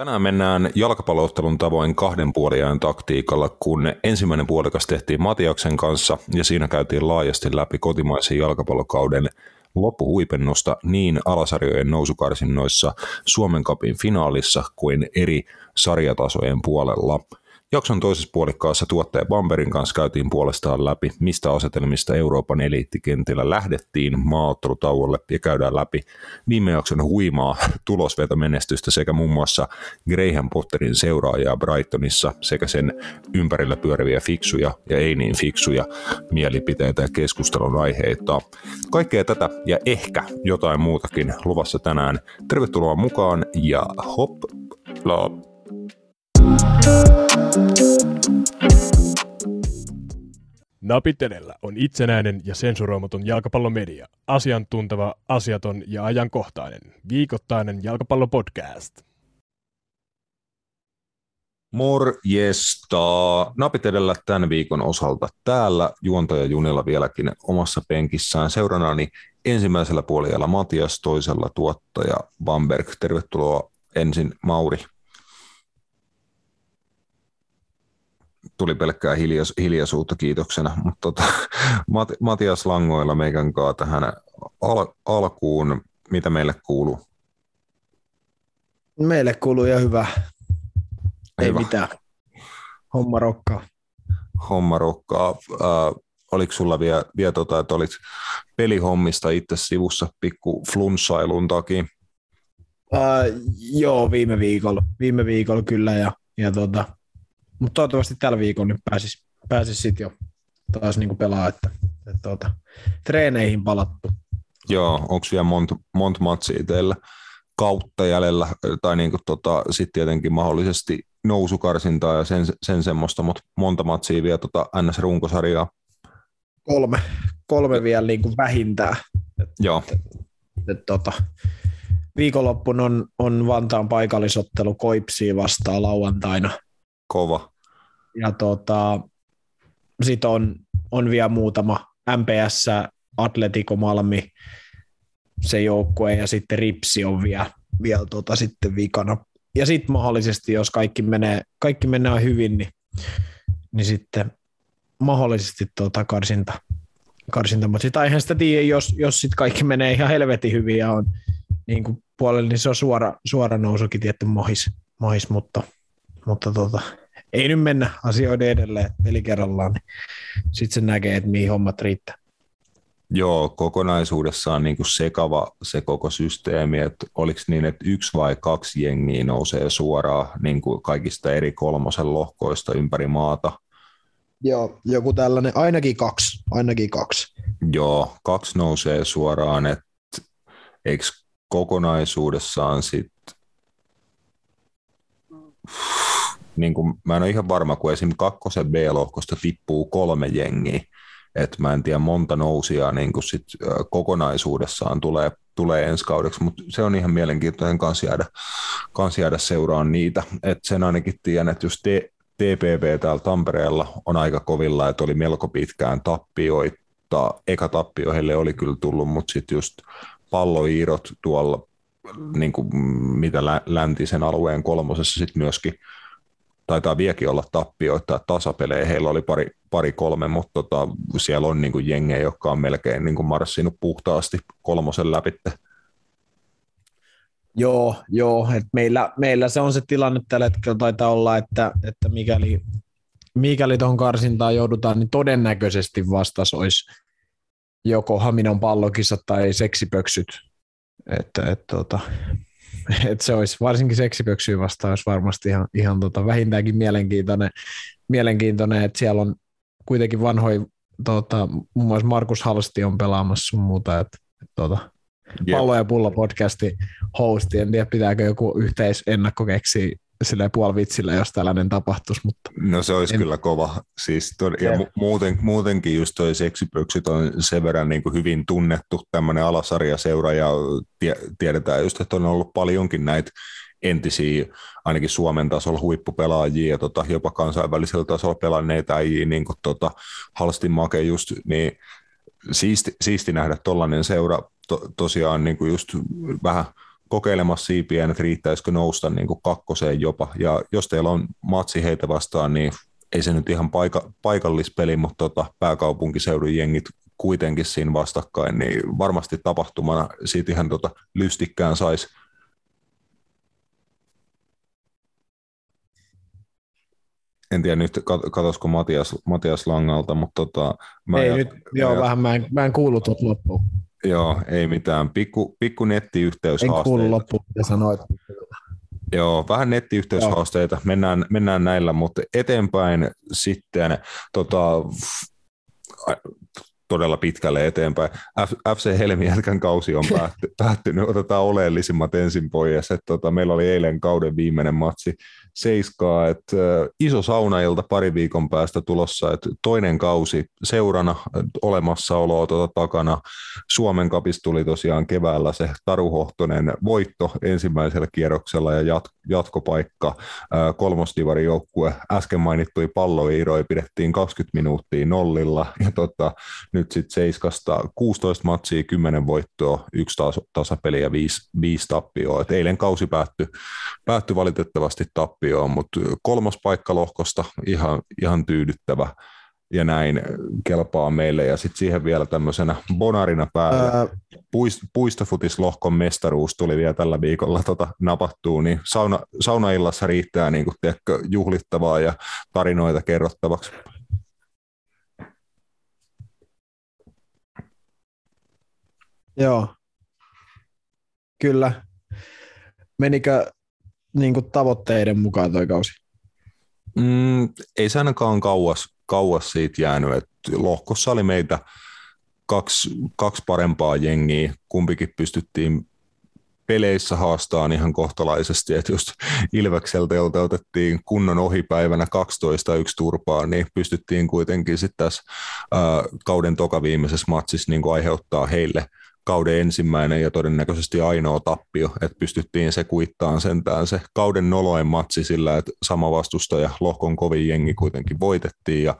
Tänään mennään jalkapalloottelun tavoin kahden puoliajan taktiikalla, kun ensimmäinen puolikas tehtiin Matiaksen kanssa ja siinä käytiin laajasti läpi kotimaisen jalkapallokauden loppuhuipennusta niin alasarjojen nousukarsinnoissa Suomen kapin finaalissa kuin eri sarjatasojen puolella – Jakson toisessa puolikkaassa tuottaja Bamberin kanssa käytiin puolestaan läpi, mistä asetelmista Euroopan eliittikentillä lähdettiin maaottelutauolle ja käydään läpi viime jakson huimaa tulosvetomenestystä sekä muun muassa Graham Potterin seuraajaa Brightonissa sekä sen ympärillä pyöriviä fiksuja ja ei niin fiksuja mielipiteitä ja keskustelun aiheita. Kaikkea tätä ja ehkä jotain muutakin luvassa tänään. Tervetuloa mukaan ja hop la Napit edellä on itsenäinen ja sensuroimaton jalkapallomedia. Asiantunteva, asiaton ja ajankohtainen. Viikoittainen jalkapallopodcast. Morjesta. Napit edellä tämän viikon osalta täällä juontaja Junilla vieläkin omassa penkissään. Seurannani ensimmäisellä puolella Matias, toisella tuottaja Bamberg. Tervetuloa ensin Mauri. Tuli pelkkää hiljas, hiljaisuutta kiitoksena, mutta tota, Mat, Matias Langoilla meikän kaa tähän al, alkuun, mitä meille kuuluu? Meille kuuluu ja hyvä. Ei hyvä. mitään. Homma rokkaa. Homma rokkaa. Äh, oliko sulla vielä, vielä tota, että olit pelihommista itse sivussa pikku flunssailun takia? Uh, joo, viime viikolla. Viime viikolla kyllä ja, ja tota, mutta toivottavasti tällä viikolla nyt pääsis, pääsis sitten jo taas niinku pelaa, että, että tuota, treeneihin palattu. Joo, onko vielä monta mont matsia teillä kautta jäljellä, tai niinku tota, sitten tietenkin mahdollisesti nousukarsintaa ja sen, sen semmoista, mutta monta matsia vielä tota NS-runkosarjaa? Kolme, kolme vielä niinku vähintään. Et, Joo. Et, et, tota, viikonloppuna on, on Vantaan paikallisottelu Koipsiin vastaan lauantaina. Kova. Ja tota, sitten on, on vielä muutama MPS, Atletico Malmi, se joukkue ja sitten Ripsi on vielä, vielä tota sitten vikana. Ja sitten mahdollisesti, jos kaikki menee, kaikki menee hyvin, niin, niin sitten mahdollisesti tota karsinta, karsinta. mutta sitä eihän sitä tiedä, jos, jos sitten kaikki menee ihan helvetin hyvin ja on niin kuin puolella, niin se on suora, suora nousukin tietty mohis, mohis mutta, mutta tota, ei nyt mennä asioiden edelleen peli kerrallaan, niin sitten se näkee, että mihin hommat riittää. Joo, kokonaisuudessaan niin kuin sekava se koko systeemi, että oliko niin, että yksi vai kaksi jengiä nousee suoraan niin kuin kaikista eri kolmosen lohkoista ympäri maata. Joo, joku tällainen, ainakin kaksi, ainakin kaksi. Joo, kaksi nousee suoraan, että eikö kokonaisuudessaan sitten niin kuin, mä en ole ihan varma, kun esim. kakkosen B-lohkosta tippuu kolme jengiä, että mä en tiedä monta nousia niin kuin sit, kokonaisuudessaan tulee, tulee ensi kaudeksi, mutta se on ihan mielenkiintoinen kans jäädä, kans jäädä seuraan niitä, että sen ainakin tiedän, että jos te, TPV täällä Tampereella on aika kovilla, että oli melko pitkään tappioita, eka tappio heille oli kyllä tullut, mutta sitten just palloiirot tuolla niin kuin, mitä läntisen alueen kolmosessa sitten myöskin taitaa viekin olla tappioita, tasapelejä heillä oli pari, pari kolme, mutta tota, siellä on niin kuin jengejä, jotka on melkein niin kuin marssinut puhtaasti kolmosen läpi. Joo, joo että meillä, meillä, se on se tilanne tällä hetkellä taitaa olla, että, että mikäli, mikäli tuohon karsintaan joudutaan, niin todennäköisesti vastas olisi joko Haminon pallokissa tai seksipöksyt. Että, et, tota, että se olisi varsinkin seksipöksyä vastaan olisi varmasti ihan, ihan tota, vähintäänkin mielenkiintoinen, mielenkiintoinen, että siellä on kuitenkin vanhoja, tota, muun muassa Markus Halsti on pelaamassa muuta, että, että tota, Pallo ja pullo podcasti hosti, en tiedä pitääkö joku yhteisennakko keksiä sille puolivitsillä, jos tällainen tapahtuisi. Mutta no se olisi en... kyllä kova. Siis tod- ja mu- muuten, muutenkin just toi seksipöksyt on sen verran niin kuin hyvin tunnettu tämmöinen alasarjaseura ja tie- tiedetään just, että on ollut paljonkin näitä entisiä, ainakin Suomen tasolla huippupelaajia ja tota, jopa kansainvälisellä tasolla pelanneita äijiä, niin kuin tota, Halstin Make just, niin siisti, siisti nähdä tollainen seura to, tosiaan niin kuin just vähän kokeilemassa siipiä, että riittäisikö nousta niin kuin kakkoseen jopa. Ja jos teillä on matsi heitä vastaan, niin ei se nyt ihan paika, paikallispeli, mutta tota, pääkaupunkiseudun jengit kuitenkin siinä vastakkain, niin varmasti tapahtumana siitä ihan tota lystikkään saisi en tiedä nyt katosko Matias, Matias Langalta, mutta tota, mä ei jat- nyt, joo, jat- vähän mä en, mä en kuullut tuot loppuun. Joo, ei mitään. Pikku, pikku nettiyhteys En kuullut loppuun, mitä sanoit. Joo, vähän nettiyhteyshaasteita. Mennään, mennään näillä, mutta eteenpäin sitten tota, todella pitkälle eteenpäin. F, FC Helmi jätkän kausi on päätty, päättynyt. Otetaan oleellisimmat ensin pois. Että tota, meillä oli eilen kauden viimeinen matsi seiskaa, että iso saunailta pari viikon päästä tulossa, että toinen kausi seurana olemassaoloa tuota takana. Suomen kapis tuli tosiaan keväällä se taruhohtonen voitto ensimmäisellä kierroksella ja jat, jatkopaikka kolmosdivarin joukkue. Äsken mainittui palloiiroi pidettiin 20 minuuttia nollilla ja tota, nyt sitten seiskasta 16 matsia, 10 voittoa, yksi taas, tasapeli ja viisi, viisi tappioa. Et eilen kausi päättyi, päättyi valitettavasti tappioon tappioon, mutta kolmas paikka lohkosta ihan, ihan tyydyttävä ja näin kelpaa meille. Ja sitten siihen vielä tämmöisenä bonarina päälle. Ää... Puist, puistofutislohkon mestaruus tuli vielä tällä viikolla tota, napattuu, niin sauna, saunaillassa riittää niin kuin, tiedätkö, juhlittavaa ja tarinoita kerrottavaksi. Joo, kyllä. Menikö niin kuin tavoitteiden mukaan toi kausi? Mm, ei se ainakaan kauas, kauas siitä jäänyt. Et lohkossa oli meitä kaksi, kaksi parempaa jengiä, kumpikin pystyttiin peleissä haastaa ihan kohtalaisesti, että just Ilvekseltä, jolta otettiin kunnon ohipäivänä 12 yksi turpaa, niin pystyttiin kuitenkin sitten tässä kauden toka viimeisessä matsissa niin aiheuttaa heille – kauden ensimmäinen ja todennäköisesti ainoa tappio, että pystyttiin se kuittaan sentään se kauden noloen matsi sillä, että sama vastustaja, lohkon kovin jengi kuitenkin voitettiin ja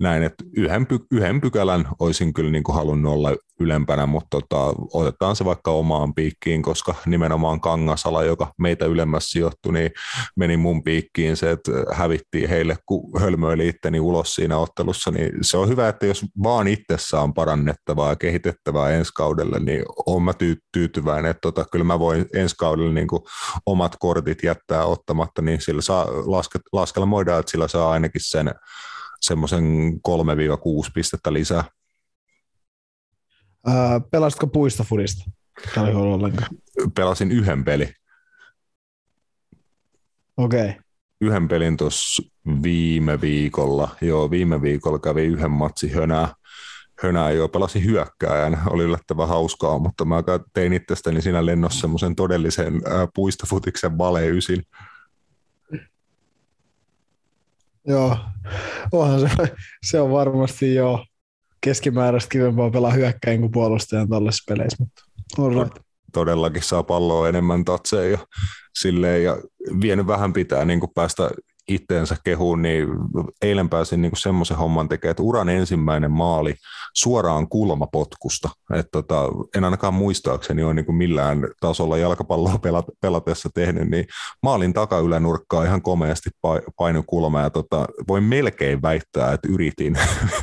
näin, että yhden, py, yhden pykälän olisin kyllä niin kuin halunnut olla ylempänä, mutta tota, otetaan se vaikka omaan piikkiin, koska nimenomaan Kangasala, joka meitä ylemmässä sijoittui, niin meni mun piikkiin se, että hävittiin heille, kun hölmöili itteni ulos siinä ottelussa, niin se on hyvä, että jos vaan itsessä on parannettavaa ja kehitettävää ensi kaudelle, niin olen mä tyytyväinen, että tota, kyllä mä voin ensi kaudelle niin kuin omat kortit jättää ottamatta, niin sillä saa lasket, laskelmoida, että sillä saa ainakin sen semmoisen 3-6 pistettä lisää. Ää, pelasitko puistofudista? Pelasin yhden peli. Okei. Okay. Yhden pelin tuossa viime viikolla. Joo, viime viikolla kävi yhden matsi hönää. Hönää jo pelasi hyökkääjän, oli yllättävän hauskaa, mutta mä tein itsestäni siinä lennossa semmoisen todellisen puistofutiksen vale ysin. Joo, onhan se, se on varmasti jo keskimääräistä kivempaa pelaa hyökkäin kuin puolustajan tällaisissa peleissä, mutta right. Todellakin saa palloa enemmän tatseja ja, silleen, ja vienyt vähän pitää niin kuin päästä itteensä kehuun, niin eilen pääsin niin semmoisen homman tekemään, että uran ensimmäinen maali suoraan kulmapotkusta. Et tota, en ainakaan muistaakseni ole niin millään tasolla jalkapalloa pelat, pelatessa tehnyt, niin maalin takaylänurkkaa ihan komeasti painu kulma ja tota, voin melkein väittää, että yritin,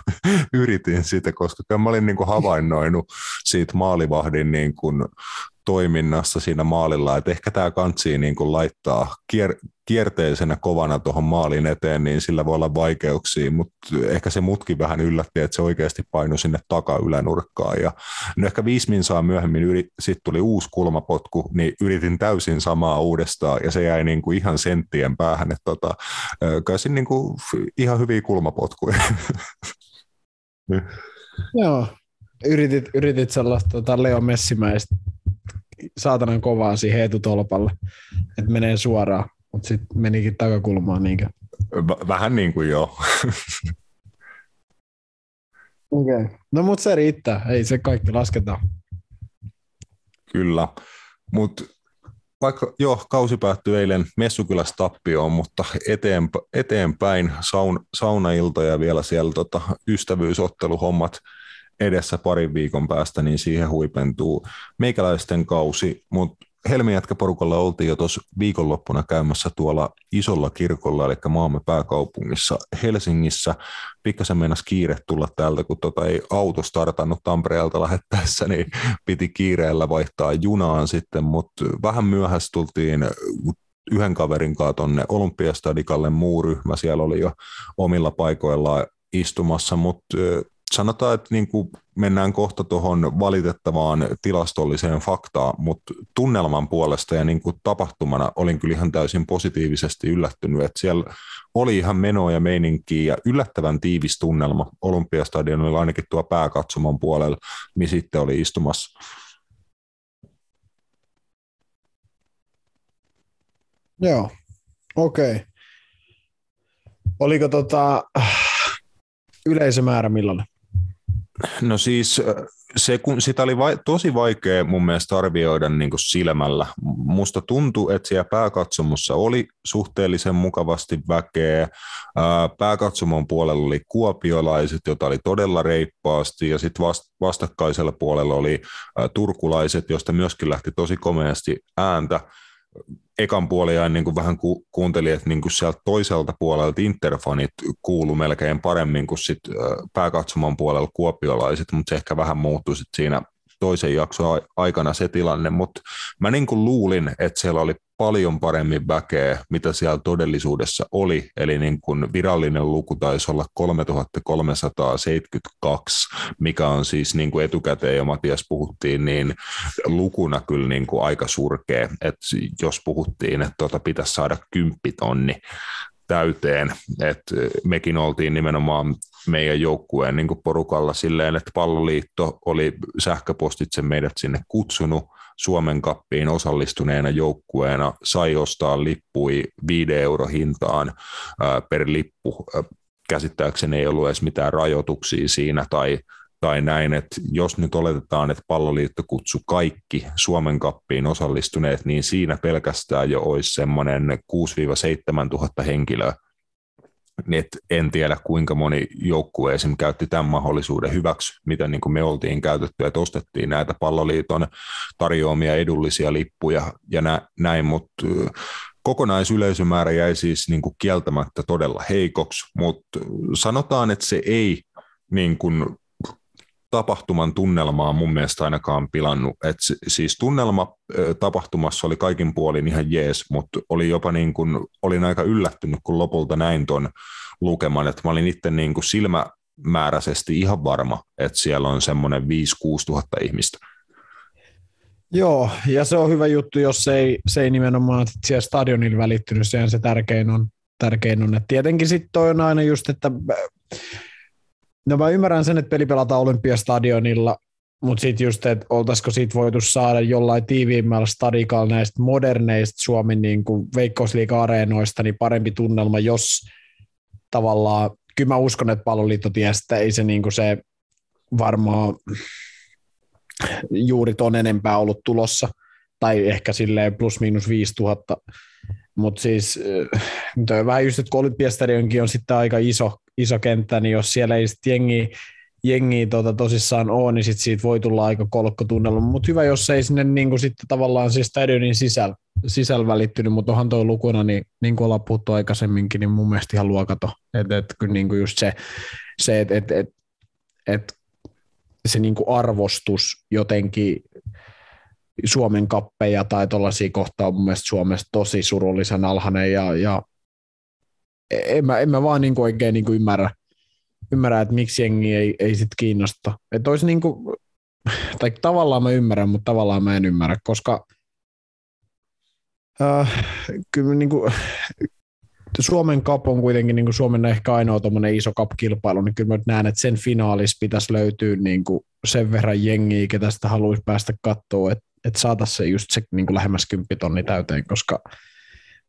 yritin sitä, koska mä olin niin havainnoinut siitä maalivahdin niin kuin toiminnassa siinä maalilla, että ehkä tämä kantsii niin kuin laittaa kier, kierteisenä kovana tuohon maalin eteen, niin sillä voi olla vaikeuksia, mutta ehkä se mutki vähän yllätti, että se oikeasti painui sinne takaylänurkkaan. Ja no ehkä viisi minsaa myöhemmin sitten tuli uusi kulmapotku, niin yritin täysin samaa uudestaan, ja se jäi niin kuin ihan senttien päähän, että tota, käysin niin kuin ihan hyviä kulmapotkuja. Joo, yritit, yritit sellaista tota Leo Messimäistä saatanan kovaa siihen etutolpalle, että menee suoraan, mutta sitten menikin takakulmaan niinkö? Vähän niin kuin joo. Okei. Okay. No mutta se riittää, ei se kaikki lasketa. Kyllä, mutta vaikka joo, kausi päättyi eilen Messukylässä tappioon, mutta eteenpä, eteenpäin saun, saunailta ja vielä siellä tota, ystävyysotteluhommat edessä parin viikon päästä, niin siihen huipentuu meikäläisten kausi, mutta Helmijätkä-porukalla oltiin jo tuossa viikonloppuna käymässä tuolla isolla kirkolla, eli maamme pääkaupungissa Helsingissä. Pikkasen meinas kiire tulla täältä, kun tota ei auto startannut Tampereelta lähettäessä, niin piti kiireellä vaihtaa junaan sitten, mutta vähän myöhässä tultiin yhden kaverin kanssa tuonne Olympiastadikalle muu ryhmä, siellä oli jo omilla paikoillaan istumassa, mutta sanotaan, että niin kuin mennään kohta tuohon valitettavaan tilastolliseen faktaan, mutta tunnelman puolesta ja niin kuin tapahtumana olin kyllä ihan täysin positiivisesti yllättynyt, että siellä oli ihan menoa ja meininkiä ja yllättävän tiivis tunnelma Olympiastadionilla ainakin tuo pääkatsomon puolella, missä sitten oli istumassa. Joo, okei. Okay. Oliko tota, yleisömäärä millainen? No siis se, kun sitä oli vai, tosi vaikea mun mielestä arvioida niin kuin silmällä. Musta tuntuu, että siellä pääkatsomossa oli suhteellisen mukavasti väkeä. Pääkatsomon puolella oli kuopiolaiset, joita oli todella reippaasti, ja sitten vastakkaisella puolella oli turkulaiset, joista myöskin lähti tosi komeasti ääntä ekan puoliajan niin kuin vähän ku, kuuntelin, että niin kuin sieltä toiselta puolelta interfonit kuulu melkein paremmin kuin sit pääkatsomon puolella kuopiolaiset, mutta se ehkä vähän muuttui sit siinä toisen jakson aikana se tilanne, mutta mä niin kuin luulin, että siellä oli paljon paremmin väkeä, mitä siellä todellisuudessa oli, eli niin kuin virallinen luku taisi olla 3372, mikä on siis niin kuin etukäteen jo Matias puhuttiin, niin lukuna kyllä niin kuin aika surkea, että jos puhuttiin, että tuota pitäisi saada kymppitonni täyteen, että mekin oltiin nimenomaan meidän joukkueen niin porukalla silleen, että palloliitto oli sähköpostitse meidät sinne kutsunut Suomen kappiin osallistuneena joukkueena, sai ostaa lippui 5 euro hintaan per lippu. Käsittääkseni ei ollut edes mitään rajoituksia siinä tai tai näin, että jos nyt oletetaan, että palloliitto kutsu kaikki Suomen kappiin osallistuneet, niin siinä pelkästään jo olisi semmoinen 6-7 tuhatta henkilöä. Et en tiedä, kuinka moni joukkue esim. käytti tämän mahdollisuuden hyväksi, mitä niin kuin me oltiin käytetty, että ostettiin näitä palloliiton tarjoamia edullisia lippuja ja nä, näin, mutta kokonaisyleisömäärä jäi siis niin kuin kieltämättä todella heikoksi, mutta sanotaan, että se ei niin kuin tapahtuman tunnelmaa mun mielestä ainakaan pilannut. Et siis tunnelma tapahtumassa oli kaikin puolin ihan jees, mutta oli jopa niin kuin, olin aika yllättynyt, kun lopulta näin ton lukeman, että mä olin itse niin kuin silmämääräisesti ihan varma, että siellä on semmoinen 5-6 tuhatta ihmistä. Joo, ja se on hyvä juttu, jos se ei, se ei nimenomaan siellä stadionilla välittynyt, sehän se tärkein on. Tärkein on. Et tietenkin sitten on aina just, että No mä ymmärrän sen, että peli pelataan Olympiastadionilla, mutta sitten just, että oltaisiko siitä voitu saada jollain tiiviimmällä stadikalla näistä moderneista Suomen niin veikkausliiga-areenoista niin parempi tunnelma, jos tavallaan, kyllä mä uskon, että palloliitto tiesi, että ei se, niin se varmaan juuri ton enempää ollut tulossa, tai ehkä silleen plus miinus 5000, mutta siis nyt on vähän just, että Olympiastadionkin on sitten aika iso, iso kenttä, niin jos siellä ei sitten jengi, jengi tota, tosissaan ole, niin sit siitä voi tulla aika kolkkotunnelma. Mutta hyvä, jos ei sinne niin kuin sitten tavallaan siis stadionin sisällä, sisällä välittynyt, mutta onhan tuo lukuna, niin, niin kuin ollaan puhuttu aikaisemminkin, niin mun mielestä ihan luokato. Että et, kyllä niin kuin just se, se että et, et, et, se niin kuin arvostus jotenkin Suomen kappeja tai tuollaisia kohtaa on mun mielestä Suomessa tosi surullisen alhainen ja, ja en, mä, en mä vaan niin kuin oikein niin kuin ymmärrä, ymmärrä, että miksi jengi ei, ei sit kiinnosta. Että olisi niin kuin, tai tavallaan mä ymmärrän, mutta tavallaan mä en ymmärrä, koska äh, kyllä niin kuin, Suomen Cup on kuitenkin niin kuin Suomen ehkä ainoa iso cup-kilpailu, niin kyllä mä näen, että sen finaalissa pitäisi löytyä niin kuin sen verran jengiä, ketä sitä haluaisi päästä katsoa, että että saataisiin se just se niin kuin lähemmäs 10 tonni täyteen, koska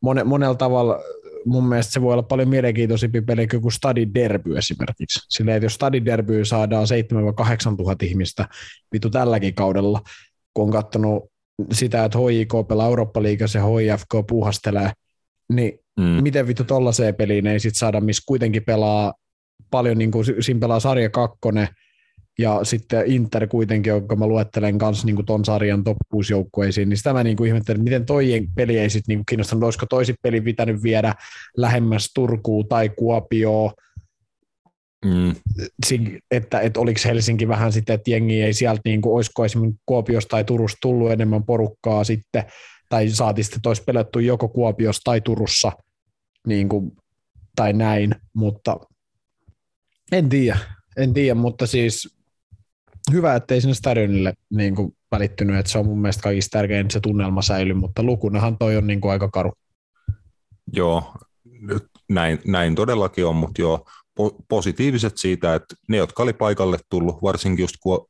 mone, monella tavalla mun mielestä se voi olla paljon mielenkiintoisempi peli kuin Stadi Derby esimerkiksi. Silleen, että jos Stadi Derby saadaan 7-8 tuhat ihmistä vitu tälläkin kaudella, kun on katsonut sitä, että HIK pelaa Eurooppa-liigassa ja HIFK puuhastelee, niin mm. miten vittu tollaiseen peliin ei sit saada, missä kuitenkin pelaa paljon, niin kuin siinä pelaa sarja kakkonen, ja sitten Inter kuitenkin, jonka mä luettelen kanssa niin ton sarjan top 6 joukkueisiin, niin sitä mä niin ihmettelen, miten toinen peli ei sitten niin kiinnostanut, olisiko toisi peli pitänyt viedä lähemmäs Turkuun tai Kuopioon, Mm. Että, että oliko Helsinki vähän sitten, että jengi ei sieltä, niin kuin, olisiko esimerkiksi Kuopiosta tai Turusta tullut enemmän porukkaa sitten, tai saatiin sitten, että olisi pelattu joko Kuopiossa tai Turussa, niin kuin, tai näin, mutta en tiedä, en tiedä, mutta siis hyvä, ettei sinne stadionille niin kuin välittynyt, että se on mun mielestä kaikista tärkein, se tunnelma säilyy, mutta lukunahan toi on niin kuin aika karu. Joo, näin, näin todellakin on, mutta joo, positiiviset siitä, että ne, jotka oli paikalle tullut, varsinkin just kun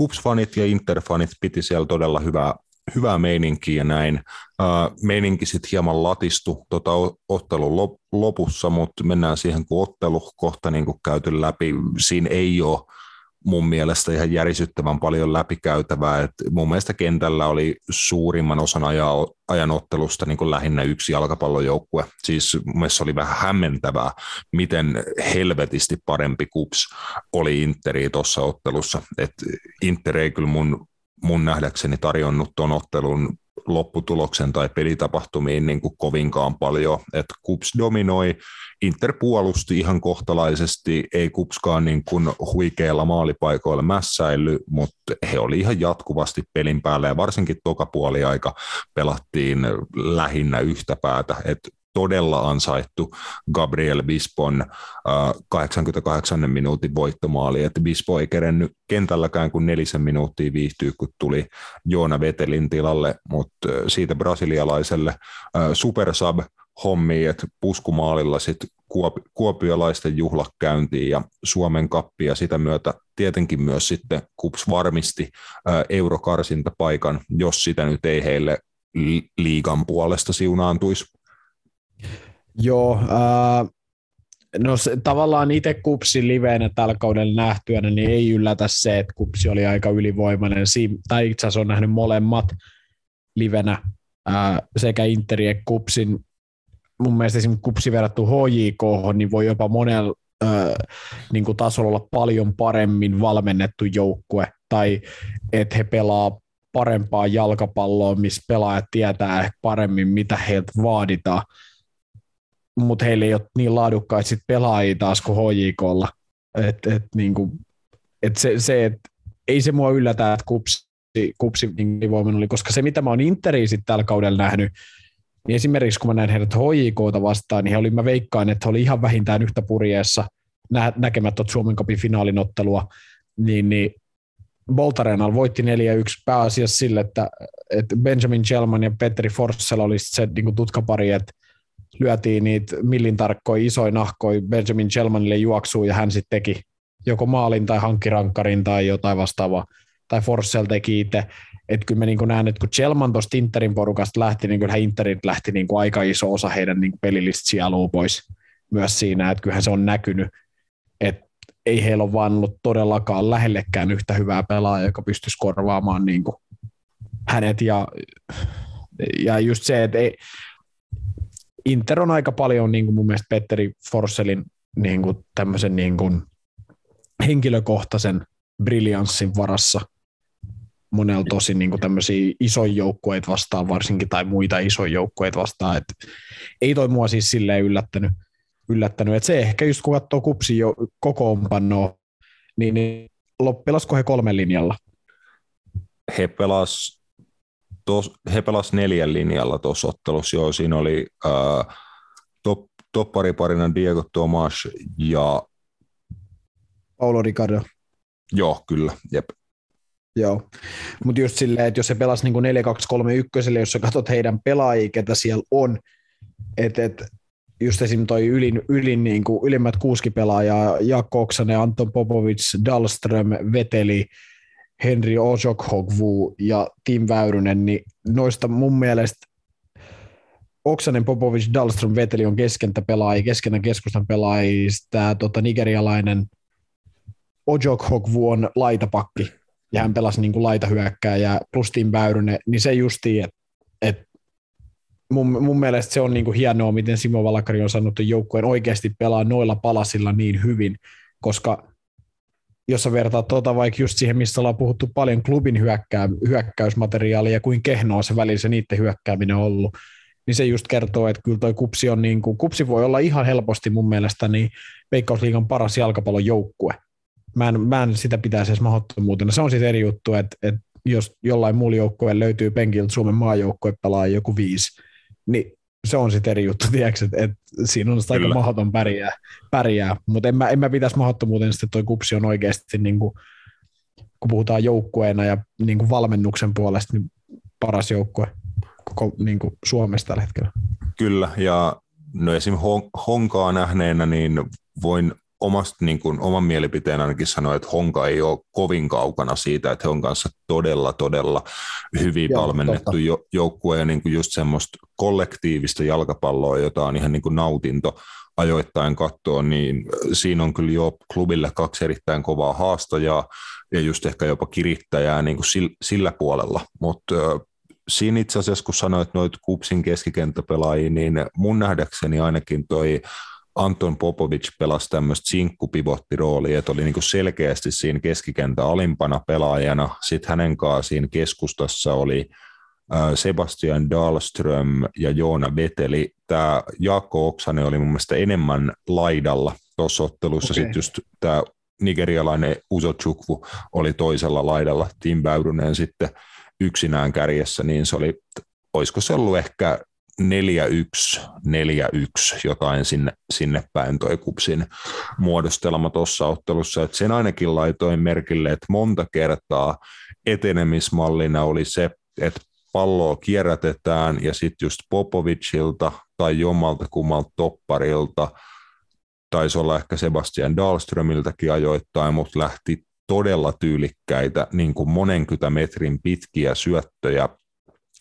Kups-fanit ja Inter-fanit piti siellä todella hyvää, hyvää meininkiä ja näin. Uh, meininki sitten hieman latistu tota ottelun lopussa, mutta mennään siihen, kun ottelu kohta niin kun käyty läpi. Siinä ei ole mun mielestä ihan järisyttävän paljon läpikäytävää. Et mun mielestä kentällä oli suurimman osan ajan ottelusta niin kuin lähinnä yksi jalkapallojoukkue. Siis mun mielestä oli vähän hämmentävää, miten helvetisti parempi kups oli Interi tuossa ottelussa. Et Inter ei kyllä mun, mun nähdäkseni tarjonnut tuon ottelun lopputuloksen tai pelitapahtumiin niin kuin kovinkaan paljon. että Kups dominoi, Inter puolusti ihan kohtalaisesti, ei Kupskaan niin kuin huikeilla maalipaikoilla mässäily, mutta he oli ihan jatkuvasti pelin päällä ja varsinkin toka puoli aika pelattiin lähinnä yhtä päätä, että todella ansaittu Gabriel Bispon äh, 88 minuutin voittomaali, että Bispo ei kerennyt kentälläkään kuin nelisen minuuttia viihtyä, kun tuli Joona Vetelin tilalle, mutta äh, siitä brasilialaiselle äh, supersub hommiin, että puskumaalilla sitten kuopi, kuopiolaisten juhla käyntiin ja Suomen kappi ja sitä myötä tietenkin myös sitten KUPS varmisti äh, eurokarsintapaikan, jos sitä nyt ei heille liigan puolesta siunaantuisi. Joo, äh, no se, tavallaan itse Kupsi liveenä tällä kaudella nähtyänä, niin ei yllätä se, että Kupsi oli aika ylivoimainen, si- tai itse asiassa on nähnyt molemmat livenä äh, sekä Interi että Kupsin. Mun mielestä esimerkiksi Kupsi verrattu HJK, niin voi jopa monella äh, niin kuin tasolla olla paljon paremmin valmennettu joukkue, tai että he pelaa parempaa jalkapalloa, missä pelaajat tietää ehkä paremmin, mitä heiltä vaaditaan mutta heillä ei ole niin laadukkaita sit pelaajia taas kuin HJKlla. Et, et, niin kuin, et se, se et, ei se mua yllätä, että kupsi, kupsi niin oli, koska se mitä mä oon Interiin sitten tällä kaudella nähnyt, niin esimerkiksi kun mä näin heidät HJKta vastaan, niin he oli, mä veikkaan, että he oli ihan vähintään yhtä purjeessa nä- näkemättä Suomen Cupin finaalinottelua, niin, niin Boltarenal voitti 4-1 pääasiassa sille, että, että Benjamin Chelman ja Petri Forssell oli se niin tutkapari, että lyötiin niitä millin tarkkoja isoja nahkoja Benjamin Chelmanille juoksuun ja hän sitten teki joko maalin tai hankkirankkarin tai jotain vastaavaa, tai Forssell teki itse. Että kyllä mä niin näen, että kun Chelman tuosta Interin porukasta lähti, niin kyllähän Interit lähti niin aika iso osa heidän niin pelillistä pois myös siinä, että kyllähän se on näkynyt, että ei heillä ole vaan ollut todellakaan lähellekään yhtä hyvää pelaajaa, joka pystyisi korvaamaan niin kuin hänet ja, ja just se, että ei, Inter on aika paljon niin kuin mun mielestä Petteri Forsselin niin kuin tämmöisen niin kuin henkilökohtaisen briljanssin varassa monella tosi niin kuin tämmöisiä isoja joukkueita vastaan varsinkin tai muita isoja joukkueita vastaan. Et ei toi mua siis silleen yllättänyt. yllättänyt. Et se ehkä just kun katsoo kupsi jo kokoonpanoa, niin, niin pelasko he kolmen linjalla? He pelas tos, he pelasivat neljän linjalla tuossa ottelussa, joo, siinä oli ää, top, toppariparina Diego Tomas ja Paulo Ricardo. Joo, kyllä, jep. Joo, mutta just silleen, että jos se pelasi niin 4-2-3-1, jos sä katsot heidän pelaajia, ketä siellä on, että et, just esim. toi ylin, ylin niin kuin, ylimmät kuusi pelaajaa, Jaakko Oksanen, Anton Popovic, Dahlström, Veteli, Henri Ojokhogvu ja Tim Väyrynen, niin noista mun mielestä Oksanen, Popovic, Dahlström, Veteli on keskentä pelaajia, keskenä keskustan pelaajista, tota, nigerialainen Ojokhogvu on laitapakki, ja hän pelasi niin kuin laitahyökkääjä plus Tim Väyrynen, niin se justiin, että et mun, mun mielestä se on niin kuin hienoa, miten Simo Valakari on sanonut, että joukkueen oikeasti pelaa noilla palasilla niin hyvin, koska jos sä vertaat tuota vaikka just siihen, missä ollaan puhuttu paljon klubin hyökkää, hyökkäysmateriaalia ja kuin kehnoa se välillä se niiden hyökkääminen on ollut, niin se just kertoo, että kyllä toi kupsi on niin kuin, kupsi voi olla ihan helposti mun mielestä niin Veikkausliigan paras jalkapallon joukkue. Mä en, mä en sitä pitäisi edes mahdottomuutena. Se on sitten eri juttu, että, että jos jollain muulla joukkueella löytyy penkiltä Suomen maajoukkue pelaa joku viisi, niin se on sitten eri juttu, tiedätkö, että, että siinä on sitä aika mahdoton pärjää, pärjää. mutta en mä, en mä pitäisi mahdottomuuten, että toi kupsi on oikeasti, niin kuin, kun puhutaan joukkueena ja niin kuin valmennuksen puolesta, niin paras joukkue koko niin kuin Suomessa tällä hetkellä. Kyllä, ja no esim. Honkaa nähneenä, niin voin omasta niin kuin, oman mielipiteen ainakin sanoa, että Honka ei ole kovin kaukana siitä, että he on kanssa todella, todella hyvin Joo, valmennettu jo, joukkue ja niin kuin just semmoista kollektiivista jalkapalloa, jota on ihan niin kuin nautinto ajoittain katsoa, niin siinä on kyllä jo klubille kaksi erittäin kovaa haastajaa ja just ehkä jopa kirittäjää niin kuin sillä, puolella, mutta siinä itse asiassa, kun sanoit noita Kupsin keskikenttäpelaajia, niin mun nähdäkseni ainakin toi Anton Popovic pelasi tämmöistä sinkkupivottiroolia, että oli niinku selkeästi siinä keskikentä alimpana pelaajana. Sitten hänen kanssaan siinä keskustassa oli Sebastian Dahlström ja Joona Veteli. Tämä Jaakko Oksanen oli mun mielestä enemmän laidalla tuossa ottelussa. Okay. Sitten just tämä nigerialainen Uzo Chukwu oli toisella laidalla, Tim Väyrynen sitten yksinään kärjessä, niin se oli, olisiko se ollut ehkä 4-1, 4-1, jotain sinne, sinne päin toi kupsin muodostelma tuossa ottelussa, että sen ainakin laitoin merkille, että monta kertaa etenemismallina oli se, että palloa kierrätetään ja sitten just Popovicilta tai jommalta kummalta topparilta, taisi olla ehkä Sebastian Dahlströmiltäkin ajoittain, mutta lähti todella tyylikkäitä niin kuin monenkymmentä metrin pitkiä syöttöjä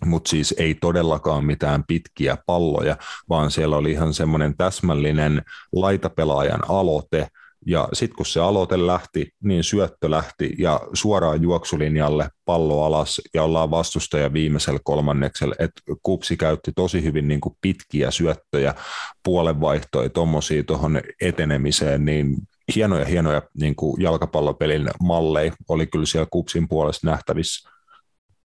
mutta siis ei todellakaan mitään pitkiä palloja, vaan siellä oli ihan semmoinen täsmällinen laitapelaajan aloite, ja sitten kun se aloite lähti, niin syöttö lähti ja suoraan juoksulinjalle pallo alas ja ollaan vastustaja viimeisellä kolmanneksella. Et Kupsi käytti tosi hyvin niin kuin pitkiä syöttöjä, puolenvaihtoja, tuommoisia tuohon etenemiseen, niin hienoja hienoja niin kuin jalkapallopelin malleja oli kyllä siellä Kupsin puolesta nähtävissä.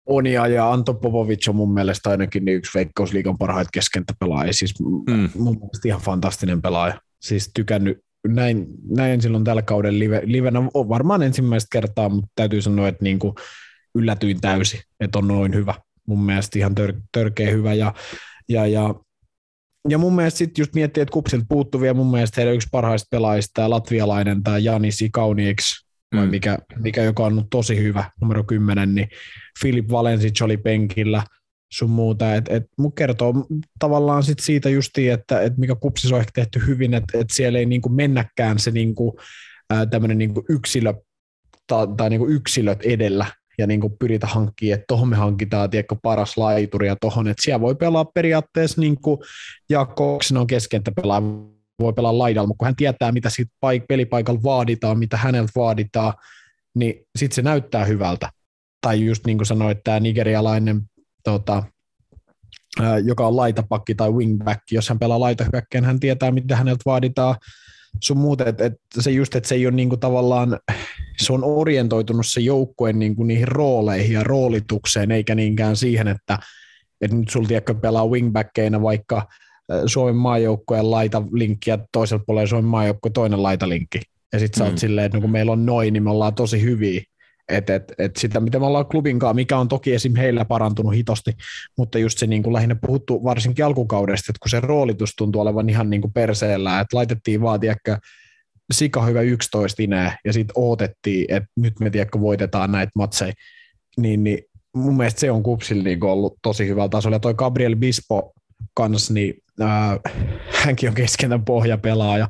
Onia ja Anto Popovic on mun mielestä ainakin yksi Veikkausliigan parhaita keskentäpelaajia. Siis mm. mun mielestä ihan fantastinen pelaaja. Siis tykännyt, näin, näin silloin tällä kauden live, livenä on varmaan ensimmäistä kertaa, mutta täytyy sanoa, että niin kuin yllätyin täysin, että on noin hyvä. Mun mielestä ihan tör, törkeä hyvä. Ja, ja, ja, ja mun mielestä sitten just miettii, että kupsilta puuttuu vielä mun mielestä heidän yksi parhaista pelaajista, tämä latvialainen, tämä Janis Ikaunieks, mm. mikä, mikä joka on tosi hyvä, numero 10, niin Filip Valensic oli penkillä, sun muuta, että et, mun kertoo tavallaan sit siitä justiin, että et mikä kupsis on ehkä tehty hyvin, että et siellä ei niinku mennäkään se niinku, tämmöinen niinku yksilö tai, tai niinku yksilöt edellä, ja niin kuin pyritä hankkimaan, että tuohon me hankitaan tiedätkö, paras laituri ja tuohon, että siellä voi pelaa periaatteessa niin kuin Jaakko Oksen on keskentä pelaa, voi pelaa laidalla, mutta kun hän tietää, mitä siitä paik- pelipaikalla vaaditaan, mitä häneltä vaaditaan, niin sitten se näyttää hyvältä. Tai just niin kuin sanoit, tämä nigerialainen, tota, joka on laitapakki tai wingback, jos hän pelaa laitahyökkään, hän tietää, mitä häneltä vaaditaan, sun muut, että et se just, että se ei ole niinku tavallaan, se on orientoitunut se joukkueen niinku niihin rooleihin ja roolitukseen, eikä niinkään siihen, että, että nyt sulla tiedätkö pelaa wingbackeina vaikka Suomen maajoukkueen laitalinkki ja toisella puolella Suomen maajoukkueen toinen laitalinkki. Ja sitten sä oot mm. silleen, että kun meillä on noin, niin me ollaan tosi hyviä. Et, et, et sitä, mitä me ollaan klubinkaan, mikä on toki esim. heillä parantunut hitosti, mutta just se niin kuin lähinnä puhuttu varsinkin alkukaudesta, että kun se roolitus tuntuu olevan ihan niin kuin perseellä, että laitettiin vaan, tiedäkö, sika hyvä 11 inää ja sitten odotettiin, että nyt me tiedätkö, voitetaan näitä matseja, niin, niin mun mielestä se on kupsilla niin ollut tosi hyvällä tasolla. Ja toi Gabriel Bispo kanssa, niin äh, hänkin on keskentän pohjapelaaja,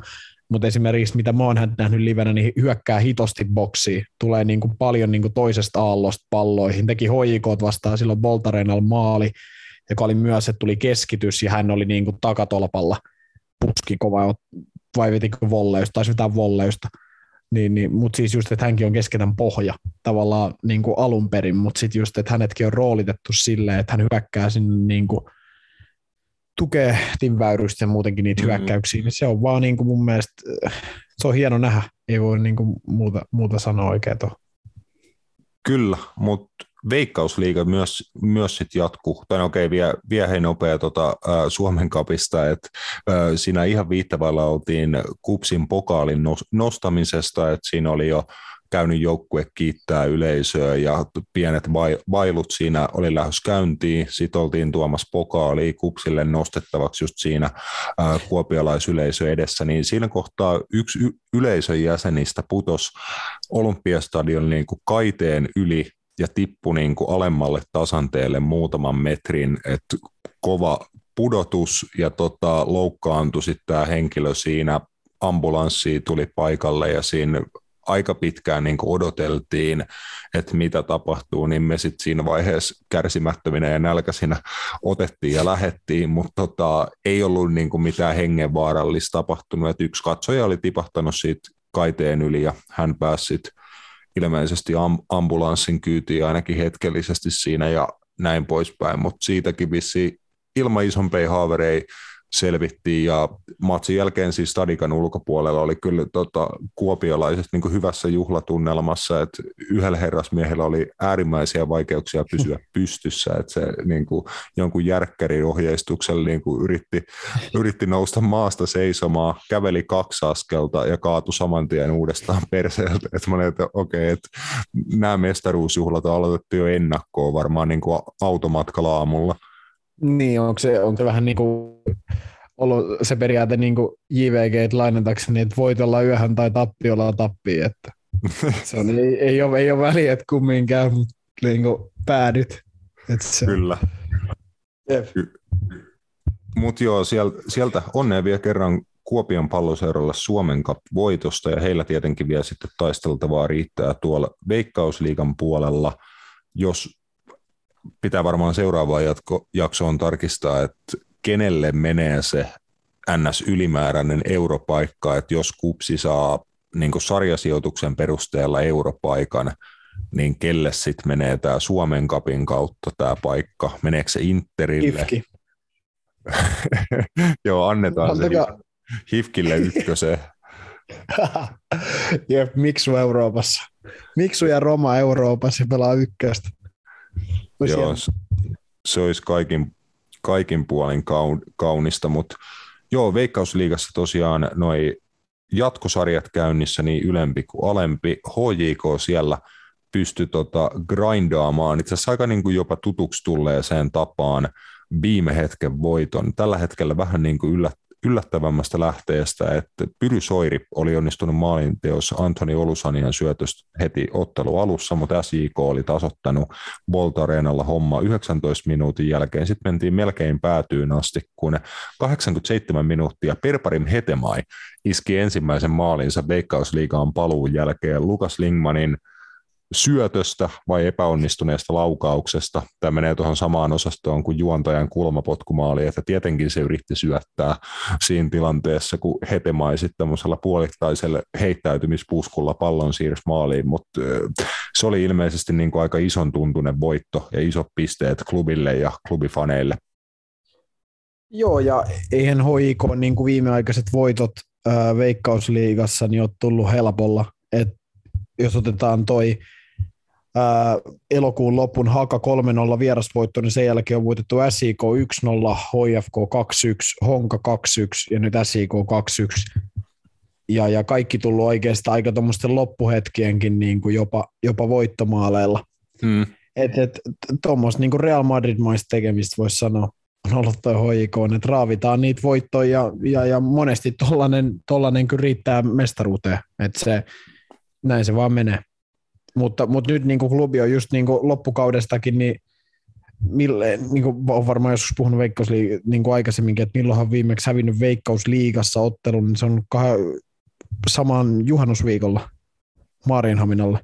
mutta esimerkiksi mitä mä oon nähnyt livenä, niin hyökkää hitosti boksiin, tulee niin kuin paljon niin kuin toisesta aallosta palloihin, teki hoikot vastaan silloin Boltarenal maali, joka oli myös, että tuli keskitys ja hän oli niin kuin takatolpalla, puski kova, vai vetikö volleusta, tai vetää volleusta, niin, niin, mutta siis just, että hänkin on kesketän pohja tavallaan niin kuin alun perin, mutta sitten just, että hänetkin on roolitettu silleen, että hän hyökkää sinne niin kuin tukee Tim Väyrystä ja muutenkin niitä mm-hmm. hyökkäyksiä, niin se on vaan niin kuin mun mielestä, se on hieno nähdä. ei voi niin kuin muuta, muuta sanoa oikein tuohon. Kyllä, mutta Veikkausliiga myös, myös sit jatkuu, tai no okei, vie, vie hei nopea tota, ä, Suomen kapista, että siinä ihan viittavalla oltiin Kupsin pokaalin nostamisesta, että siinä oli jo käynyt joukkue kiittää yleisöä ja pienet vailut siinä oli lähes käyntiin. Sitten oltiin tuomassa pokaali kupsille nostettavaksi just siinä kuopialaisyleisö edessä, niin siinä kohtaa yksi yleisön jäsenistä putos Olympiastadion niin kuin kaiteen yli ja tippui niin kuin alemmalle tasanteelle muutaman metrin, että kova pudotus ja tota, loukkaantui sitten tämä henkilö siinä. Ambulanssi tuli paikalle ja siinä aika pitkään niin odoteltiin, että mitä tapahtuu, niin me sitten siinä vaiheessa kärsimättöminä ja nälkäisinä otettiin ja lähettiin, mutta tota, ei ollut niin kuin mitään hengenvaarallista tapahtunut, että yksi katsoja oli tipahtanut siitä kaiteen yli ja hän pääsi sit ilmeisesti ambulanssin kyytiin ainakin hetkellisesti siinä ja näin poispäin, mutta siitäkin vissi ilman isompia haavereita selvittiin ja matsin jälkeen siis Stadikan ulkopuolella oli kyllä tota, kuopiolaiset niin hyvässä juhlatunnelmassa, että yhdellä herrasmiehellä oli äärimmäisiä vaikeuksia pysyä pystyssä, että se niin kuin, jonkun järkkäriohjeistuksella niin kuin yritti, yritti nousta maasta seisomaan, käveli kaksi askelta ja kaatui saman tien uudestaan perseeltä, että mä että okei, että nämä mestaruusjuhlat on aloitettu jo ennakkoon varmaan niin kuin automatkalla aamulla. Niin, onko se, onko se vähän niin kuin ollut se periaate niin kuin JVG lainatakseni, että voitolla yöhön tai tappiolla tappii, että se on, ei, ei, ole, ei ole väliä, että kummin käy, mutta niin kuin päädyt. Että se, Kyllä. Mutta joo, sieltä, sieltä onnea vielä kerran Kuopion palloseuralle Suomen Cup-voitosta ja heillä tietenkin vielä sitten taisteltavaa riittää tuolla Veikkausliigan puolella, jos pitää varmaan seuraavaan jatko, jaksoon tarkistaa, että kenelle menee se NS-ylimääräinen europaikka, että jos kupsi saa niin sarjasijoituksen perusteella europaikan, niin kelle sitten menee tämä Suomen kapin kautta tämä paikka? Meneekö se Interille? Hifki. Joo, annetaan Antakaa. se Hifkille ykköseen. Jep, Miksu Euroopassa. Miksu ja Roma Euroopassa pelaa ykköstä. Joo, se olisi kaikin, kaikin puolin kaunista, mutta joo, Veikkausliigassa tosiaan noi jatkosarjat käynnissä niin ylempi kuin alempi. HJK siellä pystyi tota grindaamaan itse asiassa aika niin kuin jopa tutuksi tulleeseen tapaan viime hetken voiton. Tällä hetkellä vähän niin kuin yllät, yllättävämmästä lähteestä, että Pyry Soiri oli onnistunut maalinteossa Antoni Olusanian syötöstä heti ottelu alussa, mutta SJK oli tasoittanut Bolt Areenalla homma 19 minuutin jälkeen. Sitten mentiin melkein päätyyn asti, kun 87 minuuttia Perparim Hetemai iski ensimmäisen maalinsa Veikkausliigaan paluun jälkeen Lukas Lingmanin – syötöstä vai epäonnistuneesta laukauksesta. Tämä menee tuohon samaan osastoon kuin juontajan kulmapotkumaali, että tietenkin se yritti syöttää siinä tilanteessa, kun Hetemai tämmöisellä puolittaisella heittäytymispuskulla pallon siirsi maaliin, mutta se oli ilmeisesti niin kuin aika ison tuntunen voitto ja isot pisteet klubille ja klubifaneille. Joo, ja eihän HIK niin kuin viimeaikaiset voitot ää, Veikkausliigassa niin ole tullut helpolla. Et jos otetaan toi ää, elokuun lopun Haka 3-0 vierasvoitto, niin sen jälkeen on voitettu SIK 1-0, HFK 2-1, Honka 2-1 ja nyt SIK 2-1. Ja, ja kaikki tullut oikeastaan aika tuommoisten loppuhetkienkin niin kuin jopa, jopa voittomaaleilla. Hmm. Että et, tuommoista niin Real Madrid-maista tekemistä voisi sanoa on ollut tuo HIK, että raavitaan niitä voittoja ja, ja, ja monesti tollanen, tollanen kyllä riittää mestaruuteen. Että se, näin se vaan menee. Mutta, mutta nyt niin kuin klubi on just niin kuin loppukaudestakin, niin mille, niin kuin olen varmaan joskus puhunut Veikkausliig- niin kuin aikaisemminkin, että milloinhan viimeksi hävinnyt Veikkausliigassa ottelun, niin se on kah- saman juhannusviikolla Maarienhaminalle.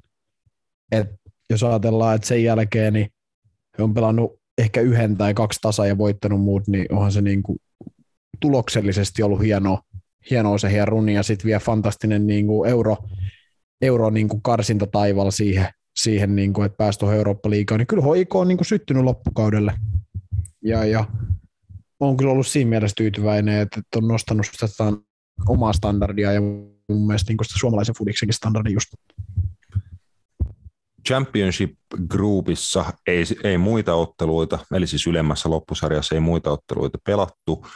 Et jos ajatellaan, että sen jälkeen niin he on pelannut ehkä yhden tai kaksi tasa ja voittanut muut, niin onhan se niin kuin tuloksellisesti ollut hienoa, hienoa se hieno runi ja sitten vielä fantastinen niin kuin euro, euro niin kuin karsinta taivaalla siihen, siihen niin kuin, että pääsi tuohon Eurooppa-liigaan, niin kyllä HIK on niin kuin syttynyt loppukaudelle. Ja, ja on kyllä ollut siinä mielessä tyytyväinen, että on nostanut sitä omaa standardia ja mun mielestä niin sitä suomalaisen fudiksenkin standardin just. Championship Groupissa ei, ei muita otteluita, eli siis ylemmässä loppusarjassa ei muita otteluita pelattu.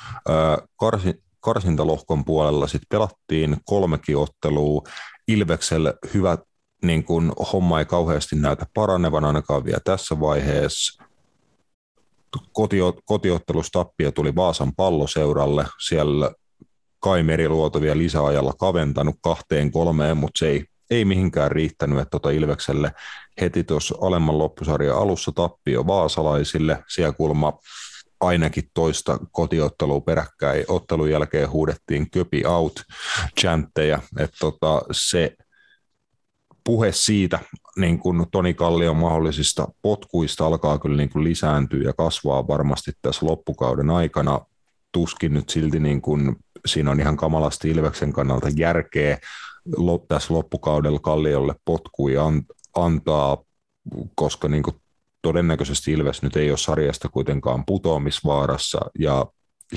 Karsi, karsintalohkon puolella sitten pelattiin kolmekin ottelua. Ilveksellä hyvä niin kun homma ei kauheasti näytä paranevan ainakaan vielä tässä vaiheessa. Kotio, kotiottelustappia tuli Vaasan palloseuralle. Siellä Kai Meriluoto vielä lisäajalla kaventanut kahteen kolmeen, mutta se ei, ei mihinkään riittänyt, että tota Ilvekselle heti tuossa alemman loppusarjan alussa tappio vaasalaisille. Siellä kulma ainakin toista kotiottelua peräkkäin. Ottelun jälkeen huudettiin köpi out chantteja, että tota, se puhe siitä niin kuin Toni Kallion mahdollisista potkuista alkaa kyllä niin kuin lisääntyä ja kasvaa varmasti tässä loppukauden aikana. Tuskin nyt silti niin kuin, siinä on ihan kamalasti Ilveksen kannalta järkeä tässä loppukaudella Kalliolle potkui antaa, koska niin kuin todennäköisesti Ilves nyt ei ole sarjasta kuitenkaan putoamisvaarassa ja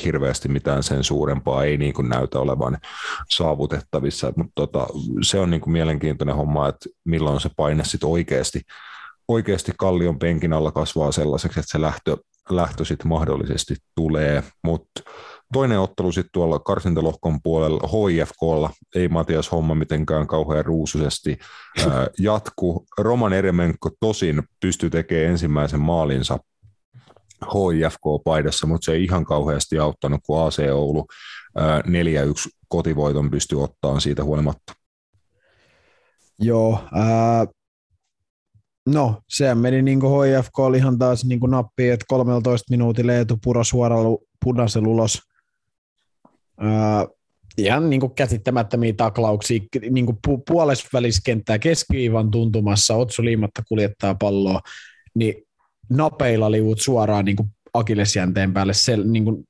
hirveästi mitään sen suurempaa ei niin kuin näytä olevan saavutettavissa. Mutta tota, se on niin kuin mielenkiintoinen homma, että milloin se paine sitten oikeasti, oikeasti kallion penkin alla kasvaa sellaiseksi, että se lähtö, lähtö sitten mahdollisesti tulee. Mutta toinen ottelu sitten tuolla karsintalohkon puolella HIFKlla, ei Matias homma mitenkään kauhean ruusuisesti jatku. Roman Eremenko tosin pystyy tekemään ensimmäisen maalinsa HIFK-paidassa, mutta se ei ihan kauheasti auttanut, kun AC Oulu 4-1 kotivoiton pystyi ottaan siitä huolimatta. Joo, ää, no se meni niin kuin HIFK oli ihan taas niin kuin nappi, että 13 minuutilla Eetu Puro suoralla punaisella ulos. Ää, ihan niin kuin käsittämättömiä taklauksia, niin kuin pu- puolesväliskenttää keskiviivan tuntumassa, Otsu Liimatta kuljettaa palloa, niin napeilla liuut suoraan niin kuin akillesjänteen päälle sel, niin kuin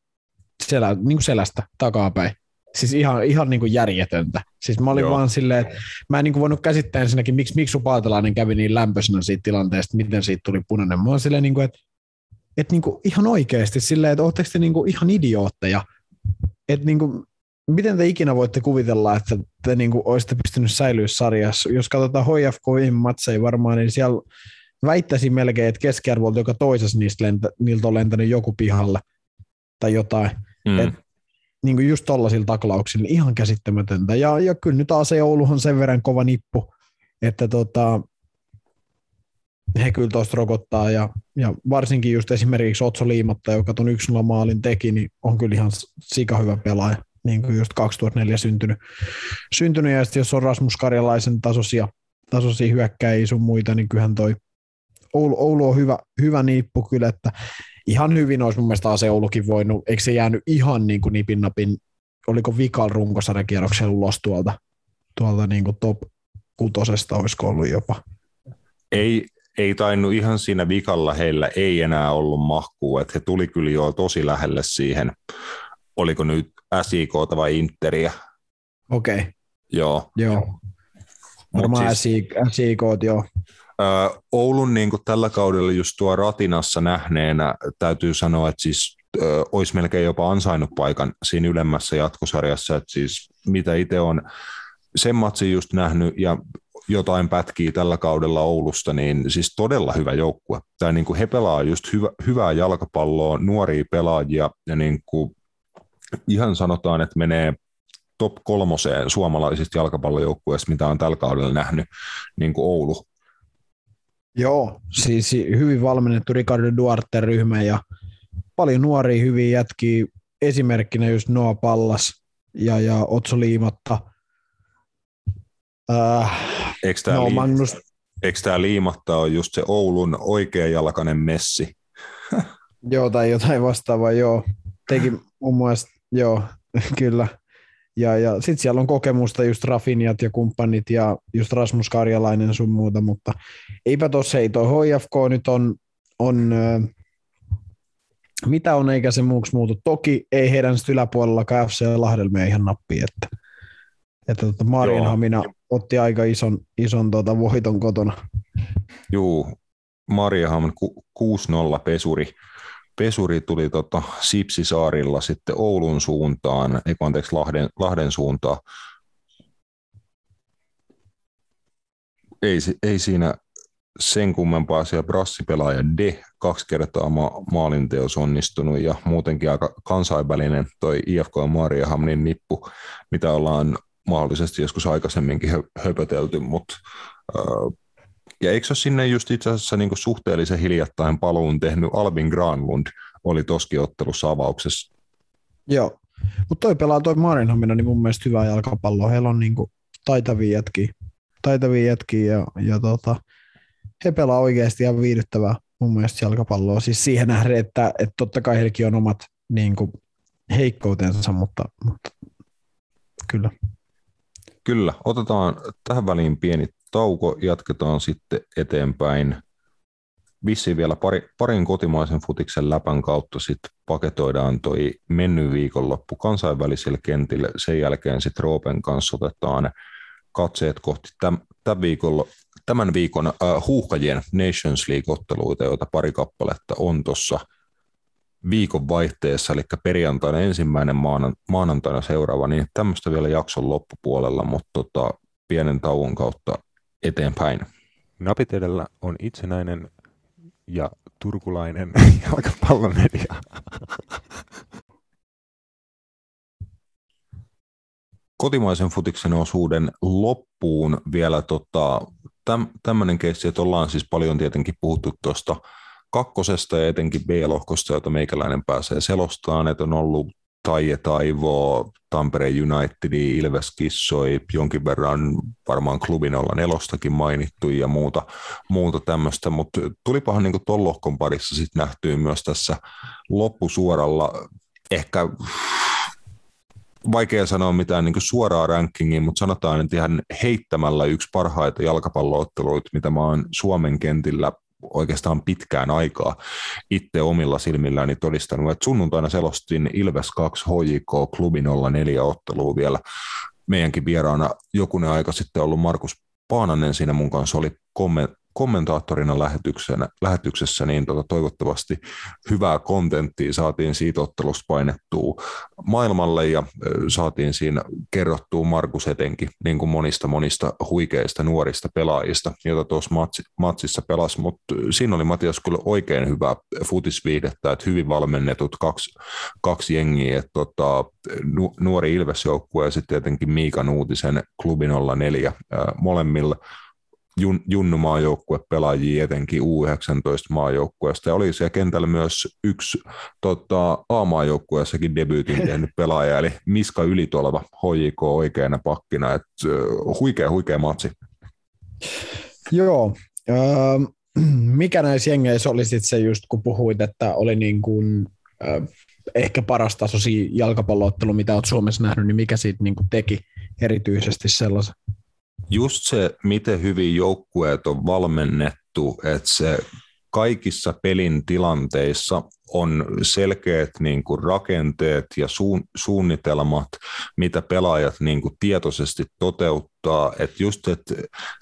selä, niin kuin selästä takapäin. Siis ihan, ihan niin kuin järjetöntä. Siis mä olin Joo. vaan silleen, että mä en niin kuin voinut käsittää ensinnäkin, miksi, miksi Paatelainen kävi niin lämpöisenä siitä tilanteesta, miten siitä tuli punainen. Mä oon silleen, niin kuin, että, että niin kuin ihan oikeasti silleen, että ootteko te niin kuin ihan idiootteja? Että niin kuin, miten te ikinä voitte kuvitella, että te niin kuin olisitte pystynyt säilyä sarjassa? Jos katsotaan HFK viime matseja varmaan, niin siellä väittäisin melkein, että keskiarvolta joka toisessa niistä lentä, niiltä on lentänyt joku pihalle tai jotain. Mm. Et, niin kuin just tollaisilla taklauksilla, niin ihan käsittämätöntä. Ja, ja kyllä nyt AC Ouluhan sen verran kova nippu, että tota, he kyllä tuosta rokottaa ja, ja, varsinkin just esimerkiksi Otso Liimatta, joka tuon 1 maalin teki, niin on kyllä ihan sika hyvä pelaaja, niin kuin just 2004 syntynyt. syntynyt ja sitten jos on Rasmus Karjalaisen tasoisia, tasoisia hyökkäjiä sun muita, niin kyllähän toi Oulu, Oulu on hyvä, hyvä niippu kyllä, että ihan hyvin olisi mun mielestä se Oulukin voinut, eikö se jäänyt ihan niin kuin nipin napin, oliko vikal runkosarjakierroksella ulos tuolta, tuolta niin kuin top kutosesta, olisiko ollut jopa? Ei, ei tainnut ihan siinä vikalla heillä ei enää ollut mahkua, että he tuli kyllä jo tosi lähelle siihen, oliko nyt SIK vai Interia. Okei. Okay. Joo. Joo. Varmaan siis, SIK, joo. Oulun niin kuin tällä kaudella just tuo Ratinassa nähneenä täytyy sanoa, että siis ö, olisi melkein jopa ansainnut paikan siinä ylemmässä jatkosarjassa, että siis mitä itse on sen matsin just nähnyt ja jotain pätkiä tällä kaudella Oulusta, niin siis todella hyvä joukkue. Tämä niin kuin he pelaa just hyvä, hyvää jalkapalloa, nuoria pelaajia ja niin kuin ihan sanotaan, että menee top kolmoseen suomalaisista jalkapallojoukkueista, mitä on tällä kaudella nähnyt niin kuin Oulu. Joo, siis hyvin valmennettu Ricardo Duarte-ryhmä ja paljon nuoria hyviä jätkiä, esimerkkinä just Noa Pallas ja, ja Otso Liimatta. Äh, eikö tämä, no, liim- Magnus... eikö tämä Liimatta ole just se Oulun oikeajalkainen messi? joo, tai jotain vastaavaa, joo. Teki mun mielestä, joo, kyllä. Ja, ja sitten siellä on kokemusta just Rafiniat ja kumppanit ja just Rasmus Karjalainen sun muuta, mutta eipä tossa ei toi HFK nyt on, on mitä on eikä se muuksi muutu. Toki ei heidän sitten yläpuolella KFC Lahdelmia ihan nappi, että, että tota Marienhamina otti aika ison, ison tota voiton kotona. Juu, Marienhamin 6-0 pesuri pesuri tuli tota Sipsisaarilla sitten Oulun suuntaan, ei anteeksi Lahden, Lahden suuntaan. ei, ei siinä sen kummempaa siellä brassipelaaja De kaksi kertaa ma- maalinteos onnistunut ja muutenkin aika kansainvälinen toi IFK Mariahamnin nippu, mitä ollaan mahdollisesti joskus aikaisemminkin höpötelty, mutta ja eikö ole sinne just itse asiassa niin suhteellisen hiljattain paluun tehnyt Albin Granlund, oli toski ottelussa avauksessa. Joo, mutta toi pelaa toi Marinhamina niin mun mielestä hyvää jalkapalloa. Heillä on niin kuin taitavia jätkiä, taitavia jätkiä ja, ja tota, he pelaa oikeasti ihan viihdyttävää mun mielestä jalkapalloa. Siis siihen nähden, että, että totta kai heilläkin on omat niin kuin, heikkoutensa, mutta, mutta kyllä. Kyllä, otetaan tähän väliin pieni tauko, jatketaan sitten eteenpäin. Vissiin vielä pari, parin kotimaisen futiksen läpän kautta sitten paketoidaan toi menny viikonloppu kansainvälisille kentille. Sen jälkeen sitten Roopen kanssa otetaan katseet kohti tämän, tämän, tämän viikon äh, huuhkajien Nations League-otteluita, joita pari kappaletta on tuossa viikon vaihteessa, eli perjantaina ensimmäinen, maanantaina seuraava, niin tämmöistä vielä jakson loppupuolella, mutta tota, pienen tauon kautta eteenpäin. Napit edellä on itsenäinen ja turkulainen jalkapallomedia. Kotimaisen futiksen osuuden loppuun vielä tota, täm, tämmöinen keissi, että ollaan siis paljon tietenkin puhuttu tuosta kakkosesta ja etenkin B-lohkosta, jota meikäläinen pääsee selostamaan, että on ollut Taije Taivo, Tampere United, Ilves kissoi, jonkin verran varmaan klubin olla nelostakin mainittu ja muuta, muuta tämmöistä, mutta tulipahan niin tuon lohkon parissa sitten nähtyy myös tässä loppusuoralla. Ehkä vaikea sanoa mitään niin suoraa rankingia, mutta sanotaan, että ihan heittämällä yksi parhaita jalkapallootteluita, mitä mä oon Suomen kentillä oikeastaan pitkään aikaa itse omilla silmilläni todistanut, että sunnuntaina selostin Ilves 2 HJK klubi 04 ottelua vielä meidänkin vieraana. Jokunen aika sitten ollut Markus Paananen siinä mun kanssa oli kommentaattorina lähetyksenä, lähetyksessä, niin tota, toivottavasti hyvää kontenttia saatiin siitä ottelusta painettua maailmalle ja saatiin siinä kerrottua Markus etenkin niin kuin monista monista huikeista nuorista pelaajista, joita tuossa matsi, matsissa pelasi, mutta siinä oli Matias kyllä oikein hyvä futisviihdettä, että hyvin valmennetut kaksi, kaksi jengiä, että tota, nuori Ilves-joukkue ja sitten tietenkin Miika Nuutisen klubi 04 molemmilla jun, junnu maajoukkue pelaajia etenkin U19-maajoukkueesta. Ja oli siellä kentällä myös yksi tota, A-maajoukkueessakin debyytin tehnyt pelaaja, eli Miska Ylitolva, HJK oikeana pakkina. Et, huikea, huikea matsi. Joo. Äh, mikä näissä jengeissä oli sitten se just, kun puhuit, että oli niin kuin, äh, ehkä paras tasosi jalkapalloottelu, mitä olet Suomessa nähnyt, niin mikä siitä niin kuin teki erityisesti sellaisen? Just se, miten hyvin joukkueet on valmennettu, että se kaikissa pelin tilanteissa on selkeät niin kuin rakenteet ja suun, suunnitelmat, mitä pelaajat niin kuin tietoisesti toteuttaa. Että just, että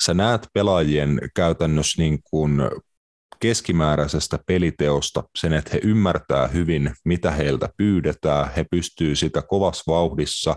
sä näet pelaajien käytännössä niin kuin keskimääräisestä peliteosta sen, että he ymmärtää hyvin, mitä heiltä pyydetään, he pystyy sitä kovassa vauhdissa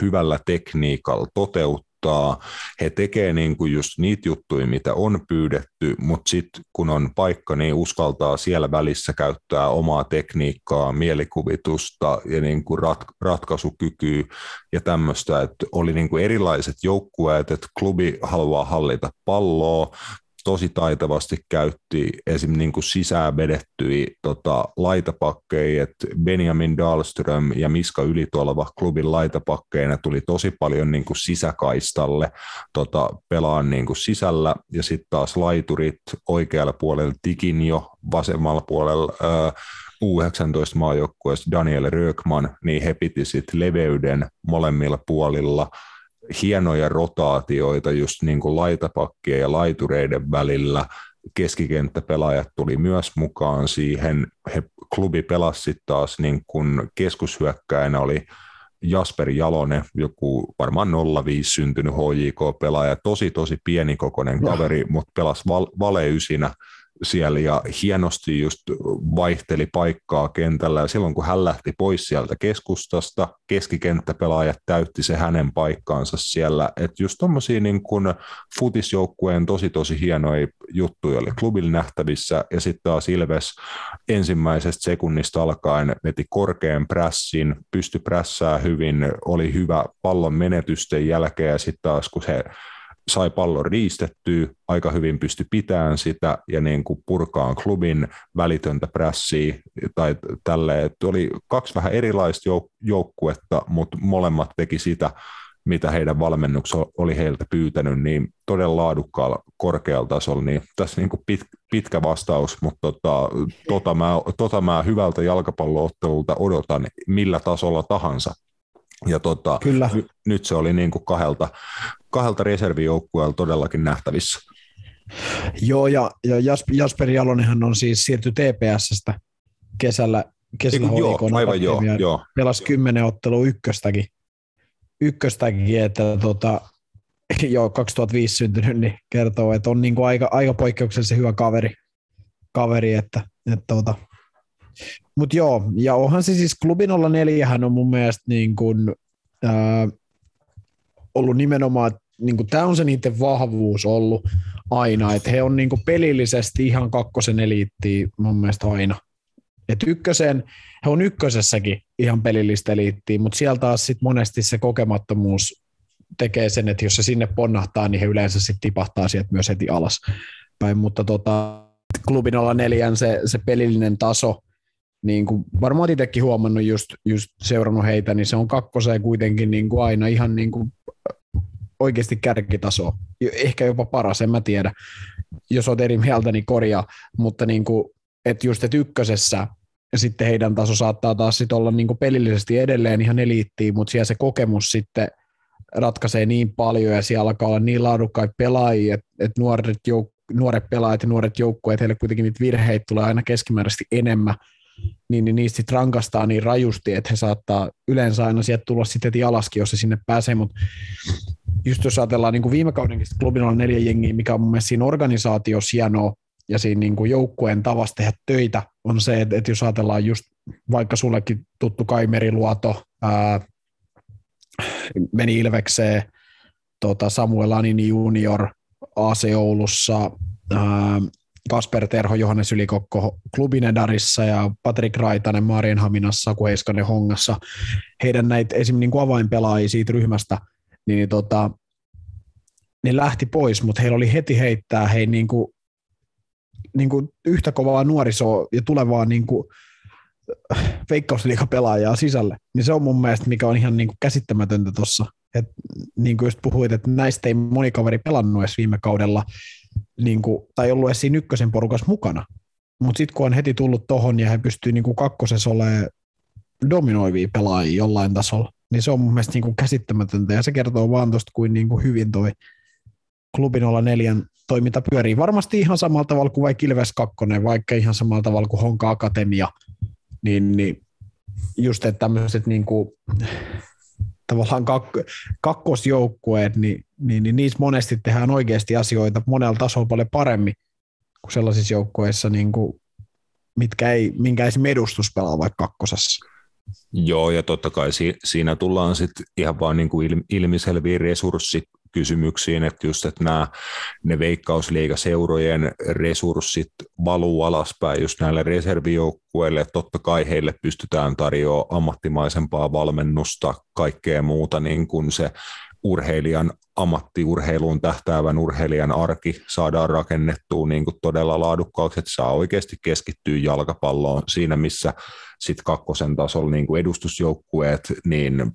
hyvällä tekniikalla toteuttamaan, auttaa. He tekee niin kuin just niitä juttuja, mitä on pyydetty, mutta sitten kun on paikka, niin uskaltaa siellä välissä käyttää omaa tekniikkaa, mielikuvitusta ja niin kuin rat- ratkaisukykyä ja tämmöistä, että oli niin kuin erilaiset joukkueet, että klubi haluaa hallita palloa, tosi taitavasti käytti esim. Niin kuin sisään vedettyjä tota, laitapakkeja, että Benjamin Dahlström ja Miska Ylitolva klubin laitapakkeina tuli tosi paljon niin kuin sisäkaistalle tota, pelaan niin kuin sisällä, ja sitten taas laiturit oikealla puolella jo vasemmalla puolella ää, U19-maajoukkueesta Daniel Rökman, niin he piti sitten leveyden molemmilla puolilla – hienoja rotaatioita just niin kuin laitapakkien ja laitureiden välillä. Keskikenttäpelaajat tuli myös mukaan siihen. He, klubi pelasi taas niin kuin keskushyökkäinä oli Jasper Jalonen, joku varmaan 05 syntynyt HJK-pelaaja, tosi tosi pienikokoinen kaveri, mutta pelasi val- valeysinä siellä ja hienosti just vaihteli paikkaa kentällä. Ja silloin kun hän lähti pois sieltä keskustasta, keskikenttäpelaajat täytti se hänen paikkaansa siellä, että just tommosia niin kuin futisjoukkueen tosi tosi hienoja juttuja oli klubilla nähtävissä. Ja sitten taas Ilves ensimmäisestä sekunnista alkaen veti korkean prässin, pysty prässää hyvin, oli hyvä pallon menetysten jälkeen. Ja sitten taas kun se sai pallon riistettyä, aika hyvin pysty pitämään sitä ja niin kuin purkaan klubin välitöntä prässiä tai tälle, että oli kaksi vähän erilaista jouk- joukkuetta, mutta molemmat teki sitä, mitä heidän valmennuksensa oli heiltä pyytänyt, niin todella laadukkaalla korkealla tasolla, niin tässä niin kuin pit, pitkä vastaus, mutta tota, tota, mä, tota mä hyvältä jalkapalloottelulta odotan millä tasolla tahansa. Ja tota, Kyllä. N- nyt se oli niin kuin kahdelta, kahdelta reservijoukkueella todellakin nähtävissä. Joo, ja, ja Jasper, Jasper Jalonenhan on siis siirty TPSstä kesällä, kesällä Eiku, joo, aivan joo, joo. pelasi kymmenen ottelua ykköstäkin, ykköstäkin että tota, joo, 2005 syntynyt, niin kertoo, että on niinku aika, aika poikkeuksellisen hyvä kaveri, kaveri että, että tota. Mutta joo, ja onhan se siis olla neljähän on mun mielestä niin kuin, ää, ollut nimenomaan, niin tämä on se niiden vahvuus ollut aina, että he on niin pelillisesti ihan kakkosen eliittiä mun mielestä aina. Et ykkösen, he on ykkösessäkin ihan pelillistä eliittiä, mutta sieltä taas sit monesti se kokemattomuus tekee sen, että jos se sinne ponnahtaa, niin he yleensä sitten tipahtaa sieltä myös heti alas. Päin, mutta tota, klubin olla neljän se, se pelillinen taso, niin kuin varmaan itsekin huomannut just, just seurannut heitä, niin se on kakkoseen kuitenkin niin kuin aina ihan niin kuin oikeasti kärkitaso. Ehkä jopa paras, en mä tiedä. Jos olet eri mieltä, niin korjaa. Mutta niin kuin, että just, että ykkösessä sitten heidän taso saattaa taas sit olla niin kuin pelillisesti edelleen ihan eliittiin, mutta siellä se kokemus sitten ratkaisee niin paljon ja siellä alkaa olla niin laadukkaita pelaajia, että, että nuoret, jouk- nuoret pelaajat ja nuoret joukkueet, heille kuitenkin niitä virheitä tulee aina keskimääräisesti enemmän, niin, niin niistä sitten rankastaa niin rajusti, että he saattaa yleensä aina sieltä tulla sitten heti alaskin, jos se sinne pääsee, mutta just jos ajatellaan niin kuin viime kaudenkin klubin on neljä jengiä, mikä on mun mielestä siinä organisaatiossa hienoa, ja siinä niin kuin joukkueen tavasta tehdä töitä, on se, että, että jos ajatellaan just vaikka sullekin tuttu Kaimeri Luoto, ää, meni Ilvekseen, tota Samuel Anini junior AC Oulussa, ää, Kasper Terho, Johannes Ylikokko Klubinedarissa ja Patrick Raitanen Marienhaminassa, Saku Heiskanen Hongassa. Heidän näitä esimerkiksi niin kuin avainpelaajia siitä ryhmästä, niin tota, ne lähti pois, mutta heillä oli heti heittää hei niin kuin, niin kuin yhtä kovaa nuorisoa ja tulevaa niin kuin veikkausliikapelaajaa sisälle. Niin se on mun mielestä, mikä on ihan niin kuin käsittämätöntä tuossa. Niin kuin just puhuit, että näistä ei moni kaveri pelannut edes viime kaudella, niin kuin, tai ollut edes siinä ykkösen porukassa mukana. Mutta sitten kun on heti tullut tohon ja he pystyy niin kakkosessa olemaan dominoivia pelaajia jollain tasolla, niin se on mun mielestä niin kuin käsittämätöntä ja se kertoo vaan tuosta, kuin, niin kuin hyvin toi klubin olla neljän toiminta pyörii. Varmasti ihan samalla tavalla kuin vaikka Ilves 2, vaikka ihan samalla tavalla kuin Honka Akatemia, niin, niin just että tämmöiset niin kuin, tavallaan kak- kakkosjoukkueet, niin, niin, niin niissä monesti tehdään oikeasti asioita monella tasolla paljon paremmin kuin sellaisissa joukkueissa, niin kuin, mitkä ei, minkä esimerkiksi edustus pelaa vaikka kakkosessa. Joo, ja totta kai si- siinä tullaan sitten ihan vaan niin kuin il- ilmiselviin resurssikysymyksiin, että just, että nämä ne veikkausliigaseurojen resurssit valuu alaspäin just näille reservijoukkueille, totta kai heille pystytään tarjoamaan ammattimaisempaa valmennusta, kaikkea muuta niin kuin se urheilijan ammattiurheiluun tähtäävän urheilijan arki saadaan rakennettua niin kuin todella laadukkaaksi, että saa oikeasti keskittyä jalkapalloon siinä, missä sitten kakkosen tasolla niin kuin edustusjoukkueet, niin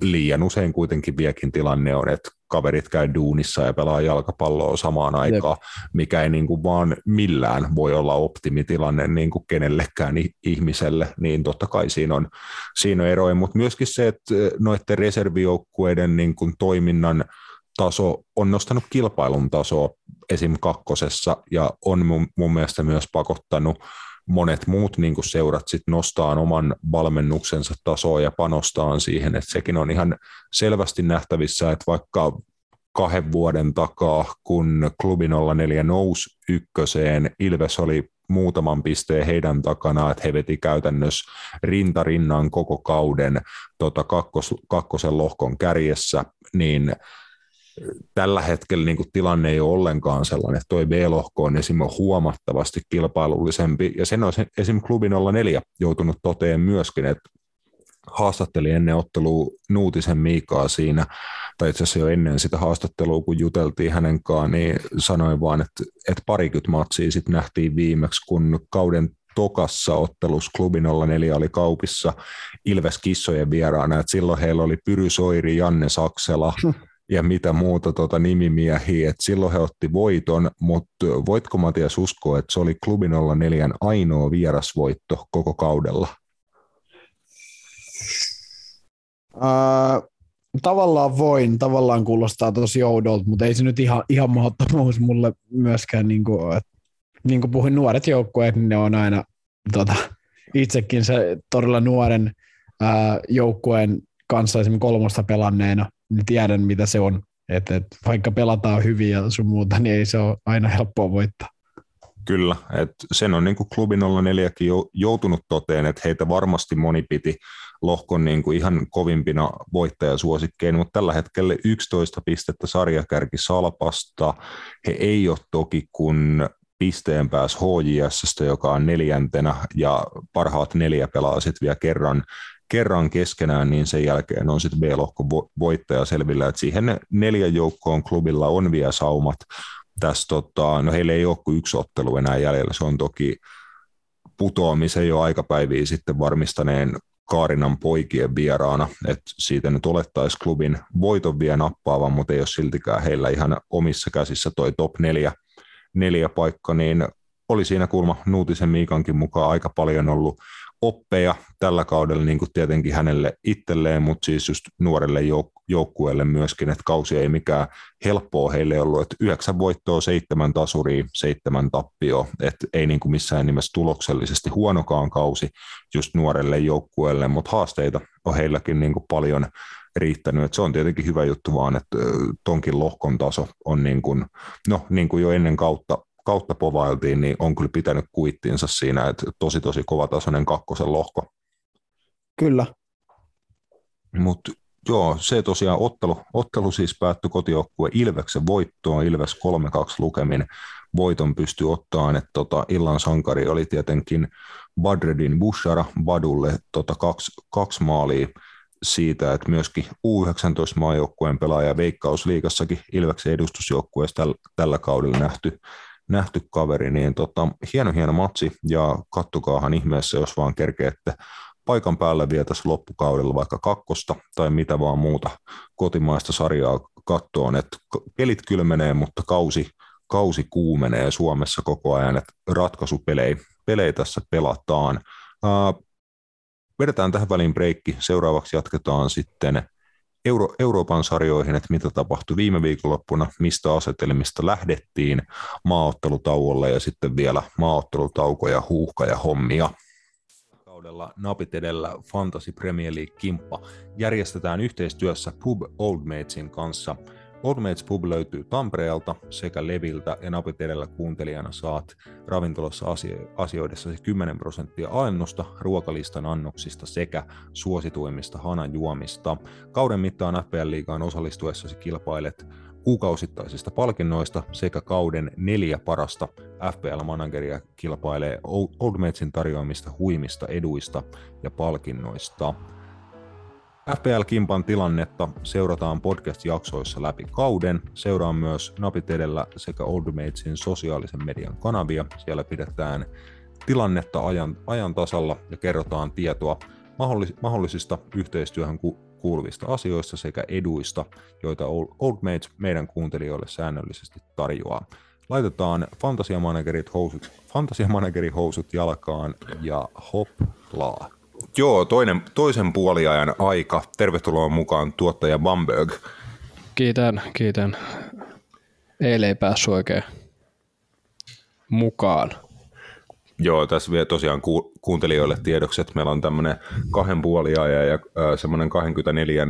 liian usein kuitenkin viekin tilanne on, että kaverit käy duunissa ja pelaa jalkapalloa samaan aikaan, mikä ei niin kuin vaan millään voi olla optimitilanne niin kuin kenellekään ihmiselle, niin totta kai siinä on, siinä on eroja, mutta myöskin se, että noiden reservijoukkueiden niin kuin toiminnan taso on nostanut kilpailun tasoa esim. kakkosessa ja on mun, mun mielestä myös pakottanut monet muut niin kuin seurat sit nostaa oman valmennuksensa tasoa ja panostaa siihen, että sekin on ihan selvästi nähtävissä, että vaikka kahden vuoden takaa, kun klubi 04 nousi ykköseen. Ilves oli muutaman pisteen heidän takana, että he veti käytännössä rintarinnan koko kauden tota, kakkos, kakkosen lohkon kärjessä, niin tällä hetkellä niin kuin tilanne ei ole ollenkaan sellainen, että tuo B-lohko on esimerkiksi huomattavasti kilpailullisempi, ja sen on esimerkiksi klubi 04 joutunut toteen myöskin, että haastatteli ennen ottelua Nuutisen Miikaa siinä, tai itse asiassa jo ennen sitä haastattelua, kun juteltiin hänen kanssaan, niin sanoin vaan, että, että parikymmentä matsia sitten nähtiin viimeksi, kun kauden tokassa ottelussa klubi 04 oli kaupissa Ilves Kissojen vieraana, että silloin heillä oli Pyry Soiri, Janne Saksela, ja mitä muuta tota nimimiehiä, että silloin he otti voiton, mutta voitko Matias uskoa, että se oli klubi 04 ainoa vierasvoitto koko kaudella? Uh, tavallaan voin, tavallaan kuulostaa tosi oudolta, mutta ei se nyt ihan, ihan mahdottomuus mulle myöskään, niin kuin, että, niin kuin puhuin nuoret joukkueet, niin ne on aina tota, itsekin se todella nuoren ää, joukkueen kanssa esimerkiksi kolmosta pelanneena, niin tiedän mitä se on. Et, et vaikka pelataan hyvin ja sun muuta, niin ei se ole aina helppoa voittaa. Kyllä, että sen on niin kuin klubi 04 joutunut toteen, että heitä varmasti moni piti lohkon niin kuin ihan kovimpina voittajasuosikkeina, mutta tällä hetkellä 11 pistettä sarjakärki Salpasta. He ei ole toki kun pisteen pääs HJS, joka on neljäntenä, ja parhaat neljä pelaa sitten vielä kerran, kerran keskenään, niin sen jälkeen on sitten B-lohkon voittaja selvillä, että siihen neljän joukkoon klubilla on vielä saumat, tässä tota, no heillä ei ole kuin yksi ottelu enää jäljellä, se on toki putoamisen jo aikapäiviä sitten varmistaneen Kaarinan poikien vieraana, että siitä nyt olettaisi klubin voiton vielä nappaavan, mutta ei ole siltikään heillä ihan omissa käsissä toi top neljä, neljä paikka, niin oli siinä kulma Nuutisen Miikankin mukaan aika paljon ollut oppeja tällä kaudella niin kuin tietenkin hänelle itselleen, mutta siis just nuorelle jouk- joukkueelle myöskin, että kausi ei mikään helppoa heille ollut, että yhdeksän voittoa, seitsemän tasuria, seitsemän tappioa, että ei niin kuin missään nimessä tuloksellisesti huonokaan kausi just nuorelle joukkueelle, mutta haasteita on heilläkin niin kuin paljon riittänyt, että se on tietenkin hyvä juttu vaan, että tonkin lohkon taso on niin kuin, no niin kuin jo ennen kautta kautta povailtiin, niin on kyllä pitänyt kuittiinsa siinä, että tosi tosi kovatasoinen kakkosen lohko. Kyllä. Mutta joo, se tosiaan ottelu, ottelu siis päättyi kotijoukkue Ilveksen voittoon, Ilves 3-2 lukemin voiton pystyi ottaan, että tota, illan sankari oli tietenkin Badredin Bushara Badulle tota, kaksi, kaksi maalia siitä, että myöskin U19-maajoukkueen pelaaja Veikkausliigassakin Ilveksen edustusjoukkueessa tällä, tällä kaudella nähty nähty kaveri, niin tota, hieno hieno matsi. Ja kattokaahan ihmeessä, jos vaan kerkeette paikan päällä tässä loppukaudella vaikka kakkosta tai mitä vaan muuta kotimaista sarjaa kattoon, että pelit kylmenee, mutta kausi, kausi kuumenee Suomessa koko ajan, että ratkaisupelejä pelejä tässä pelataan. Uh, vedetään tähän väliin breikki, seuraavaksi jatketaan sitten Euro, Euroopan sarjoihin, että mitä tapahtui viime viikonloppuna, mistä asetelmista lähdettiin maaottelutauolle ja sitten vielä maaottelutaukoja, huuhka ja hommia. Kaudella napit edellä Fantasy Premier League kimppa järjestetään yhteistyössä Pub Old Matesin kanssa – Oldmates Pub löytyy Tampereelta sekä Leviltä ja napit edellä kuuntelijana saat ravintolassa asioidessa 10 prosenttia alennusta ruokalistan annoksista sekä suosituimmista hanajuomista. Kauden mittaan FPL-liigaan osallistuessasi kilpailet kuukausittaisista palkinnoista sekä kauden neljä parasta FPL-manageria kilpailee Oldmatesin tarjoamista huimista eduista ja palkinnoista. FPL-kimpan tilannetta seurataan podcast-jaksoissa läpi kauden. Seuraan myös Napit edellä sekä Oldmatesin sosiaalisen median kanavia. Siellä pidetään tilannetta ajan, ajan tasalla ja kerrotaan tietoa mahdollis- mahdollisista yhteistyöhön ku- kuuluvista asioista sekä eduista, joita Oldmates meidän kuuntelijoille säännöllisesti tarjoaa. Laitetaan fantasiamanagerit housut, fantasiamanagerin housut jalkaan ja hoplaa. Joo, toinen, toisen puoliajan aika. Tervetuloa mukaan tuottaja Bamberg. Kiitän, kiitän. Eilen ei päässyt oikein mukaan. Joo, tässä vielä tosiaan ku, kuuntelijoille tiedoksi, että meillä on tämmöinen kahden puoliajan ja äh, semmoinen 24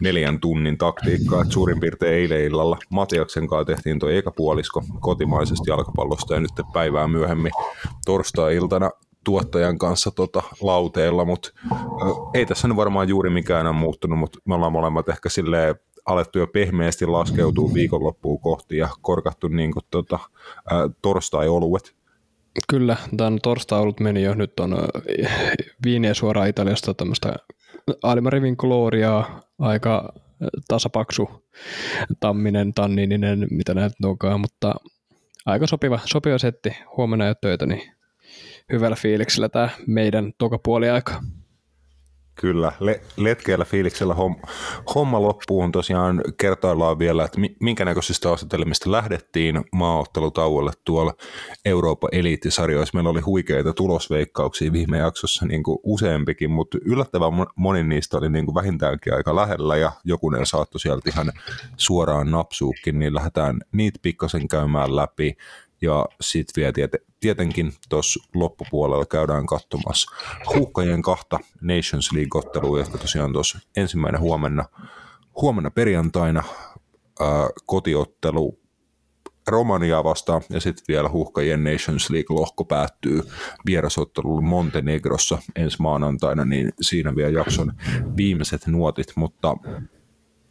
neljän tunnin taktiikka, että suurin piirtein eilen illalla Matiaksen kanssa tehtiin tuo eka puolisko kotimaisesta jalkapallosta ja nyt päivää myöhemmin torstai-iltana tuottajan kanssa tota, lauteilla, mutta ei tässä nyt varmaan juuri mikään on muuttunut, mutta me ollaan molemmat ehkä silleen alettu jo pehmeästi laskeutuu viikonloppuun kohti ja korkattu niin kuin, tota, torstai-oluet Kyllä, tämän torstai ollut meni jo. Nyt on viiniä suoraan Italiasta tämmöistä Alimarivin Gloriaa, aika tasapaksu tamminen, tannininen, mitä näet onkaan, mutta aika sopiva, sopiva setti. Huomenna jo töitä, niin hyvällä fiiliksellä tämä meidän toka puoli aika. Kyllä, le- letkeällä fiiliksellä homma, homma loppuun tosiaan kertaillaan vielä, että minkä näköisistä asetelmista lähdettiin maaottelutauolle tuolla Euroopan eliittisarjoissa. Meillä oli huikeita tulosveikkauksia viime jaksossa niin kuin useampikin, mutta yllättävän moni niistä oli niin kuin vähintäänkin aika lähellä ja jokunen saattoi sieltä ihan suoraan napsuukin, niin lähdetään niitä pikkasen käymään läpi ja sitten vielä tiet- tietenkin tuossa loppupuolella käydään katsomassa huukkajien kahta Nations League-ottelua, jotka tosiaan tuossa ensimmäinen huomenna, huomenna perjantaina ää, kotiottelu Romania vastaan ja sitten vielä huuhkajien Nations League-lohko päättyy vierasottelulla Montenegrossa ensi maanantaina, niin siinä vielä jakson viimeiset nuotit, mutta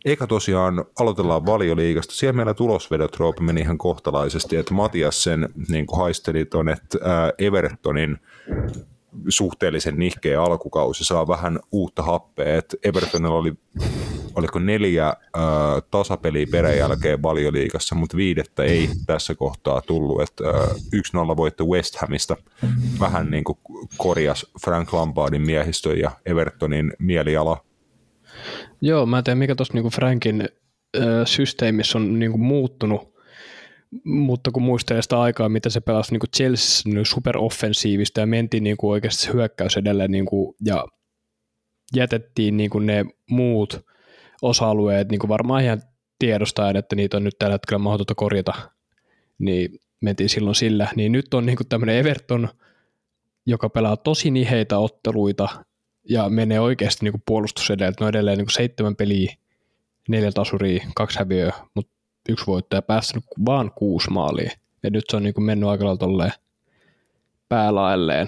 Eikä tosiaan aloitellaan valioliigasta. Siellä meillä tulosvedot Roope meni ihan kohtalaisesti, että Matias sen niin haisteli tuonne Evertonin suhteellisen nihkeä alkukausi saa vähän uutta happea. Et Evertonilla oli oliko neljä äh, tasapeliä peräjälkeen valioliigassa, mutta viidettä ei tässä kohtaa tullut. Et, äh, 1-0 voitto West Hamista vähän niin kuin korjas Frank Lampardin miehistö ja Evertonin mieliala Joo, mä en tiedä mikä tuossa niinku Frankin ö, systeemissä on niinku muuttunut, mutta kun muistelee sitä aikaa, mitä se pelasi niinku Chelsea niin superoffensiivista ja mentiin niinku oikeasti hyökkäys edelleen niinku, ja jätettiin niinku ne muut osa-alueet niinku varmaan ihan tiedostaen, että niitä on nyt tällä hetkellä mahdotonta korjata, niin mentiin silloin sillä. Niin nyt on niinku tämmöinen Everton, joka pelaa tosi niheitä otteluita ja menee oikeasti niin puolustus edelleen. No edelleen niin seitsemän peliä, neljä tasuria, kaksi häviöä, mutta yksi voittaja päästänyt vaan kuusi maalia. Ja nyt se on niin kuin mennyt aika lailla päälaelleen.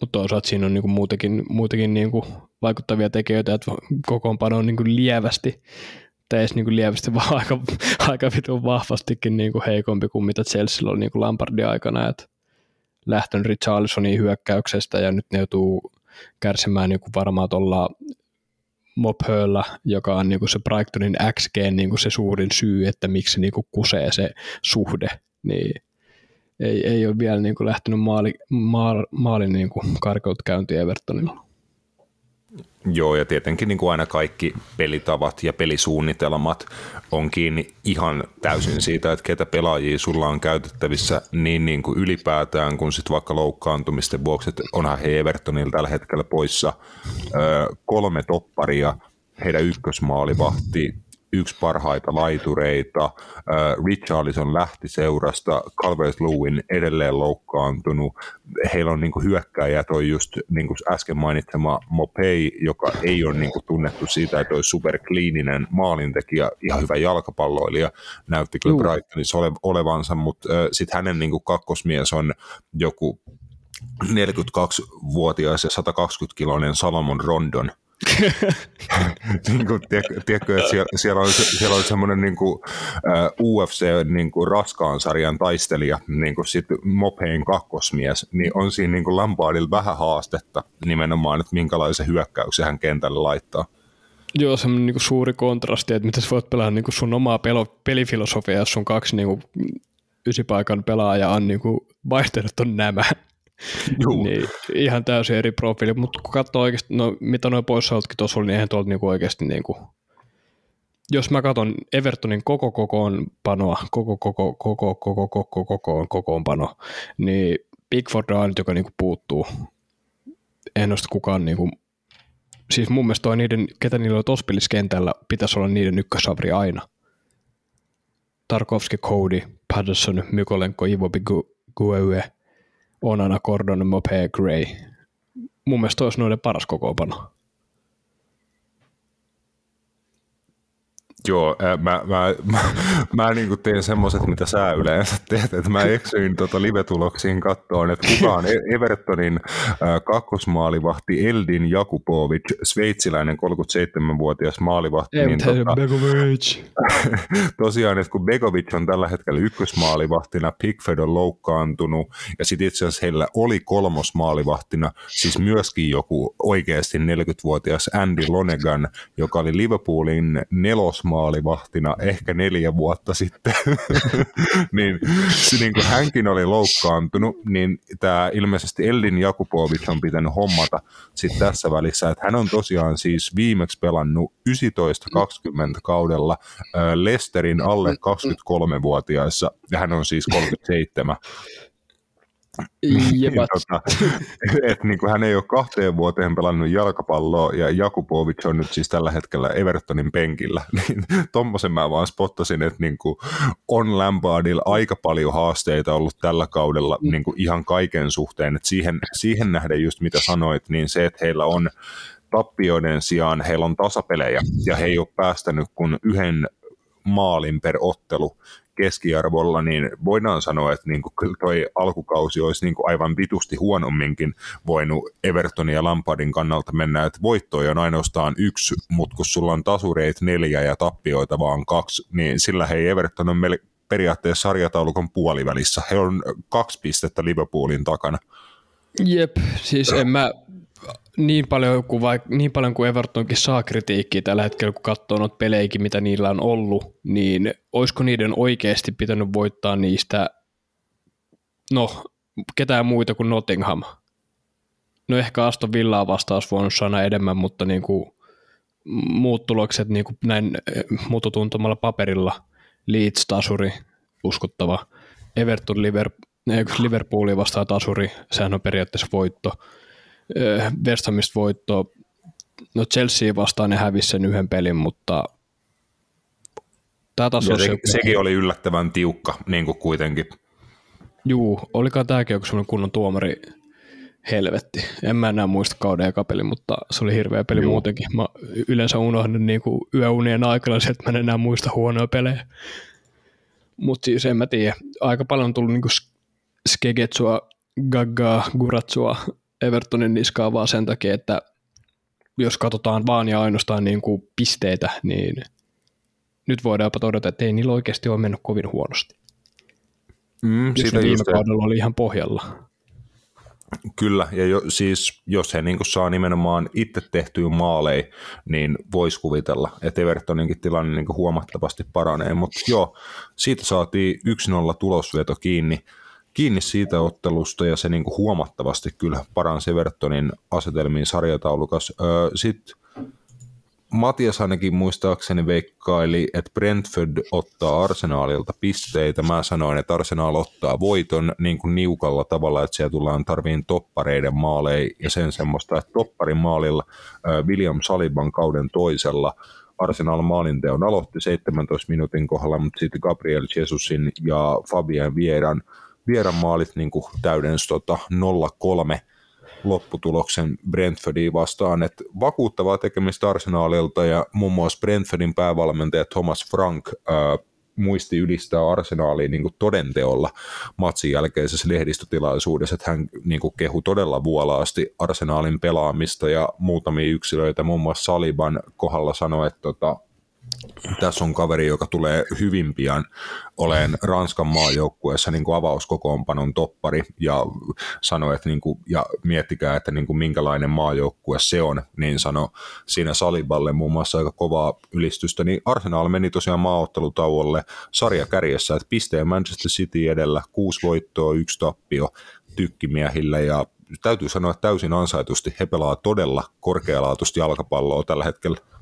Mutta toisaalta siinä on niin kuin muutenkin, muutenkin niin kuin vaikuttavia tekijöitä, että kokoonpano on niin kuin lievästi, tai edes niin kuin lievästi, vaan aika, aika vitun vahvastikin niin kuin heikompi kuin mitä Chelsea oli niin kuin Lampardin aikana. Että lähtenyt Richarlisonin hyökkäyksestä ja nyt ne joutuu kärsimään niin kuin varmaan tuolla Mophöllä, joka on niin kuin se Brightonin XG niin kuin se suurin syy, että miksi niin kuin kusee se suhde, niin ei, ei ole vielä niin kuin lähtenyt maali, maali, maalin niin kuin karkeut käyntiin Evertonilla. Joo, ja tietenkin niin kuin aina kaikki pelitavat ja pelisuunnitelmat on kiinni ihan täysin siitä, että ketä pelaajia sulla on käytettävissä niin, niin kuin ylipäätään, kun sitten vaikka loukkaantumisten vuoksi, että onhan he Evertonilla tällä hetkellä poissa. Kolme topparia, heidän ykkösmaalivahti yksi parhaita laitureita. Richarlison lähti seurasta, Calvert-Lewin edelleen loukkaantunut. Heillä on niinku hyökkäjät, on just niinku äsken mainitsema Mopei, joka ei ole niinku tunnettu siitä, että olisi superkliininen maalintekijä, ihan hyvä jalkapalloilija, näytti kyllä Brightonissa ole, olevansa, mutta sitten hänen niinku kakkosmies on joku 42-vuotias ja 120-kiloinen Salomon Rondon – niin kuin, tiedätkö, että siellä, siellä on, siellä on semmoinen niin kuin, uh, UFC niin kuin raskaan sarjan taistelija, niin kuin sit Mopeen kakkosmies, niin on siinä niin kuin Lampardilla vähän haastetta nimenomaan, että minkälaisen hyökkäyksen hän kentälle laittaa. Joo, semmoinen niin suuri kontrasti, että miten sä voit pelaa niin kuin sun omaa pelo, pelifilosofiaa, jos sun kaksi niin kuin, ysipaikan pelaajaa on niin kuin, vaihtoehdot on nämä. Niin, ihan täysin eri profiili, mutta kun katsoo oikeasti, no, mitä noin poissaolotkin tuossa oli, niin eihän tuolta niinku oikeasti niinku, jos mä katson Evertonin koko kokoonpanoa, koko koko koko koko koko koko kokoonpano, niin Pickford on ainut, joka niinku puuttuu. En nosta kukaan niinku, siis mun mielestä toi niiden, ketä niillä on tuossa kentällä, pitäisi olla niiden ykkösavri aina. Tarkovski, Cody, Patterson, Mykolenko, Ivo Gueue, Onana, Gordon, Mopé, Gray. Mun mielestä olisi noiden paras kokoonpano. Joo, ää, mä, mä, mä, mä niin teen semmoiset, mitä sä yleensä teet, että mä eksyin tota live-tuloksiin kattoon, että kuka on E- Evertonin ää, kakkosmaalivahti Eldin Jakubovic, sveitsiläinen 37-vuotias maalivahti. Ei, niin tota, Begovic. tosiaan, että kun Begovic on tällä hetkellä ykkösmaalivahtina, Pickford on loukkaantunut, ja sitten itse asiassa heillä oli kolmosmaalivahtina, siis myöskin joku oikeasti 40-vuotias Andy Lonegan, joka oli Liverpoolin nelosmaalivahtina ehkä neljä vuotta sitten, niin, se, niin kuin hänkin oli loukkaantunut, niin tämä ilmeisesti Eldin Jakubovic on pitänyt hommata sitten tässä välissä, että hän on tosiaan siis viimeksi pelannut 19-20 kaudella Lesterin alle 23-vuotiaissa, ja hän on siis 37. Jepat. tota, et niin kuin hän ei ole kahteen vuoteen pelannut jalkapalloa ja Jakubovic on nyt siis tällä hetkellä Evertonin penkillä, niin tommosen mä vaan spottasin, että niin kuin on Lampardilla aika paljon haasteita ollut tällä kaudella niin kuin ihan kaiken suhteen, että siihen, siihen nähden just mitä sanoit, niin se, että heillä on tappioiden sijaan heillä on tasapelejä ja he ei ole päästänyt kuin yhden maalin per ottelu keskiarvolla, niin voidaan sanoa, että niin kuin kyllä toi alkukausi olisi niin kuin aivan vitusti huonomminkin voinut Evertonin ja Lampardin kannalta mennä, että voittoja on ainoastaan yksi, mutta kun sulla on tasureit neljä ja tappioita vaan kaksi, niin sillä hei Everton on mel- periaatteessa sarjataulukon puolivälissä. He on kaksi pistettä Liverpoolin takana. Jep, siis en mä niin paljon kuin, vaik- niin paljon kuin Evertonkin saa kritiikkiä tällä hetkellä, kun katsoo noita pelejäkin, mitä niillä on ollut, niin olisiko niiden oikeasti pitänyt voittaa niistä, no, ketään muita kuin Nottingham? No ehkä Aston Villaa vastaan olisi voinut sanoa enemmän, mutta niin kuin muut tulokset niin kuin näin eh, mututuntumalla paperilla, Leeds, Tasuri, uskottava, Everton, eh, Liverpooli vastaan Tasuri, sehän on periaatteessa voitto, West Hamista voitto. No Chelsea vastaan ne hävisi sen yhden pelin, mutta tämä taas on se, se, sekin oli yllättävän tiukka niin kuin kuitenkin. Juu, olikaan tämäkin joku semmoinen kunnon tuomari helvetti. En mä enää muista kauden eka peli, mutta se oli hirveä peli Juu. muutenkin. Mä yleensä unohdan niin kuin yöunien aikana se, että mä en enää muista huonoja pelejä. Mutta siis en mä tiedä. Aika paljon on tullut niin kuin skegetsua, gaggaa, guratsua Evertonin niskaa vaan sen takia, että jos katsotaan vaan ja ainoastaan niin kuin pisteitä, niin nyt voidaan jopa todeta, että ei niillä oikeasti ole mennyt kovin huonosti. Mm, Jos siitä viime just, kaudella oli ihan pohjalla. Kyllä, ja jo, siis jos he niin saa nimenomaan itse tehtyä maaleja, niin voisi kuvitella, että Evertoninkin tilanne niin huomattavasti paranee. Mutta joo, siitä saatiin 1-0 tulosveto kiinni, kiinni siitä ottelusta, ja se niin huomattavasti kyllä paransi Evertonin asetelmiin sarjataulukas. Sitten Matias ainakin muistaakseni veikkaili, että Brentford ottaa Arsenaalilta pisteitä. Mä sanoin, että Arsenal ottaa voiton niin kuin niukalla tavalla, että siellä tullaan tarviin toppareiden maaleja ja sen semmoista, että topparin maalilla William Saliban kauden toisella Arsenal maalinteon aloitti 17 minuutin kohdalla, mutta sitten Gabriel Jesusin ja Fabian Vieran, Vieran maalit niin kuin täydens tota 0-3 lopputuloksen Brentfordia vastaan, että vakuuttavaa tekemistä Arsenaalilta ja muun muassa Brentfordin päävalmentaja Thomas Frank ää, muisti ylistää Arsenaaliin niin todenteolla matsin jälkeisessä lehdistötilaisuudessa, että hän niin kuin kehu todella vuolaasti Arsenaalin pelaamista ja muutamia yksilöitä, muun muassa Saliban kohdalla sanoi, että tota, tässä on kaveri, joka tulee hyvin pian. Olen Ranskan maajoukkueessa niin avauskokoonpanon toppari ja sanoi, että niin kuin, ja miettikää, että niin kuin minkälainen maajoukkue se on, niin sano siinä Saliballe muun muassa aika kovaa ylistystä, niin Arsenal meni tosiaan maaottelutauolle sarjakärjessä, että pisteen Manchester City edellä, kuusi voittoa, yksi tappio tykkimiehillä ja täytyy sanoa, että täysin ansaitusti he pelaa todella korkealaatuista jalkapalloa tällä hetkellä.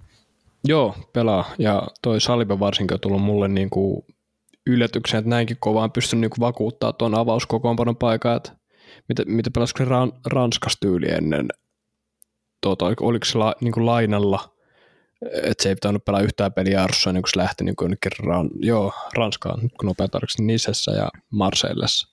Joo, pelaa. Ja toi Saliba varsinkin on tullut mulle niin kuin yllätyksen, että näinkin kovaan pystyn niin vakuuttaa tuon avauskokoonpanon paikan, että mitä, mitä pelasiko se ran, Ranskas tyyli ennen, tuota, oliko se la, niin kuin lainalla, että se ei pitänyt pelaa yhtään peliä arvossa ennen kuin se lähti niin kuin ran, joo, Ranskaan, kun nopea tarkistin Nisessä ja Marseillessa.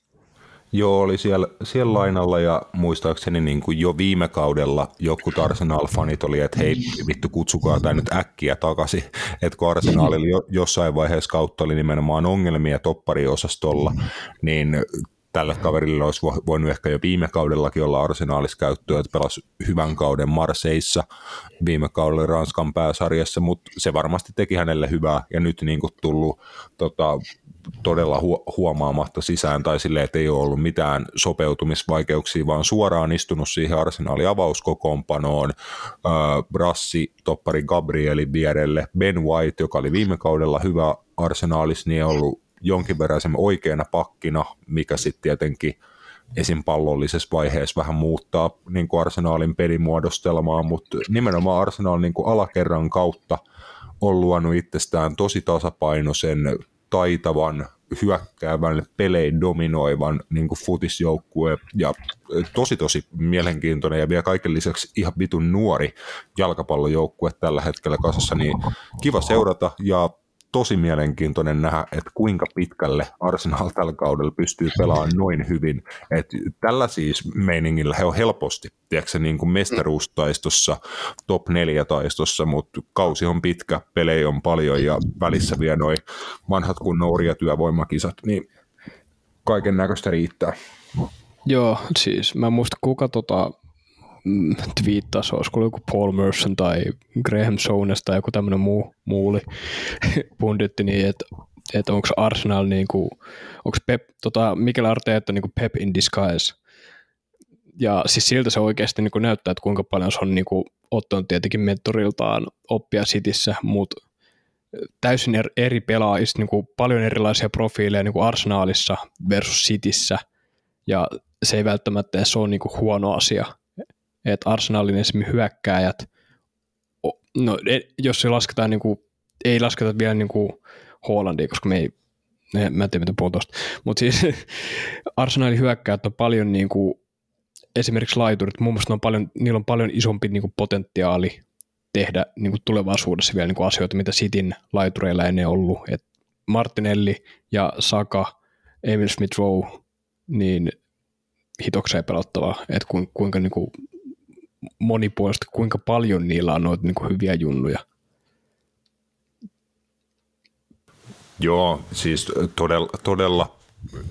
Joo, oli siellä, siellä lainalla ja muistaakseni niin kuin jo viime kaudella joku Arsenal-fanit oli, että hei vittu kutsukaa tämä nyt äkkiä takaisin, että kun Arsenalilla jo, jossain vaiheessa kautta oli nimenomaan ongelmia toppariosastolla, niin tällä kaverilla olisi voinut ehkä jo viime kaudellakin olla arsenaalis käyttöä, että pelasi hyvän kauden Marseissa viime kaudella Ranskan pääsarjassa, mutta se varmasti teki hänelle hyvää ja nyt niin kuin tullut tota, todella huomaamatta sisään tai silleen, että ei ole ollut mitään sopeutumisvaikeuksia, vaan suoraan istunut siihen arsenaalin avauskokoonpanoon. Äh, Brassi, toppari Gabrielin vierelle, Ben White, joka oli viime kaudella hyvä arsenaalis, niin on ollut jonkin verran oikeana pakkina, mikä sitten tietenkin esim. pallollisessa vaiheessa vähän muuttaa niin kuin arsenaalin pelimuodostelmaa, mutta nimenomaan arsenaalin niin kuin alakerran kautta on luonut itsestään tosi tasapainoisen taitavan, hyökkäävän, pelein dominoivan niin kuin futisjoukkue ja tosi tosi mielenkiintoinen ja vielä kaiken lisäksi ihan vitun nuori jalkapallojoukkue tällä hetkellä kasassa, niin kiva seurata ja tosi mielenkiintoinen nähdä, että kuinka pitkälle Arsenal tällä kaudella pystyy pelaamaan noin hyvin. että tällä siis meiningillä he on helposti, tiedätkö, niin kuin mestaruustaistossa, top 4 taistossa, mutta kausi on pitkä, pelejä on paljon ja välissä vielä noin vanhat kun nouria työvoimakisat, niin kaiken näköistä riittää. Joo, siis mä muista kuka tota, twiittasi, olisiko joku Paul Merson tai Graham Souness tai joku tämmöinen muu, muuli punditti, niin että että onko Arsenal niin kuin, onko Pep, tota, Mikel Arteetta niin Pep in disguise. Ja siis siltä se oikeasti niin kuin näyttää, että kuinka paljon se on niin kuin, ottanut tietenkin mentoriltaan oppia Cityssä, mutta täysin eri pelaajista, niin kuin paljon erilaisia profiileja niin kuin Arsenalissa versus Cityssä, ja se ei välttämättä edes ole niin kuin huono asia että Arsenalin esimerkiksi hyökkääjät, no jos se lasketaan, niin kuin, ei lasketa vielä niin kuin Hollandia, koska me ei, mä en tiedä mitä puhun tuosta, mutta siis Arsenalin hyökkäät on paljon niin kuin, esimerkiksi laiturit, muun muassa on paljon, niillä on paljon isompi niin kuin potentiaali tehdä niin kuin tulevaisuudessa vielä niin kuin asioita, mitä Sitin laitureilla ennen ollut. Et Martinelli ja Saka, Emil Smith Rowe, niin hitokseen pelottavaa, että kuinka niin kuin monipuolista, kuinka paljon niillä on noita niin kuin hyviä junnuja. Joo, siis todella, todella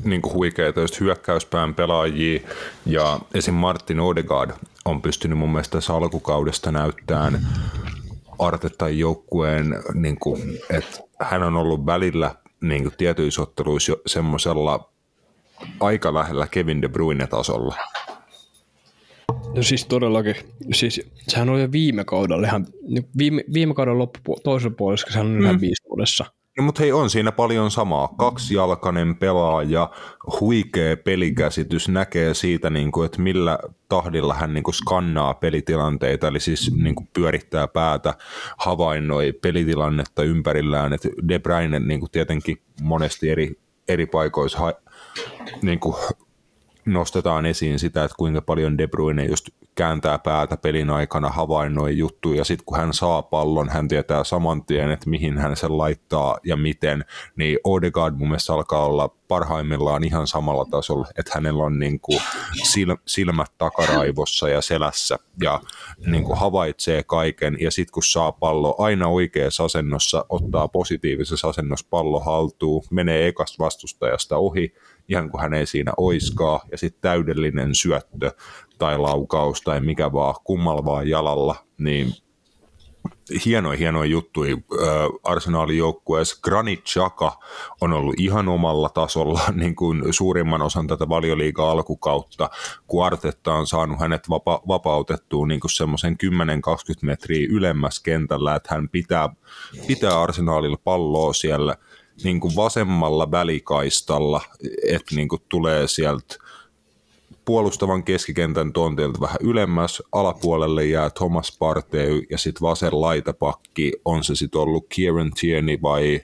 niin kuin huikeita just hyökkäyspään pelaajia ja esim. Martin Odegaard on pystynyt mun mielestä tässä alkukaudesta näyttämään Artetan joukkueen, niin kuin, että hän on ollut välillä niin kuin tietyissä otteluissa semmoisella aika lähellä Kevin De Bruyne-tasolla. No siis todellakin. Siis sehän oli jo viime kaudella ihan, niin viime, viime kauden loppupu- toisella puolella, sehän on mm. ihan viisivuodessa. No, mutta hei, on siinä paljon samaa. Kaksijalkainen pelaaja, huikea pelikäsitys, näkee siitä, niin kuin, että millä tahdilla hän niin kuin skannaa pelitilanteita, eli siis niin kuin pyörittää päätä, havainnoi pelitilannetta ympärillään. että De Bruyne niin kuin tietenkin monesti eri, eri paikoissa ha, niin kuin nostetaan esiin sitä, että kuinka paljon De Bruyne just kääntää päätä pelin aikana, havainnoi juttuja, ja sitten kun hän saa pallon, hän tietää saman tien, että mihin hän sen laittaa ja miten, niin Odegaard mun mielestä alkaa olla parhaimmillaan ihan samalla tasolla, että hänellä on niin kuin silmät takaraivossa ja selässä ja niin kuin havaitsee kaiken ja sitten kun saa pallo aina oikeassa asennossa, ottaa positiivisessa asennossa pallo haltuun, menee ekasta vastustajasta ohi, ihan kuin hän ei siinä oiskaa ja sitten täydellinen syöttö tai laukaus tai mikä vaan kummalla vaan jalalla, niin hienoja, hienoja juttuja arsenaalin joukkueessa. Granit Xhaka on ollut ihan omalla tasolla niin kuin suurimman osan tätä valioliiga alkukautta, kun Artetta on saanut hänet vapa- vapautettua niin kuin semmoisen 10-20 metriä ylemmäs kentällä, että hän pitää, pitää arsenaalilla palloa siellä niin kuin vasemmalla välikaistalla, että niin kuin tulee sieltä puolustavan keskikentän tontilta vähän ylemmäs, alapuolelle jää Thomas Partey ja sitten vasen laitapakki, on se sitten ollut Kieran Tierney vai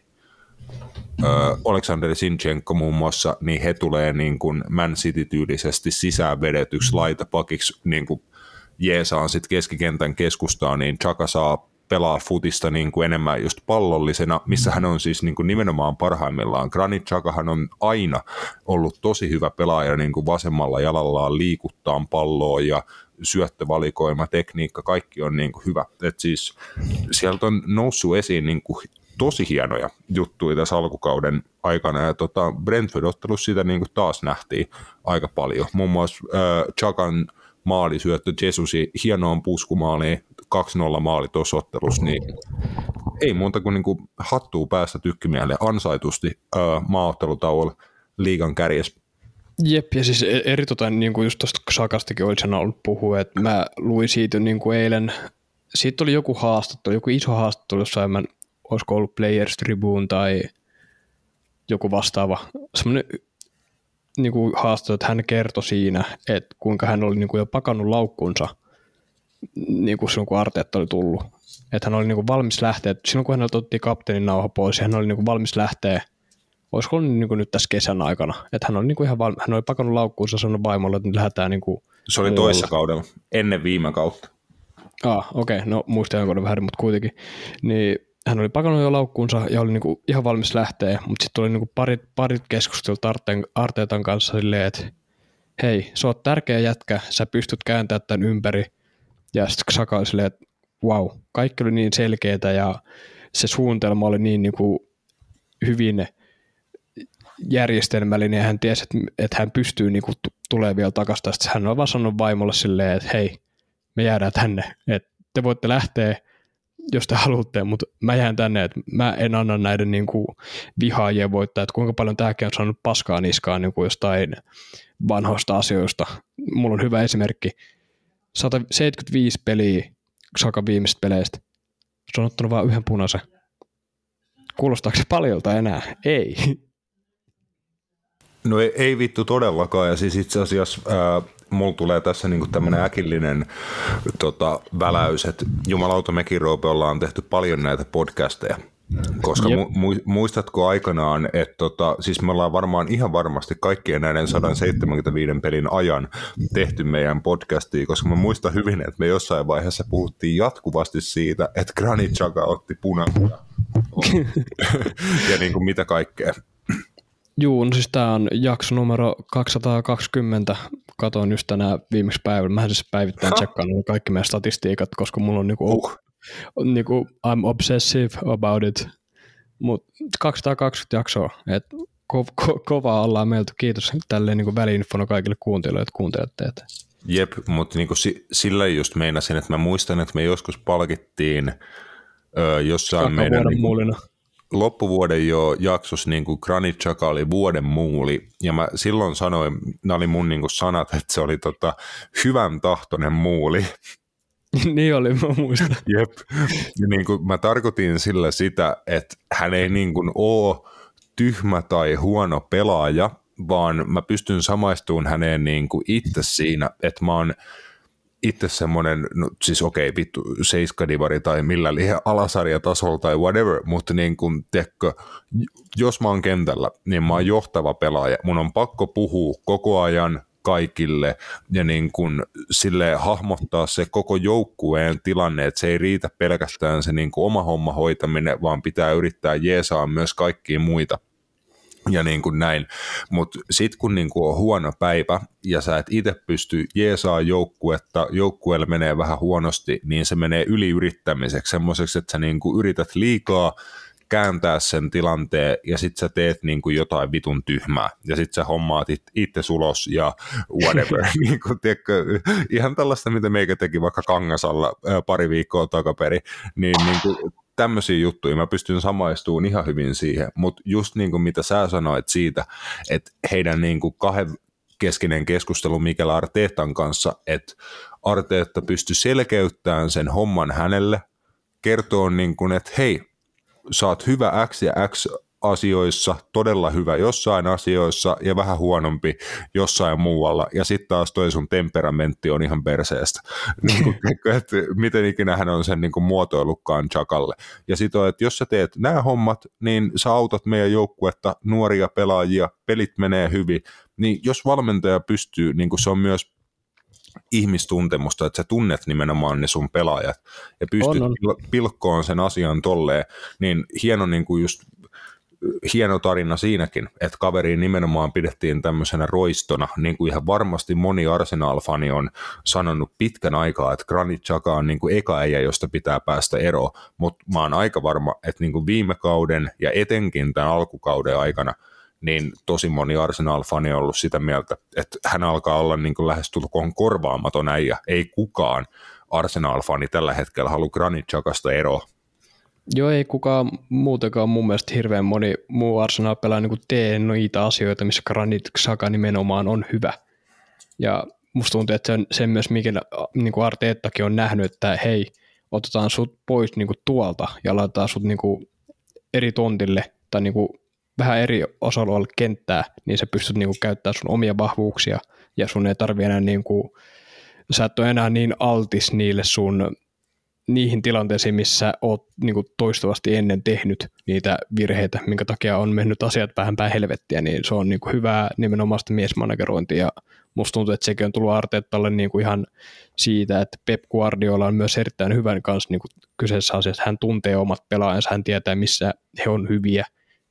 ö, Alexander Sinchenko muun muassa, niin he tulee niin kuin Man City-tyylisesti sisään vedetyksi laitapakiksi niin kuin jeesaan sitten keskikentän keskustaan, niin Chaka saa pelaa futista niin kuin enemmän just pallollisena, missä hän on siis niin kuin nimenomaan parhaimmillaan. Granit Xhakahan on aina ollut tosi hyvä pelaaja niin kuin vasemmalla jalallaan liikuttaa palloa ja syöttövalikoima, tekniikka, kaikki on niin kuin hyvä. Et siis sieltä on noussut esiin niin kuin tosi hienoja juttuja tässä alkukauden aikana, ja tota, Brentford-ottelu sitä niin kuin taas nähtiin aika paljon. Muun muassa äh, Chakan maalisyöttö Jesusi hienoon puskumaaliin, 2-0 maali tuossa ottelussa, niin ei muuta kuin, niin kuin hattuu päästä tykkimielle ansaitusti äh, maaottelutauolla liigan kärjessä. Jep, ja siis e- eritoten niin kuin just tuosta Sakastakin olisi ollut puhua, että mä luin siitä niin kuin eilen, siitä oli joku haastattelu, joku iso haastattelu, jossa mä, olisiko ollut Players Tribune tai joku vastaava, semmoinen niin kuin haastattelu, että hän kertoi siinä, että kuinka hän oli niin kuin jo pakannut laukkunsa niin kuin silloin, kun Arteetta oli tullut. Että hän oli niin kuin valmis lähteä, silloin kun häneltä otettiin kapteenin nauha pois, hän oli niin kuin valmis lähteä olisiko ollut niin kuin nyt tässä kesän aikana. Että hän oli niin kuin ihan valmi, hän oli pakannut laukkuunsa sanonut vaimolle, että nyt lähdetään niin kuin Se oli toissa kaudella, ennen viime kautta. Ah, okei, okay. no muistan jonkun vähän, mutta kuitenkin. Niin hän oli pakannut jo laukkuunsa ja oli niinku ihan valmis lähteä, mutta sitten tuli niinku parit, parit keskustelut Arteen, Arteetan kanssa silleen, että hei, sä oot tärkeä jätkä, sä pystyt kääntämään tämän ympäri. Ja sitten Saka oli silleen, että wow, kaikki oli niin selkeää ja se suunnitelma oli niin niinku hyvin järjestelmällinen ja hän tiesi, että, että hän pystyy niinku tulee vielä takaisin. Sitten hän on vaan sanonut vaimolle silleen, että hei, me jäädään tänne, että te voitte lähteä, jos te haluatte, mutta mä jään tänne, että mä en anna näiden niin kuin, vihaajien voittaa, että kuinka paljon tämäkin on saanut paskaa niskaan niin kuin jostain vanhoista asioista. Mulla on hyvä esimerkki. 175 peliä Saka viimeisistä peleistä. Se on ottanut vain yhden punaisen. Kuulostaako se paljolta enää? Ei. No ei, ei vittu todellakaan, ja siis itse asiassa ää, mulla tulee tässä niinku tämmöinen äkillinen tota, väläys, että jumalauta mekin Roope ollaan tehty paljon näitä podcasteja, koska mu- muistatko aikanaan, että tota, siis me ollaan varmaan ihan varmasti kaikkien näiden 175 pelin ajan tehty meidän podcastia, koska mä muistan hyvin, että me jossain vaiheessa puhuttiin jatkuvasti siitä, että Granit Xhaka otti punaisia ja niin kuin mitä kaikkea. Juu, no siis tämä on jakso numero 220. Katoin just tänään viimeksi päivällä. Mä siis päivittäin tsekkaan kaikki meidän statistiikat, koska mulla on niinku, uh. Niinku I'm obsessive about it. Mutta 220 jaksoa, et ko- ko- kovaa ollaan meiltä. Kiitos tälleen niinku väliinfona kaikille kuuntelijoille, että kuuntelette. Et. Jep, mutta niinku si- sillä just meinasin, että mä muistan, että me joskus palkittiin öö, jossain Saka meidän... Niinku, muulina loppuvuoden jo jaksossa niin kuin Granit Xhaka oli vuoden muuli, ja mä silloin sanoin, nämä oli mun niin kuin sanat, että se oli tota, hyvän tahtoinen muuli. Niin oli, mä muistan. Jep. Ja niin kuin mä tarkoitin sillä sitä, että hän ei niin kuin ole tyhmä tai huono pelaaja, vaan mä pystyn samaistumaan häneen niin kuin itse siinä, että mä oon itse semmoinen, no, siis okei, okay, vittu, seiskadivari tai millä liian alasarjatasolla tai whatever, mutta niin kuin, tiedätkö, jos mä oon kentällä, niin mä oon johtava pelaaja. Mun on pakko puhua koko ajan kaikille ja niin kuin sille hahmottaa se koko joukkueen tilanne, että se ei riitä pelkästään se niin kuin oma homma hoitaminen, vaan pitää yrittää jeesaa myös kaikkia muita ja niin kuin näin. Mutta sitten kun niin kuin on huono päivä ja sä et itse pysty jeesaa joukkuetta, joukkueelle menee vähän huonosti, niin se menee yliyrittämiseksi, semmoiseksi, että sä niin kuin yrität liikaa kääntää sen tilanteen ja sit sä teet niin kuin jotain vitun tyhmää. Ja sit sä hommaat it, itse ulos ja whatever. niin kuin, tiedätkö, ihan tällaista, mitä meikä teki vaikka Kangasalla pari viikkoa takaperi, niin, niin kuin, tämmöisiä juttuja, mä pystyn samaistumaan ihan hyvin siihen, mutta just niin kuin mitä sä sanoit siitä, että heidän niin kuin kahden keskinen keskustelu Mikel Arteetan kanssa, että Arteetta pystyi selkeyttämään sen homman hänelle, kertoo niin kuin, että hei, sä oot hyvä X ja X asioissa, todella hyvä jossain asioissa ja vähän huonompi jossain muualla. Ja sitten taas toi sun temperamentti on ihan perseestä. niin kuin, että miten ikinä hän on sen niin kuin muotoillutkaan Chakalle. Ja sitten että jos sä teet nämä hommat, niin sä autat meidän joukkuetta, nuoria pelaajia, pelit menee hyvin. Niin jos valmentaja pystyy, niin kuin se on myös ihmistuntemusta, että sä tunnet nimenomaan ne sun pelaajat ja pystyt on, on. pilkkoon sen asian tolleen, niin hieno niin kuin just hieno tarina siinäkin, että kaveriin nimenomaan pidettiin tämmöisenä roistona, niin kuin ihan varmasti moni Arsenal-fani on sanonut pitkän aikaa, että Granit Xhaka on niin kuin eka äijä, josta pitää päästä eroon, mutta mä oon aika varma, että niin kuin viime kauden ja etenkin tämän alkukauden aikana, niin tosi moni Arsenal-fani on ollut sitä mieltä, että hän alkaa olla niin kuin lähestulkoon korvaamaton äijä. Ei kukaan Arsenal-fani tällä hetkellä halua Granit Xhakasta eroa, Joo, ei kukaan muutenkaan mun mielestä hirveän moni muu Arsenal pelaa niin tee niitä asioita, missä Granit Xhaka nimenomaan on hyvä. Ja musta tuntuu, että sen, sen myös mikä niin Arteettakin on nähnyt, että hei, otetaan sut pois niin kuin tuolta ja laitetaan sut niin kuin eri tontille tai niin kuin vähän eri osa kenttää, niin sä pystyt niin kuin käyttämään sun omia vahvuuksia ja sun ei tarvi enää niin kuin, sä et ole enää niin altis niille sun niihin tilanteisiin, missä oot niin kuin toistuvasti ennen tehnyt niitä virheitä, minkä takia on mennyt asiat vähän päin helvettiä, niin se on niin kuin hyvää nimenomaan miesmanagerointia. Ja musta tuntuu, että sekin on tullut niin kuin ihan siitä, että Pep Guardiola on myös erittäin hyvän kanssa niin kuin kyseessä asiassa. Hän tuntee omat pelaajansa, hän tietää, missä he on hyviä,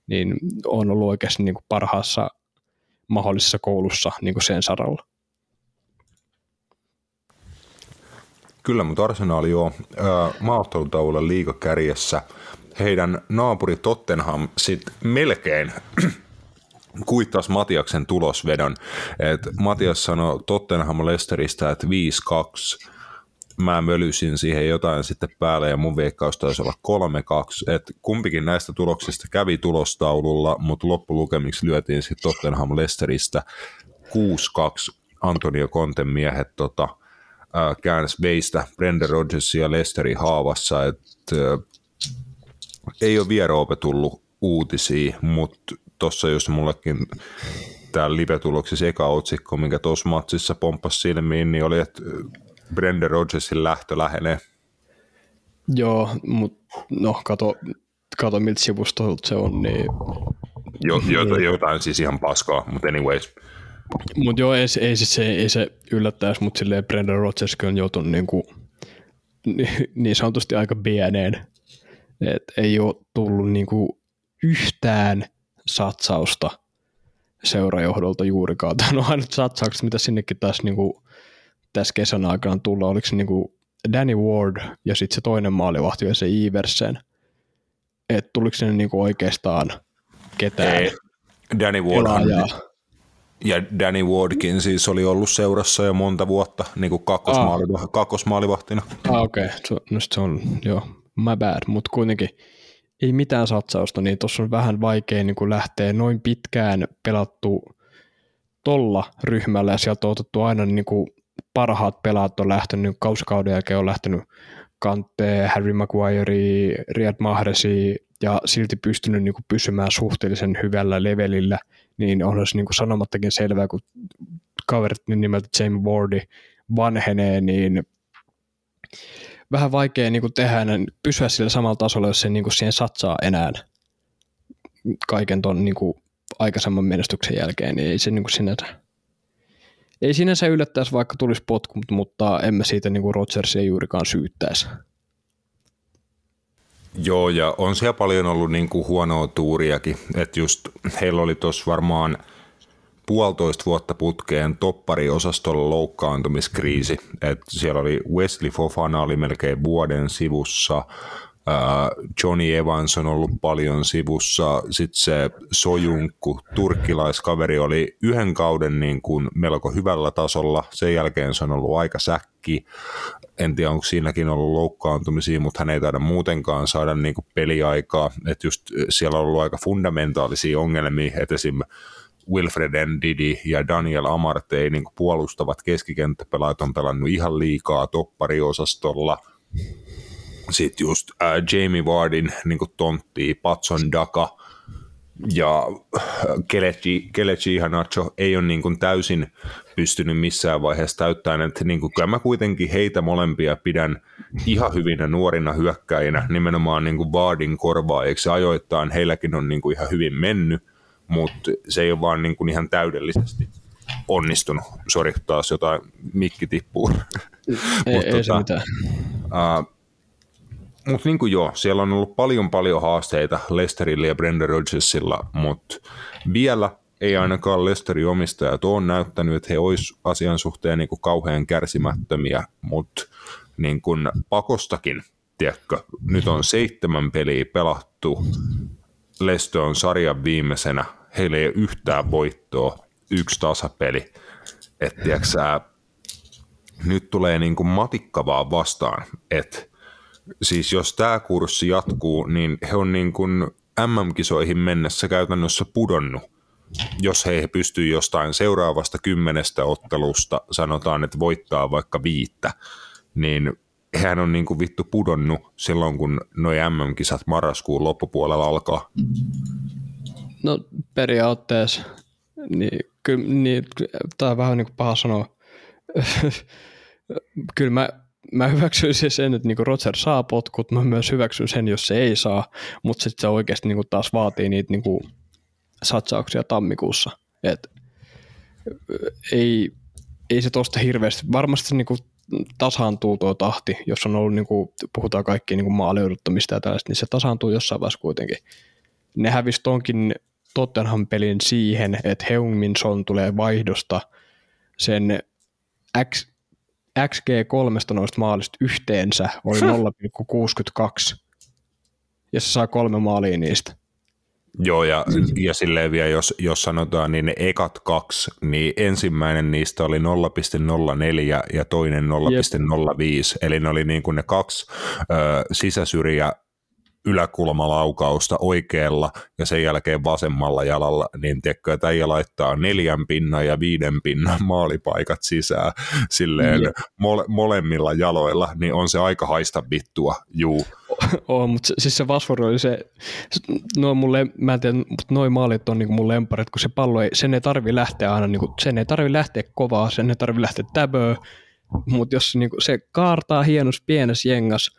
niin on ollut oikeasti niin kuin parhaassa mahdollisessa koulussa niin kuin sen saralla. Kyllä, mutta Arsenal on maaottelutaululla liikakärjessä. Heidän naapuri Tottenham sitten melkein kuittasi Matiaksen tulosvedon. Et Matias sanoi Tottenham Lesteristä, että 5-2 mä mölysin siihen jotain sitten päälle ja mun veikkaus taisi olla 3-2, että kumpikin näistä tuloksista kävi tulostaululla, mutta loppulukemiksi lyötiin sitten Tottenham Lesteristä 6-2 Antonio Conten miehet tota, äh, käänsi veistä Brendan Rodgersia ja Lesteri haavassa, että äh, ei ole vieroope tullut uutisia, mutta tuossa jos mullekin tämä live-tuloksissa eka otsikko, minkä tuossa matsissa pomppasi silmiin, niin oli, että Brendan Rodgersin lähtö lähenee. Joo, mutta no kato, kato miltä sivustolta se on, niin... Jo, jo, jotain siis ihan paskaa, mutta anyways. Mutta joo, ei, ei, siis se, ei se yllättäisi, mutta silleen Brendan Rodgerskin on joutunut niinku, niin sanotusti aika pieneen. Et ei ole tullut niinku yhtään satsausta seurajohdolta juurikaan. No ainut satsaukset, mitä sinnekin taas niinku, tässä kesän aikana tulla, oliko se niinku Danny Ward ja sitten se toinen maalivahti ja se Iversen. Että tuliko sinne niinku oikeastaan ketään ei. Danny Ward ja Danny Wardkin siis oli ollut seurassa jo monta vuotta niin kuin kakkosmaali, ah. kakkosmaalivahtina. Ah, okei. Okay. So, no se on, joo, my bad, mutta kuitenkin ei mitään satsausta, niin tuossa on vähän vaikea niin kuin lähteä noin pitkään pelattu tolla ryhmällä ja sieltä on otettu aina niin kuin parhaat pelaat on lähtenyt, niin kausikauden jälkeen on lähtenyt Kante, Harry Maguire, Riyad Mahresi ja silti pystynyt niin kuin pysymään suhteellisen hyvällä levelillä – niin on se niin sanomattakin selvää, kun kaverit nimeltä James Wardi vanhenee, niin vähän vaikea niin kuin tehdä pysyä sillä samalla tasolla, jos se niin kuin siihen satsaa enää kaiken ton niin kuin aikaisemman menestyksen jälkeen, niin ei se niin kuin sinänsä ei sinänsä yllättäisi, vaikka tulisi potku, mutta emme siitä niin kuin Rodgersia juurikaan syyttäisi. Joo, ja on siellä paljon ollut niin kuin huonoa tuuriakin, että just heillä oli tuossa varmaan puolitoista vuotta putkeen toppari-osastolla loukkaantumiskriisi, että siellä oli Wesley Fofana oli melkein vuoden sivussa, Johnny Evans on ollut paljon sivussa, sitten se Sojunkku, turkkilaiskaveri oli yhden kauden niin kuin melko hyvällä tasolla, sen jälkeen se on ollut aika säkki, en tiedä onko siinäkin ollut loukkaantumisia, mutta hän ei taida muutenkaan saada niin kuin peliaikaa, että just siellä on ollut aika fundamentaalisia ongelmia, että esim. Wilfred Ndidi ja Daniel Amartey niin puolustavat keskikenttäpelaajat on pelannut ihan liikaa toppariosastolla, sitten just äh, Jamie Wardin niin tontti, Patson Daka ja äh, Kelechi, Kelechi Hanacho ei ole niin kuin täysin pystynyt missään vaiheessa täyttämään, että niin kuin, kyllä mä kuitenkin heitä molempia pidän ihan hyvinä nuorina hyökkäinä, nimenomaan niin kuin Vardin korvaajiksi ajoittain, heilläkin on niin kuin ihan hyvin mennyt, mutta se ei ole vaan niin kuin ihan täydellisesti. onnistunut. Sori, taas jotain mikki tippuu. Ei, ei tota, se mitään. Uh, mutta niin kuin joo, siellä on ollut paljon paljon haasteita Lesterillä ja Brendan Rodgersilla, mutta vielä ei ainakaan Lesterin omistajat ole näyttänyt, että he olisivat asian suhteen niin kuin kauhean kärsimättömiä, mutta niin kuin pakostakin, tiedätkö, nyt on seitsemän peliä pelattu, Leste on sarjan viimeisenä, heillä ei ole yhtään voittoa, yksi tasapeli, että nyt tulee niin kuin matikka vaan vastaan, että siis jos tämä kurssi jatkuu, niin he on niin kuin MM-kisoihin mennessä käytännössä pudonnut jos he pystyy jostain seuraavasta kymmenestä ottelusta, sanotaan, että voittaa vaikka viittä, niin hän on niin kuin vittu pudonnut silloin, kun noi MM-kisat marraskuun loppupuolella alkaa. No periaatteessa, niin, kyllä, niin, tämä on vähän niin kuin paha sanoa. kyllä mä, mä hyväksyisin sen, että niinku Roger saa potkut, mä myös hyväksyn sen, jos se ei saa, mutta sitten se oikeasti niinku taas vaatii niitä niinku satsauksia tammikuussa. Et, ei, ei se tuosta hirveästi, varmasti se niinku tasaantuu tuo tahti, jos on ollut, niinku, puhutaan kaikki niinku maaliuduttamista ja tällaista, niin se tasaantuu jossain vaiheessa kuitenkin. Ne hävisi tonkin Tottenham pelin siihen, että Heung-Min tulee vaihdosta sen X, XG3 noista maalista yhteensä oli 0,62 ja se saa kolme maalia niistä. Joo, ja, ja silleen vielä, jos, jos sanotaan, niin ne ekat kaksi, niin ensimmäinen niistä oli 0,04 ja toinen 0,05, eli ne oli niin kuin ne kaksi ö, sisäsyrjä yläkulmalaukausta oikealla ja sen jälkeen vasemmalla jalalla, niin tiedätkö, että äijä laittaa neljän pinnan ja viiden pinnan maalipaikat sisään silleen mole, molemmilla jaloilla, niin on se aika haista vittua, juu. Oo, mutta siis se Vasfori oli se, no mulle, mä en tiedä, mutta noin maalit on niinku mun lemparit, kun se pallo ei, sen ei tarvi lähteä aina, niinku, sen ei tarvi lähteä kovaa, sen ei tarvi lähteä täböö, mutta jos niinku, se kaartaa hienos pienessä jengas,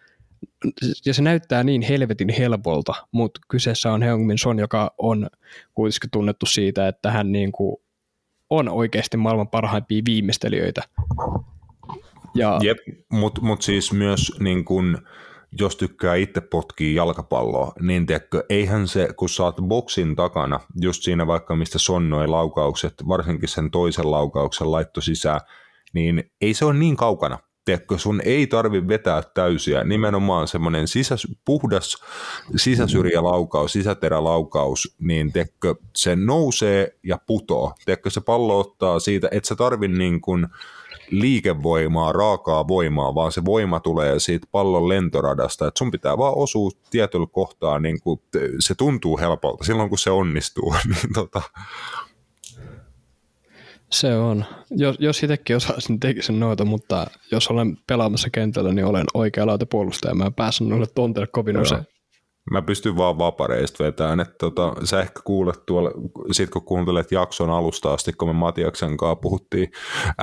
ja se näyttää niin helvetin helpolta, mutta kyseessä on Heungmin Son, joka on kuitenkin tunnettu siitä, että hän niin kuin on oikeasti maailman parhaimpia viimeistelijöitä. Ja... Jep, mutta mut siis myös niin kun, jos tykkää itse potkii jalkapalloa, niin tiedätkö, eihän se, kun saat boksin takana, just siinä vaikka mistä sonnoi laukaukset, varsinkin sen toisen laukauksen laitto sisään, niin ei se ole niin kaukana tiedätkö, sun ei tarvi vetää täysiä, nimenomaan semmoinen sisäs, puhdas sisäsyrjälaukaus, sisäterälaukaus, niin tiedätkö, se nousee ja putoo. Tiedätkö, se pallo ottaa siitä, että sä tarvi niin kuin liikevoimaa, raakaa voimaa, vaan se voima tulee siitä pallon lentoradasta, että sun pitää vaan osua tietyllä kohtaa, niin kuin se tuntuu helpolta silloin, kun se onnistuu, niin tota, se on. Jos, jos itsekin osaisin, niin tekisin noita, mutta jos olen pelaamassa kentällä, niin olen oikea lautapuolustaja. Mä pääsen noille tonteille kovin usein. Mä pystyn vaan vapareista vetämään, että tota, sä ehkä kuulet tuolla, sit kun kuuntelet jakson alusta asti, kun me Matiaksen kanssa puhuttiin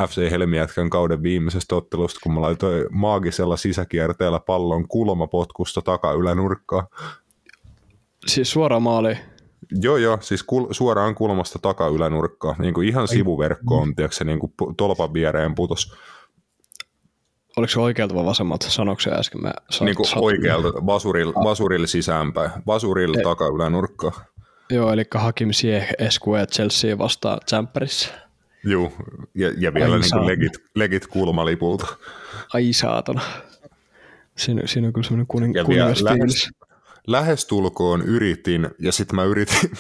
FC Helmiätkän kauden viimeisestä ottelusta, kun mä laitoin maagisella sisäkierteellä pallon kulmapotkusta ylänurkkaan. Siis suora maali. Joo, joo, siis kul- suoraan kulmasta takaylänurkkaa, niin kuin ihan sivuverkkoon, tiedätkö, se niin kuin tolpan viereen putos. Oliko se oikealta vai vasemmalta, sanoiko se äsken? Mä niin kuin oikealta, vasurilla, vasurilla sisäänpäin, vasurilla e- takaylänurkkaa. Joo, eli Hakim Ziyech, Esquire Chelsea vastaan Champerissa. Joo, ja, ja vielä niin kuin legit, legit kulmalipulta. Ai saatana. Siinä, siinä on kyllä semmoinen kuning, kuningasfiilis lähestulkoon yritin, ja sitten mä yritin,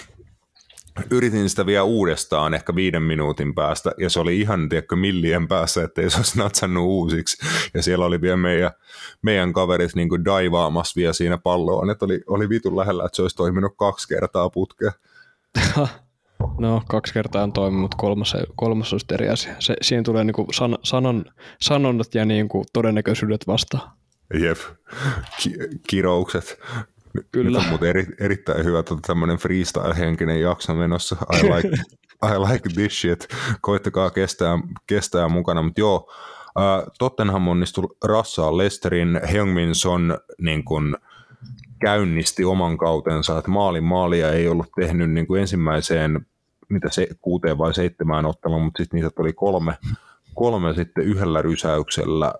yritin sitä vielä uudestaan ehkä viiden minuutin päästä, ja se oli ihan, tiedätkö, millien päässä, ettei se olisi natsannut uusiksi. Ja siellä oli vielä meidän, meidän kaverit niin kuin daivaamassa vielä siinä palloon, että oli, oli vitun lähellä, että se olisi toiminut kaksi kertaa putkea. No, kaksi kertaa on toiminut, mutta kolmas, kolmas on eri asia. Se, siihen tulee niin kuin san, sanon, sanonnat ja niin kuin todennäköisyydet vastaan. Jep, Ki- kiroukset. Kyllä. Nyt on muuten eri, erittäin hyvä tota, tämmöinen freestyle-henkinen jakso menossa. I like, I like this shit. Koittakaa kestää, kestää mukana. Mutta joo, äh, Tottenham onnistui rassaa Lesterin. Heung-Min Son niin kun, käynnisti oman kautensa, että maalin maalia ei ollut tehnyt niin kuin ensimmäiseen mitä se, kuuteen vai seitsemään ottelua, mutta sitten niitä tuli kolme, kolme sitten yhdellä rysäyksellä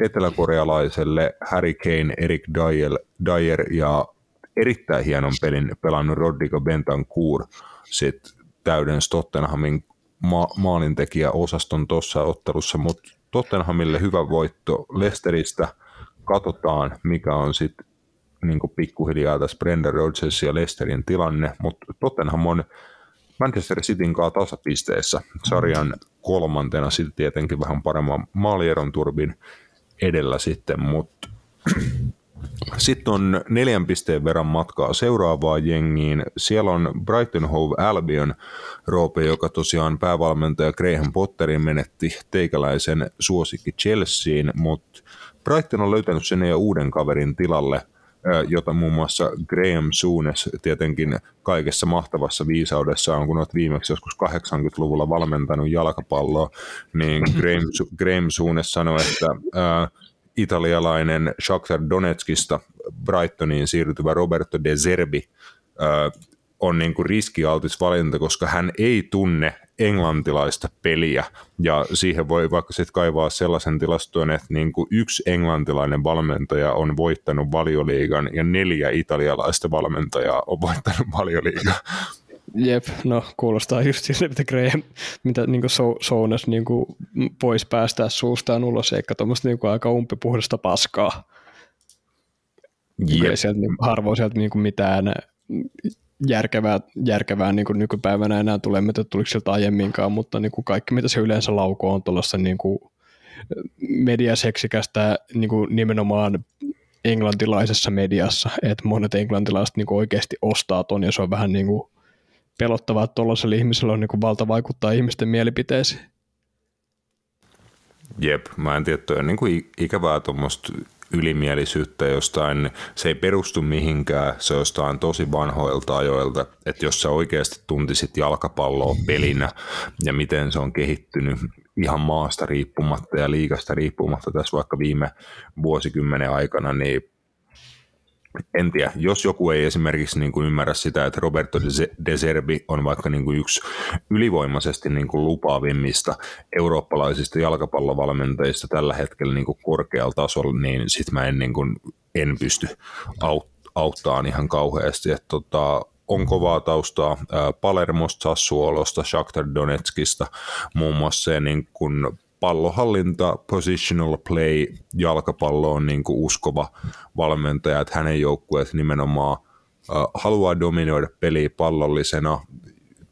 eteläkorealaiselle Harry Kane, Eric Dyer, Dyer ja erittäin hienon pelin pelannut Rodrigo Bentancourt sitten täyden Tottenhamin ma- maalintekijäosaston tuossa ottelussa, mutta Tottenhamille hyvä voitto Lesteristä. Katsotaan, mikä on sitten niin pikkuhiljaa tässä Brendan Rodgers ja Lesterin tilanne, mutta Tottenham on Manchester Cityn kanssa tasapisteessä sarjan kolmantena, sitten tietenkin vähän paremman maalieron turbin edellä sitten, mutta sitten on neljän pisteen verran matkaa seuraavaan jengiin. Siellä on Brighton Hove Albion Roope, joka tosiaan päävalmentaja Graham Potterin menetti teikäläisen suosikki Chelseain, mutta Brighton on löytänyt sen ja uuden kaverin tilalle, jota muun muassa Graham Suunes tietenkin kaikessa mahtavassa viisaudessaan, kun olet viimeksi joskus 80-luvulla valmentanut jalkapalloa, niin Graham, Graham Suunes sanoi, että ää, italialainen Shakhtar Donetskista Brightoniin siirtyvä Roberto De Zerbi on niin kuin riskialtis valinta, koska hän ei tunne englantilaista peliä, ja siihen voi vaikka sitten kaivaa sellaisen tilaston, että niin kuin yksi englantilainen valmentaja on voittanut valioliigan, ja neljä italialaista valmentajaa on voittanut valioliigan. Jep, no kuulostaa just siltä, mitä Graham, mitä niin kuin Sounas niin kuin pois päästää suustaan ulos, eikä tuommoista niin kuin aika umpipuhdasta paskaa. Yep. Ei sieltä niin, harvoin sieltä niin kuin mitään järkevää, järkevää niin kuin nykypäivänä enää tulee, mitä tuliko sieltä aiemminkaan, mutta niin kuin kaikki mitä se yleensä laukoo on tuollaista niin kuin mediaseksikästä niin kuin nimenomaan englantilaisessa mediassa, että monet englantilaiset niin kuin oikeasti ostaa ton ja se on vähän niin kuin pelottavaa, että tuollaisella ihmisellä on niin kuin valta vaikuttaa ihmisten mielipiteisiin. Jep, mä en tiedä, on niin kuin ikävää tuommoista ylimielisyyttä jostain, se ei perustu mihinkään, se on jostain tosi vanhoilta ajoilta, että jos sä oikeasti tuntisit jalkapalloa pelinä ja miten se on kehittynyt ihan maasta riippumatta ja liikasta riippumatta tässä vaikka viime vuosikymmenen aikana, niin en tiedä, jos joku ei esimerkiksi niin kuin ymmärrä sitä, että Roberto De Serbi on vaikka niin kuin yksi ylivoimaisesti niin kuin lupaavimmista eurooppalaisista jalkapallovalmentajista tällä hetkellä niin kuin korkealla tasolla, niin sit mä en, niin kuin, en pysty aut- auttaa ihan kauheasti. Että tota, on kovaa taustaa Palermosta, Sassuolosta, Shakhtar Donetskista, muun muassa se niin kuin pallohallinta, positional play, jalkapallo on niin kuin uskova valmentaja, että hänen joukkueet nimenomaan haluaa dominoida peliä pallollisena,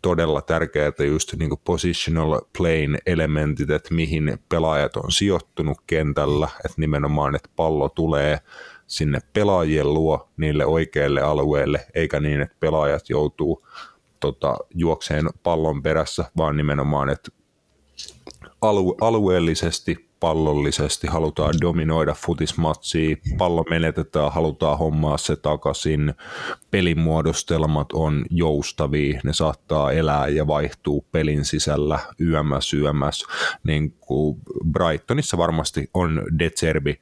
todella tärkeää just niin kuin positional playin elementit, että mihin pelaajat on sijoittunut kentällä, että nimenomaan, että pallo tulee sinne pelaajien luo niille oikeille alueille, eikä niin, että pelaajat joutuu tota, juokseen pallon perässä, vaan nimenomaan, että alue- alueellisesti, pallollisesti halutaan dominoida futismatsia, pallo menetetään, halutaan hommaa se takaisin, pelimuodostelmat on joustavia, ne saattaa elää ja vaihtuu pelin sisällä yömäs yömäs, niin kuin Brightonissa varmasti on Detserbi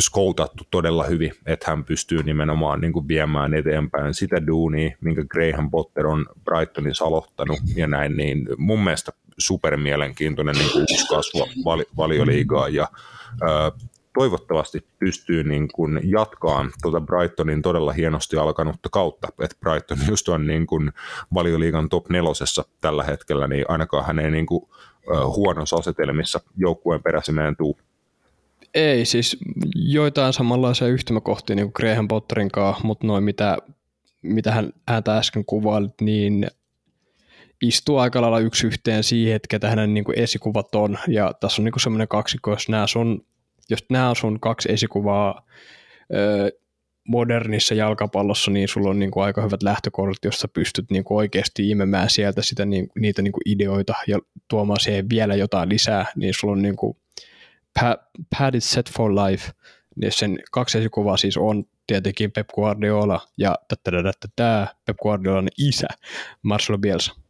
skoutattu todella hyvin, että hän pystyy nimenomaan niin kuin viemään eteenpäin sitä duunia, minkä Graham Potter on Brightonissa aloittanut ja näin, niin mun mielestä super mielenkiintoinen niin kuin kasvu vali, ja ää, toivottavasti pystyy niin kuin jatkaan tuota Brightonin todella hienosti alkanutta kautta, että Brighton just on niin kuin valioliigan top nelosessa tällä hetkellä, niin ainakaan hän ei niin kuin, huonossa asetelmissa joukkueen peräsimeen tuu. Ei, siis joitain samanlaisia yhtymäkohtia niin kuin Graham Potterin kanssa, mutta noin mitä, mitä hän ääntä äsken kuvailit, niin istuu aika lailla yksi yhteen siihen, että ketä hänen niin kuin esikuvat on, ja tässä on niin semmoinen kaksikko, jos nämä, sun, jos nämä on sun kaksi esikuvaa ö, modernissa jalkapallossa, niin sulla on niin kuin aika hyvät lähtökohdat, jos sä pystyt niin kuin oikeasti imemään sieltä sitä, niin, niitä niin kuin ideoita ja tuomaan siihen vielä jotain lisää, niin sulla on niin kuin Pad is set for life, niin sen kaksi esikuvaa siis on tietenkin Pep Guardiola ja tämä Pep Guardiolan isä, Marcelo Bielsa.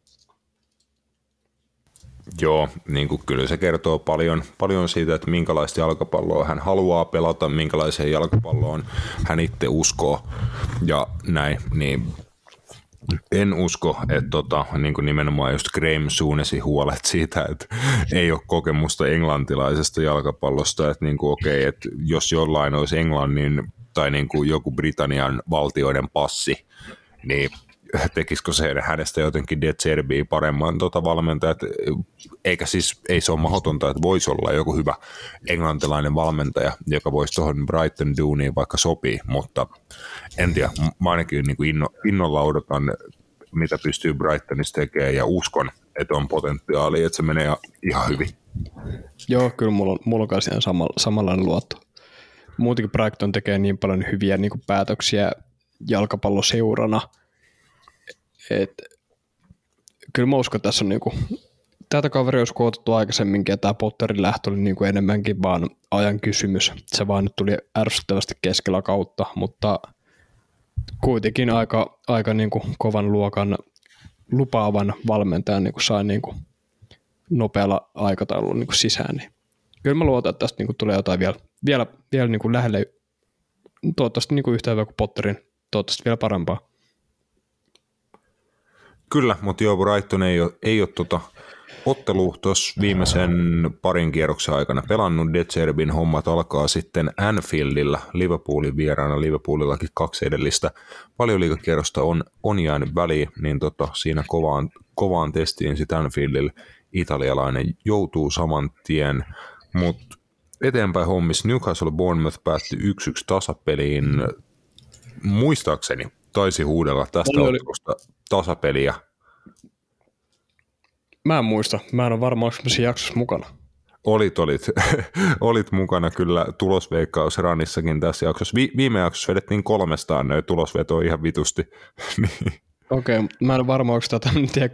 Joo, niin kuin kyllä se kertoo paljon, paljon siitä, että minkälaista jalkapalloa hän haluaa pelata, minkälaiseen jalkapalloon hän itse uskoo ja näin, niin en usko, että tota, niin kuin nimenomaan just Graham suunnesi huolet siitä, että ei ole kokemusta englantilaisesta jalkapallosta, että niin kuin, okei, että jos jollain olisi Englannin tai niin kuin joku Britannian valtioiden passi, niin tekisikö se hänestä jotenkin De Zerbiä paremman tota valmentajat, eikä siis, ei se ole mahdotonta, että voisi olla joku hyvä englantilainen valmentaja, joka voisi tuohon Brighton Duuniin vaikka sopii, mutta en tiedä, mä ainakin niin kuin inno, innolla odotan, mitä pystyy Brightonissa tekemään ja uskon, että on potentiaali, että se menee ihan hyvin. Joo, kyllä mulla on, mulla on ihan samalla, samanlainen luotto. Muutenkin Brighton tekee niin paljon hyviä niin kuin päätöksiä jalkapalloseurana – et, kyllä mä uskon, että tässä on niinku, tätä kaveri olisi kootuttu aikaisemminkin, ja tämä Potterin lähtö oli niinku enemmänkin vaan ajan kysymys. Se vaan nyt tuli ärsyttävästi keskellä kautta, mutta kuitenkin aika, aika niinku kovan luokan lupaavan valmentajan niinku sai niinku nopealla aikataululla niinku sisään. Niin kyllä mä luotan, että tästä niinku tulee jotain vielä, vielä, vielä niinku lähelle, toivottavasti niinku yhtä hyvä kuin Potterin, toivottavasti vielä parempaa. Kyllä, mutta joo, Brighton ei ole, ei ole tota, ottelu tuossa viimeisen parin kierroksen aikana pelannut. Detserbin hommat alkaa sitten Anfieldilla, Liverpoolin vieraana. Liverpoolillakin kaksi edellistä liikakierrosta on, on jäänyt väliin, niin tota, siinä kovaan, kovaan testiin sitten Anfieldilla italialainen joutuu saman tien, mutta eteenpäin hommis Newcastle Bournemouth päätti 1-1 tasapeliin. Muistaakseni taisi huudella tästä oli... ottelusta tasapeliä. Mä en muista. Mä en ole varma, onko siinä jaksossa mukana. Olit, olit. olit mukana kyllä tulosveikkausranissakin tässä jaksossa. Vi- viime jaksossa vedettiin kolmestaan noin tulosveto ihan vitusti. Niin. Okei, okay, mä en ole varma, onko tätä, tiedä,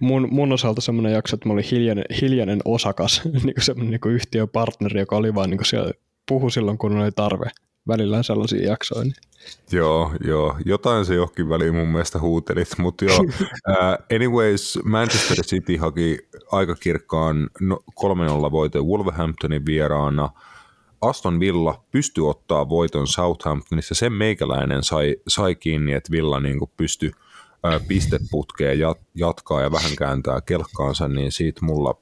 mun, mun osalta semmoinen jakso, että mä olin hiljainen, hiljainen osakas, niin semmoinen niin yhtiöpartneri, joka oli vaan niin siellä, puhu silloin, kun oli tarve välillä sellaisia jaksoja. Niin. Joo, joo. Jotain se johonkin väliin mun mielestä huutelit, mutta joo. uh, anyways, Manchester City haki aika kirkkaan no, 3-0 voite Wolverhamptonin vieraana. Aston Villa pystyi ottaa voiton Southamptonissa. Sen meikäläinen sai, sai kiinni, että Villa niin pystyi uh, pisteputkeen jat, jatkaa ja vähän kääntää kelkkaansa, niin siitä mulla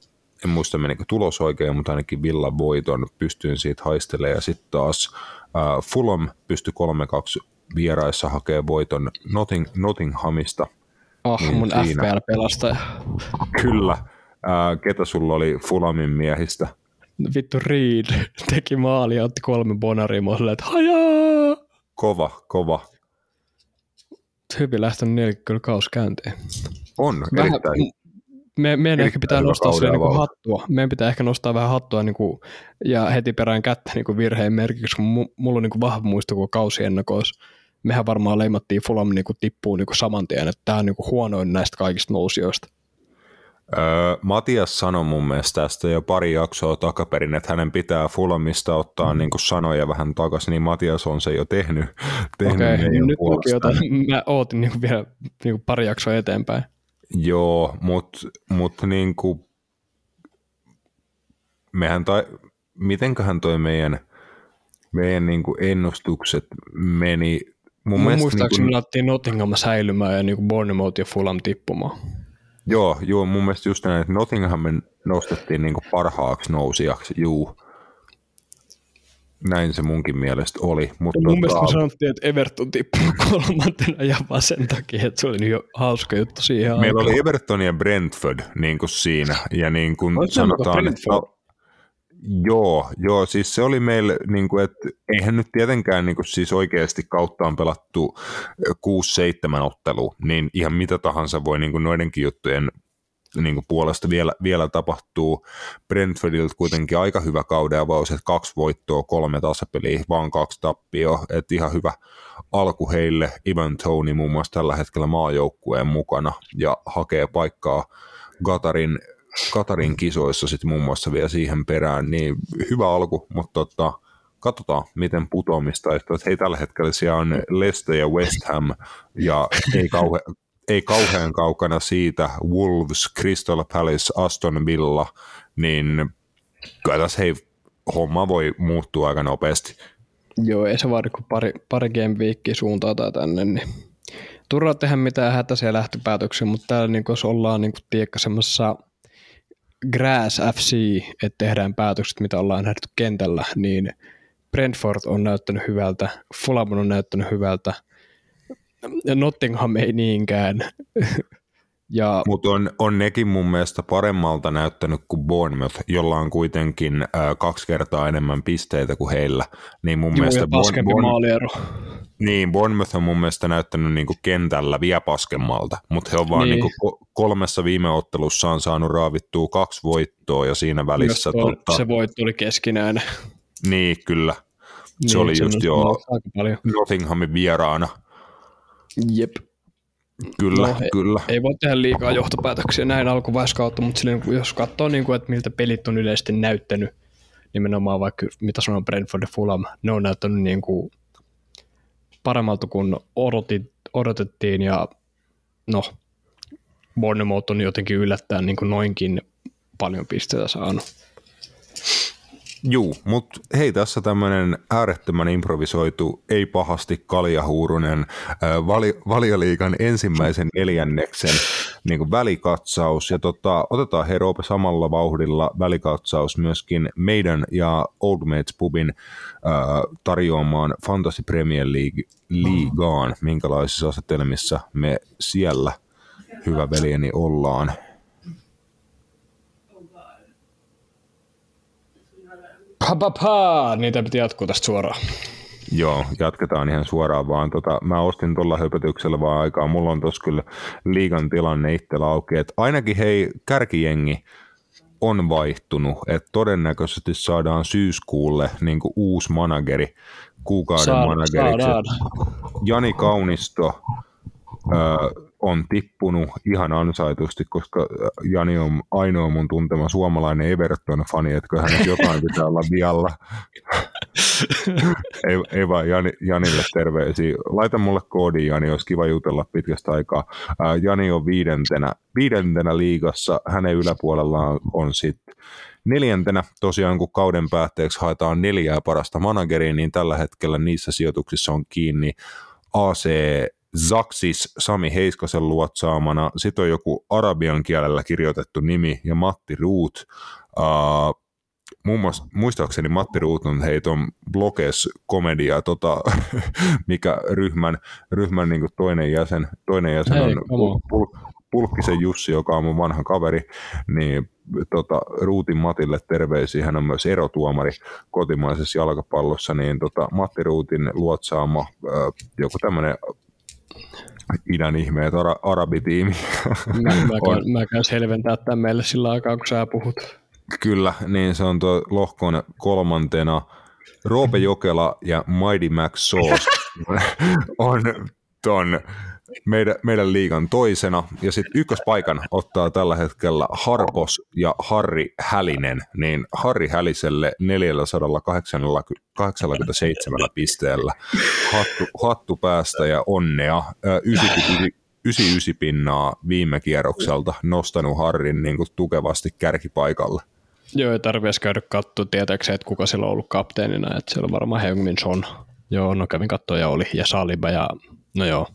en muista menikö tulos oikein, mutta ainakin Villa voiton pystyin siitä haistelemaan ja sitten taas Fulham pystyi 3-2 vieraissa hakemaan voiton Notting, Nottinghamista. Oh, niin mun FPL-pelastaja. Kyllä. Uh, ketä sulla oli Fulhamin miehistä? Vittu Reed teki maali ja otti kolme bonaria mulle, että hajaa! Kova, kova. Hyvin lähtenyt neljä kyllä kaus käyntiin. On, Vähän, erittäin me, meidän ehkä pitää nostaa sille niin kuin hattua. Meidän pitää ehkä nostaa vähän hattua niin kuin, ja heti perään kättä niin kuin virheen merkiksi, kun mulla on niin kuin vahva muisto kuin kausiennakoissa. Mehän varmaan leimattiin Fulham niin kuin tippuu niin kuin saman tien, että tämä on niin kuin huonoin näistä kaikista nousijoista. Öö, Matias sanoi mun mielestä tästä jo pari jaksoa takaperin, että hänen pitää Fulhamista ottaa mm. niin kuin sanoja vähän takaisin, niin Matias on se jo tehnyt. tehnyt Okei, okay, nyt mä ootin niin kuin vielä niin kuin pari jaksoa eteenpäin. Joo, mutta mut niinku, mehän tai, mitenköhän toi meidän, meidän niinku ennustukset meni. Mun, Mun muistaakseni niinku, me laitettiin Nottingham säilymään ja niinku Bournemouth ja Fulham tippumaan. Joo, joo, mun mielestä just näin, että Nottingham nostettiin niinku parhaaksi nousijaksi, juu näin se munkin mielestä oli. Mutta mun tota... mielestä me sanottiin, että Everton tippui kolmantena ja vaan sen takia, että se oli jo hauska juttu siihen Meillä aikaan. oli Everton ja Brentford niin kuin siinä. Ja niin kuin sanotaan, että no, Joo, joo, siis se oli meillä, niin kuin, että eihän nyt tietenkään niin kuin, siis oikeasti kautta on pelattu 6-7 ottelua, niin ihan mitä tahansa voi niin kuin noidenkin juttujen niin kuin puolesta vielä, vielä tapahtuu. Brentfordilta kuitenkin aika hyvä kauden avaus, että kaksi voittoa, kolme tasapeliä, vaan kaksi tappioa, että ihan hyvä alku heille. Ivan Tony muun muassa tällä hetkellä maajoukkueen mukana ja hakee paikkaa Gatarin, Gatarin kisoissa sitten muun muassa vielä siihen perään, niin hyvä alku, mutta tota, katsotaan, miten putoamista. Että hei, tällä hetkellä siellä on Leicester ja West Ham, ja ei kauhean, ei kauhean kaukana siitä Wolves, Crystal Palace, Aston Villa, niin kyllä tässä hei, homma voi muuttua aika nopeasti. Joo, ei se vaadi kuin pari, pari game weekkiä suuntaa tai tänne, niin turha tehdä mitään hätäisiä lähtöpäätöksiä, mutta täällä niin jos ollaan niin tiekka semmoisessa Grass FC, että tehdään päätökset, mitä ollaan nähty kentällä, niin Brentford on näyttänyt hyvältä, Fulham on näyttänyt hyvältä, Nottingham ei niinkään. ja... Mutta on, on nekin mun mielestä paremmalta näyttänyt kuin Bournemouth, jolla on kuitenkin äh, kaksi kertaa enemmän pisteitä kuin heillä. Niin mun Juu, mielestä Born, Born, maaliero. Niin, Bournemouth on mun mielestä näyttänyt niinku kentällä vielä paskemmalta, mutta he on vaan niin. niinku kolmessa viime ottelussa on saanut raavittua kaksi voittoa ja siinä välissä... Tuo, tota... Se voitto oli keskinäinen. Niin, kyllä. Se niin, oli just jo Nottinghamin vieraana. Jep. Kyllä, no, kyllä. Ei, ei voi tehdä liikaa johtopäätöksiä näin alkuvaiskautta, mutta silleen, jos katsoo, niin kuin, että miltä pelit on yleisesti näyttänyt, nimenomaan vaikka mitä sanon Brentford ja Fulham, ne on näyttänyt niin kuin paremmalta kuin odotit, odotettiin ja no, Bournemouth on jotenkin yllättäen niin kuin noinkin paljon pisteitä saanut. Juu, mutta hei tässä tämmöinen äärettömän improvisoitu, ei pahasti kaljahuurunen vali, valioliikan ensimmäisen neljänneksen niin kuin välikatsaus. Ja tota, otetaan hei samalla vauhdilla välikatsaus myöskin meidän ja Old Mates Pubin äh, tarjoamaan Fantasy Premier League liigaan, minkälaisissa asetelmissa me siellä, hyvä veljeni, ollaan. Pa, pa, pa. Niitä piti jatkuu tästä suoraan. Joo, jatketaan ihan suoraan vaan. Tota, mä ostin tuolla höpötyksellä vaan aikaa. Mulla on tossa kyllä liigan tilanne itsellä auki. Et ainakin hei, kärkijengi on vaihtunut. että todennäköisesti saadaan syyskuulle niin uusi manageri, kuukauden Saad, manageriksi. Jani Kaunisto, öö, on tippunut ihan ansaitusti, koska Jani on ainoa mun tuntema suomalainen Everton-fani, että hänet jotain pitää olla vialla. ei, ei vaan Jani, Janille terveisiä. Laita mulle koodi Jani, olisi kiva jutella pitkästä aikaa. Ää, Jani on viidentenä, viidentenä liigassa, hänen yläpuolellaan on sitten neljäntenä tosiaan, kun kauden päätteeksi haetaan neljää parasta manageria, niin tällä hetkellä niissä sijoituksissa on kiinni AC Zaksis Sami Heiskasen luotsaamana, sitten on joku arabian kielellä kirjoitettu nimi ja Matti Ruut. Uh, muun muassa, muistaakseni Matti Ruut on heiton bloges komedia, tota, mikä ryhmän, ryhmän niin toinen jäsen, toinen jäsen Hei, on pul, pul, Pulkkisen Jussi, joka on mun vanha kaveri, niin tota, Ruutin Matille terveisiä, hän on myös erotuomari kotimaisessa jalkapallossa, niin tota, Matti Ruutin luotsaama joku tämmöinen idän ihmeet, ara, arabitiimi. Mä, mä, käyn, mä käyn selventää tämän meille sillä aikaa, kun sä puhut. Kyllä, niin se on tuo lohkon kolmantena. Roope Jokela ja Mighty Max Sauce on ton meidän, meidän liigan toisena. Ja sitten ykköspaikan ottaa tällä hetkellä Harpos ja Harri Hälinen. Niin Harri Häliselle 487 pisteellä. Hattu, hattu päästä ja onnea. 99 pinnaa viime kierrokselta nostanut Harrin niin kuin tukevasti kärkipaikalle. Joo, ei tarvitse käydä katsoa tietääkseen, että kuka siellä on ollut kapteenina, että siellä on varmaan Heungmin Son. Joo, no kävin katsoa ja oli, ja Saliba, ja no joo,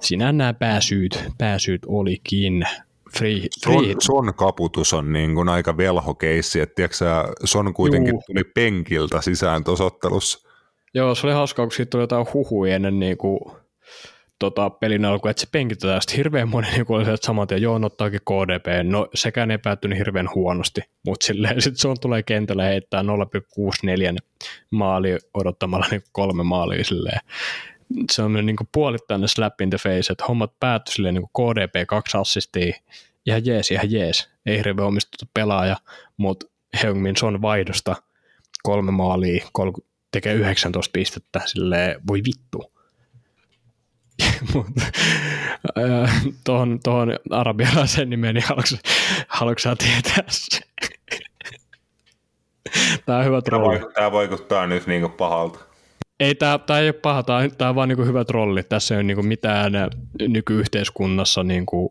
Siinä nämä pääsyyt, pääsyyt olikin. Free, free. Son, son kaputus on niin kuin aika velhokeissi, että tiedätkö, Son kuitenkin Juu. tuli penkiltä sisään tosottelussa. Joo, se oli hauskaa, kun siitä tuli jotain huhui ennen niin kuin, tota, pelin alku, että se penkitetään. Sitten hirveän moni niin oli että saman tien, joo, ottaakin KDP. No sekään ei päättynyt hirveän huonosti, mutta silleen sitten se on tulee kentälle heittää 0,64 maali odottamalla niin kolme maalia silleen se on niin kuin puolittainen slap in the face, että hommat päättyi silleen niin kuin KDP, kaksi assistia, ihan jees, ihan jees, ei hirveän omistettu pelaaja, mutta Heungmin Son vaihdosta kolme maalia, kol- tekee 19 pistettä, silleen voi vittu. tuohon, tuohon arabialaisen nimeen, niin haluatko, haluatko tietää se? Tämä on hyvä trolli. Tämä vaikuttaa nyt niin pahalta. Ei, tämä, tämä ei ole paha, tämä, tämä on vaan niin hyvä trolli. Tässä ei ole niin mitään nykyyhteiskunnassa niin kuin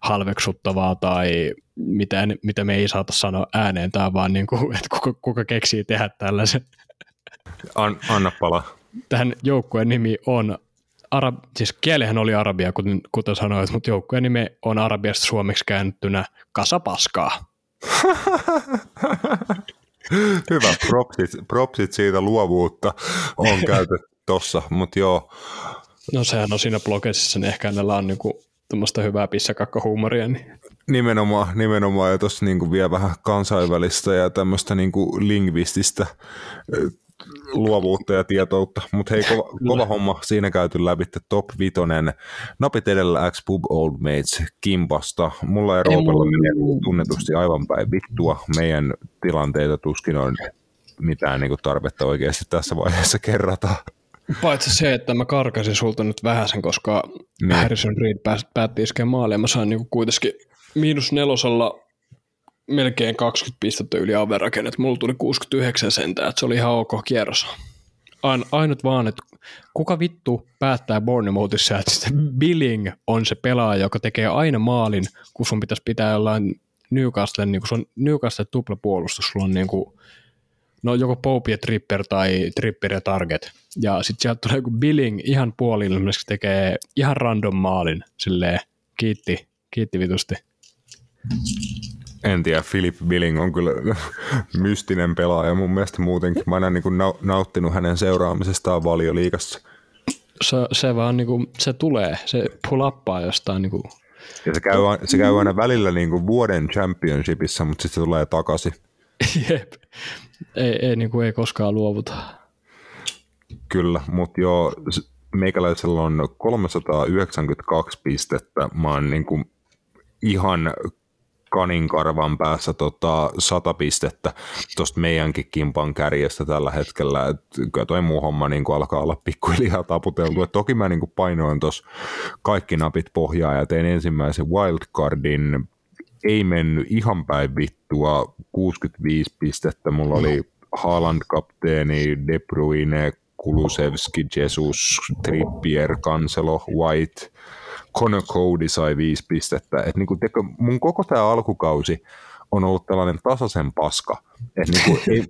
halveksuttavaa tai mitään, mitä me ei saata sanoa ääneen. Tämä on vaan, niin kuin, että kuka, kuka keksii tehdä tällaisen. An, anna pala. Tähän joukkueen nimi on arab, siis kielihän oli arabia, kuten, kuten sanoit, mutta joukkueen nime on arabiasta suomeksi käännettynä kasapaskaa. Hyvä, propsit, propsit siitä luovuutta on käytetty tossa, mutta joo. No sehän on siinä blogesissa, niin ehkä hänellä on niinku tuommoista hyvää pissakakkohuumoria. Niin. Nimenomaan, nimenomaan ja tuossa niinku vielä vähän kansainvälistä ja tämmöistä niinku lingvististä luovuutta ja tietoutta, mutta hei, kova, kova homma, siinä käyty läpi top vitonen, napit edellä X Pub Old Mates kimpasta, mulla ja Roopella menee tunnetusti aivan päin vittua, meidän tilanteita tuskin on mitään niin tarvetta oikeasti tässä vaiheessa kerrata. Paitsi se, että mä karkasin sulta nyt vähäsen, koska niin. Harrison Reed päätti iskeä maalia, mä sain niin kuitenkin miinus nelosella melkein 20 pistettä yli averaken, mulla tuli 69 sentää, että se oli ihan ok kierros. Ain, ainut vaan, että kuka vittu päättää Bournemouthissa, että Billing on se pelaaja, joka tekee aina maalin, kun sun pitäisi pitää jollain Newcastle, niin kun se on Newcastle tuplapuolustus, sulla on niin kuin, no joko Pope ja Tripper tai Tripper ja Target. Ja sitten sieltä tulee joku Billing ihan puolin, tekee ihan random maalin, silleen kiitti, kiitti vitusti en tiedä, Philip Billing on kyllä mystinen pelaaja mun mielestä muutenkin. Mä en niin nauttinut hänen seuraamisestaan valioliikassa. Se, se vaan niin kuin, se tulee, se pulappaa jostain. Niin kuin. Ja se käy, se käy aina välillä niin kuin vuoden championshipissa, mutta sitten se tulee takaisin. Jep. Ei, ei, niin kuin ei koskaan luovuta. Kyllä, mutta joo, meikäläisellä on 392 pistettä. Mä oon niin kuin ihan kaninkarvan päässä tota, sata pistettä tuosta meidänkin kimpan kärjestä tällä hetkellä. Et kyllä toi muu homma niin alkaa olla pikkuhiljaa taputeltu. Et toki mä niin painoin tuossa kaikki napit pohjaa ja tein ensimmäisen wildcardin. Ei mennyt ihan päin vittua, 65 pistettä. Mulla oli Haaland-kapteeni, De Bruyne, Kulusevski, Jesus, Trippier, Cancelo, White – Connor Cody sai viisi pistettä. Et niinku, teko, mun koko tämä alkukausi on ollut tällainen tasaisen paska. Et niinku, ei,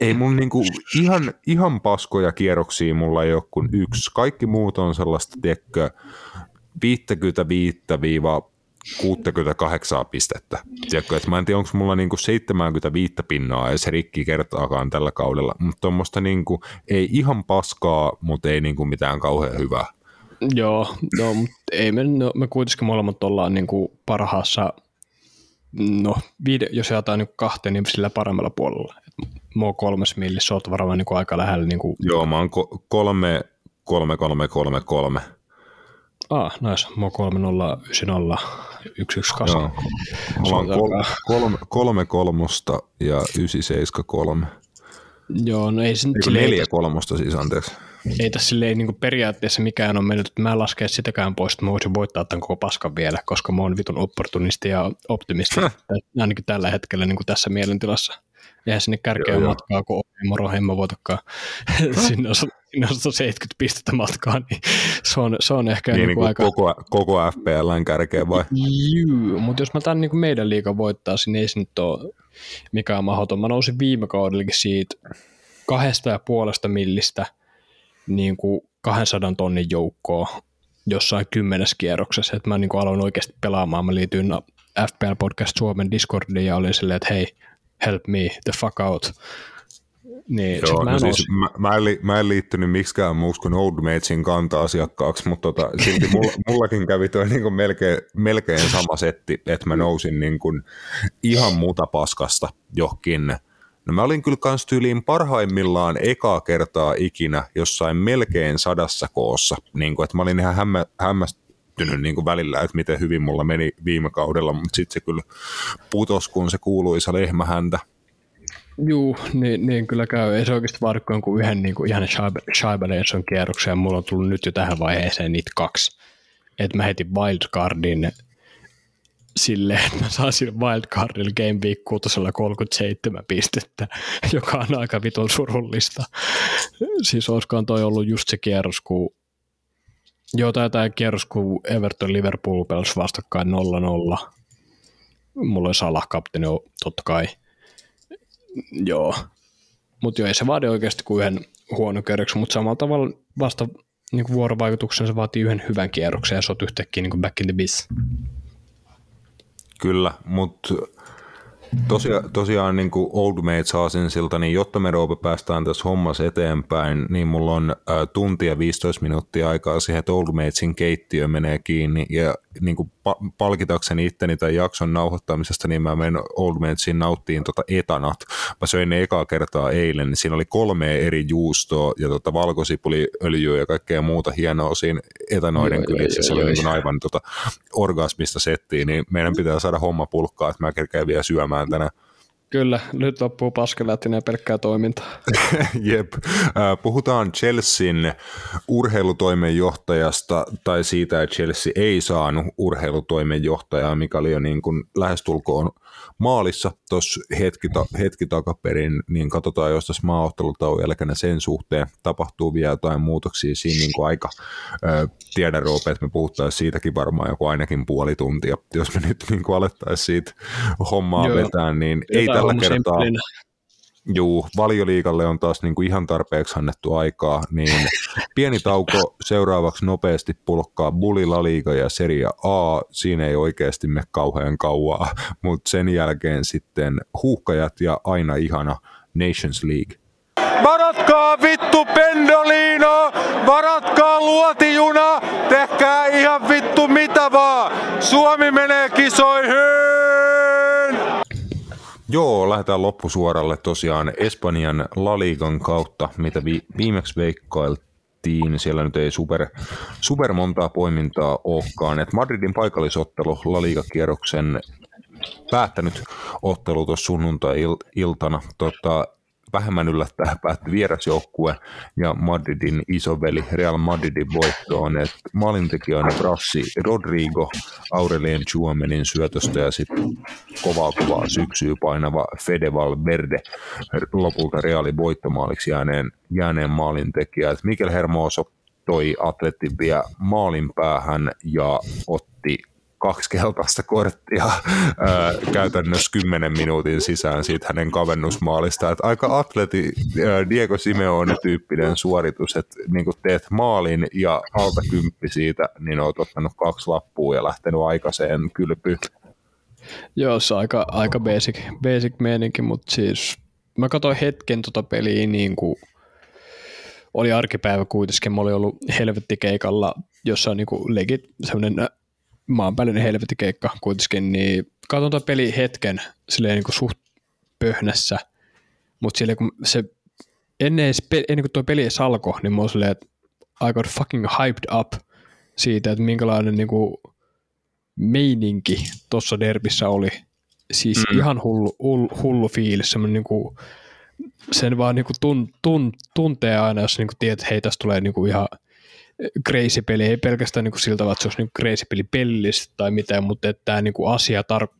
ei mun niinku ihan, ihan paskoja kierroksia mulla ei ole kuin yksi. Kaikki muut on sellaista, tekkö, 55-68 pistettä. Tiedätkö, että mä en tiedä, onko mulla niinku 75 pinnaa ja se rikki kertaakaan tällä kaudella, mutta tuommoista niinku, ei ihan paskaa, mutta ei niinku mitään kauhean hyvää. Joo, no, mutta ei me, no, me kuitenkin molemmat ollaan niin kuin parhaassa, no viide, jos jaetaan niin kahteen, niin sillä paremmalla puolella. mä oon kolmes millissä, oot varmaan niin kuin aika lähellä. Niin kuin... Joo, mä oon ko- kolme, kolme, kolme, kolme, kolme. Ah, nice. Mä oon kolme, nolla, ysi, nolla, yksi, yksi, kaksi. Joo. Mä oon kol- kolme, kolme kolmosta ja ysi, seiska, kolme. Joo, no ei se nyt... Neljä kolmosta siis, anteeksi ei tässä silleen, niin kuin periaatteessa mikään on mennyt, että mä en laske sitäkään pois, että mä voisin voittaa tämän koko paskan vielä, koska mä oon vitun opportunisti ja optimisti, ainakin tällä hetkellä niin kuin tässä mielentilassa. Eihän sinne kärkeä matkaa, kun moro, en mä voitakaan. sinne, on, sinne on 70 pistettä matkaa, niin se on, se on ehkä niin, niin kuin aika... Koko, koko FPLn kärkeä vai? Juu, mutta jos mä tämän niin kuin meidän liikan voittaa, niin ei se nyt ole mikään mahdoton. Mä nousin viime kaudellakin siitä kahdesta ja puolesta millistä – niin kuin 200 tonnin joukkoa jossain kymmenes kierroksessa, että mä niin kuin aloin oikeasti pelaamaan. Mä liityin FPL Podcast Suomen Discordiin ja olin silleen, että hei, help me, the fuck out. Niin, Joo, mä, no siis, mä, mä, en li, mä en liittynyt miksikään muuksi kuin Old Matesin kanta-asiakkaaksi, mutta tota, silti mulla, mullakin kävi toi niin kuin melkein, melkein sama setti, että mä nousin niin kuin ihan muuta paskasta johonkin No mä olin kyllä kans tyyliin parhaimmillaan ekaa kertaa ikinä jossain melkein sadassa koossa, niin kuin, että mä olin ihan hämmä, hämmästynyt niin kuin välillä, että miten hyvin mulla meni viime kaudella, mutta sitten se kyllä putos, kun se kuuluisa lehmähäntä. Juu, niin, niin, kyllä käy. Ei se oikeasti vaadi kuin yhden niin kuin ihan Shaibalenson kierroksen, mulla on tullut nyt jo tähän vaiheeseen niitä kaksi. Että mä heti wildcardin silleen, että mä sille wildcardilla Game Week 6 37 pistettä, joka on aika vitun surullista. Siis olisikohan toi ollut just se kierros, kun Joo, tai tämä kierros, kun Everton Liverpool pelasi vastakkain 0-0. Mulla oli Salah kapteeni, totta kai. Joo. Mutta joo, ei se vaadi oikeasti kuin yhden huono kierroksen, mutta samalla tavalla vasta niin vuorovaikutuksen, se vaatii yhden hyvän kierroksen ja sä oot yhtäkkiä niin back in the biz. Kyllä, mutta Tosia, tosiaan niin kuin Old Mate saa sen siltä, niin jotta me Roope päästään tässä hommassa eteenpäin, niin mulla on ä, tuntia 15 minuuttia aikaa siihen, että Old Matesin keittiö menee kiinni. Ja niin kuin pa- palkitakseni itteni tai jakson nauhoittamisesta, niin mä menen Old Matesin nauttiin tota etanat. Mä söin ne ekaa kertaa eilen, niin siinä oli kolme eri juustoa ja tota valkosipuliöljyä ja kaikkea muuta hienoa siinä etanoiden Joo, kylissä. joo, Se oli joo, niin aivan tota orgasmista settiin, niin meidän pitää saada homma pulkkaa, että mä kerkeen vielä syömään tänään. Kyllä, nyt loppuu paskelättinen ja pelkkää toimintaa. Jep. Puhutaan Chelsean urheilutoimenjohtajasta tai siitä, että Chelsea ei saanut urheilutoimenjohtajaa, mikä oli jo niin kuin lähestulkoon maalissa tuossa hetki, ta- hetki takaperin, niin katsotaan, jos tässä maaottelutauon jälkeen sen suhteen tapahtuu vielä jotain muutoksia siinä niin kuin aika ö, tiedän Roope, että me puhuttaisiin siitäkin varmaan joku ainakin puoli tuntia. Jos me nyt niin kuin alettaisiin siitä hommaa Joo. vetää, niin ei tällä kertaa simppelinä. Juu, valioliikalle on taas niin kuin ihan tarpeeksi annettu aikaa, niin pieni tauko seuraavaksi nopeasti pulkkaa Bulli La Liga ja Serie A. Siinä ei oikeasti me kauhean kauaa, mutta sen jälkeen sitten huuhkajat ja aina ihana Nations League. Varatkaa vittu pendolino, varatkaa luotijuna, tehkää ihan vittu mitä vaan. Suomi menee kisoihin! Joo, lähdetään loppusuoralle tosiaan Espanjan La Ligan kautta, mitä vi- viimeksi veikkailtiin. Siellä nyt ei super, super montaa poimintaa olekaan. Et Madridin paikallisottelu La Liga-kierroksen päättänyt ottelu tuossa sunnuntai-iltana. Tota, vähemmän yllättää päätti vierasjoukkue ja Madridin isoveli Real Madridin voittoon. On Brassi Rodrigo Aurelien Chuamenin syötöstä ja sitten kovaa kovaa syksyä painava Fede Valverde lopulta Realin voittomaaliksi jääneen, jääneen maalintekijä. Et Mikel Hermoso toi atletin vielä maalin päähän ja otti kaksi keltaista korttia ää, käytännössä kymmenen minuutin sisään siitä hänen kavennusmaalista. Et aika atleti ää, Diego Simeone-tyyppinen suoritus, että niin teet maalin ja alta kymppi siitä, niin oot ottanut kaksi lappua ja lähtenyt aikaiseen kylpyyn. Joo, se on aika, aika basic, basic meininki, mutta siis mä katsoin hetken tota peliä niin kuin oli arkipäivä kuitenkin, mä olin ollut helvettikeikalla, jossa on niin legit semmoinen maanpäällinen helvettikeikka kuitenkin, niin katson tuon peli hetken silleen niin kuin suht pöhnässä, mutta silleen kun se ennen, edes ennen kuin tuo peli edes alkoi, niin mä olin silleen, että I got fucking hyped up siitä, että minkälainen niin kuin meininki tuossa derbissä oli. Siis Mm. ihan hullu, hullu, hullu fiilis, semmoinen niinku, sen vaan niinku tun, tun, tuntee aina, jos niinku tiedät, että hei, tästä tulee niinku ihan crazy peli, ei pelkästään niinku siltä tavalla, että se olisi niinku crazy peli pellistä tai mitään, mutta että tämä niinku asia tar-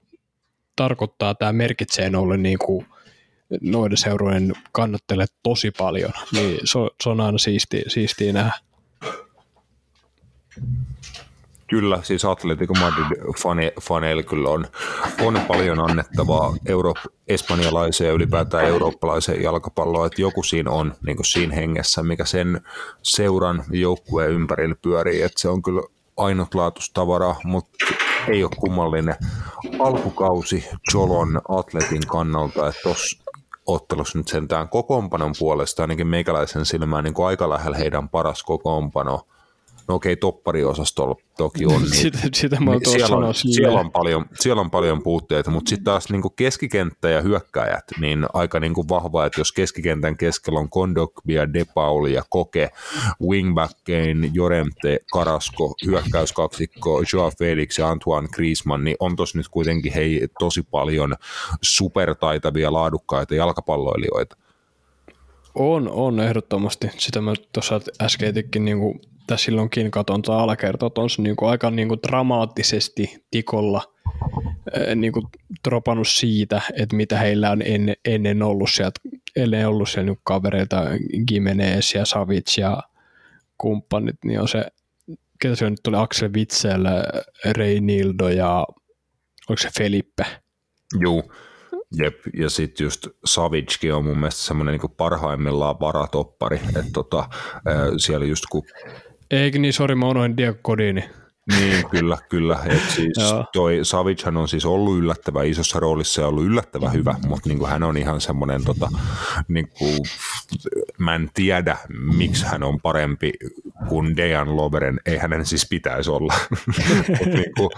tarkoittaa, tämä merkitsee noille niinku noiden seurojen kannattelee tosi paljon, niin se se on aina siistiä, siistiä nähdä. Kyllä, siis Atletico Madrid fane, faneilla kyllä on, on paljon annettavaa euro, espanjalaiseen ja ylipäätään eurooppalaiseen jalkapalloon, että joku siinä on niin kuin siinä hengessä, mikä sen seuran joukkueen ympärillä pyörii, että se on kyllä ainutlaatuista tavaraa, mutta ei ole kummallinen alkukausi Jolon Atletin kannalta, että tuossa ottelussa nyt sentään kokoonpanon puolesta ainakin meikäläisen silmään niin kuin aika lähellä heidän paras kokoonpano. No okei, toppariosastolla toki on. Niin Sitä, sitä mä tuossa siellä, on, siellä, on paljon, siellä on paljon puutteita, mutta sitten taas niin keskikenttä ja hyökkäjät, niin aika niin kuin vahva, että jos keskikentän keskellä on Kondogbia, De Pauli ja Koke, wingbackein Jorente, Karasko, hyökkäyskaksikko, Joao Felix ja Antoine Griezmann, niin on tos nyt kuitenkin hei tosi paljon supertaitavia, laadukkaita jalkapalloilijoita. On, on ehdottomasti. Sitä mä tuossa äskeitikin niin kuin, tässä silloinkin katon alakertaa, että on se niin kuin, aika niin kuin, dramaattisesti tikolla ää, niin kuin, dropannut siitä, että mitä heillä on ennen, ennen ollut sieltä, ennen ollut siellä niin kavereita, Gimenez ja Savic ja kumppanit, niin on se, ketä se nyt tuli, Axel Witsel, Reinildo ja oliko se Felipe? Juu, jep, ja sitten just Savickin on mun mielestä semmoinen niin parhaimmillaan varatoppari, että tota, ää, siellä just kun Eikö niin, sori, mä unohdin Diego Godini. Niin, kyllä, kyllä. Et siis toi Savichan on siis ollut yllättävän isossa roolissa ja ollut yllättävän hyvä, mutta niin hän on ihan semmoinen, tota, niin kuin, mä en tiedä, miksi hän on parempi kuin Dejan Loveren, ei hänen siis pitäisi olla. niin kuin,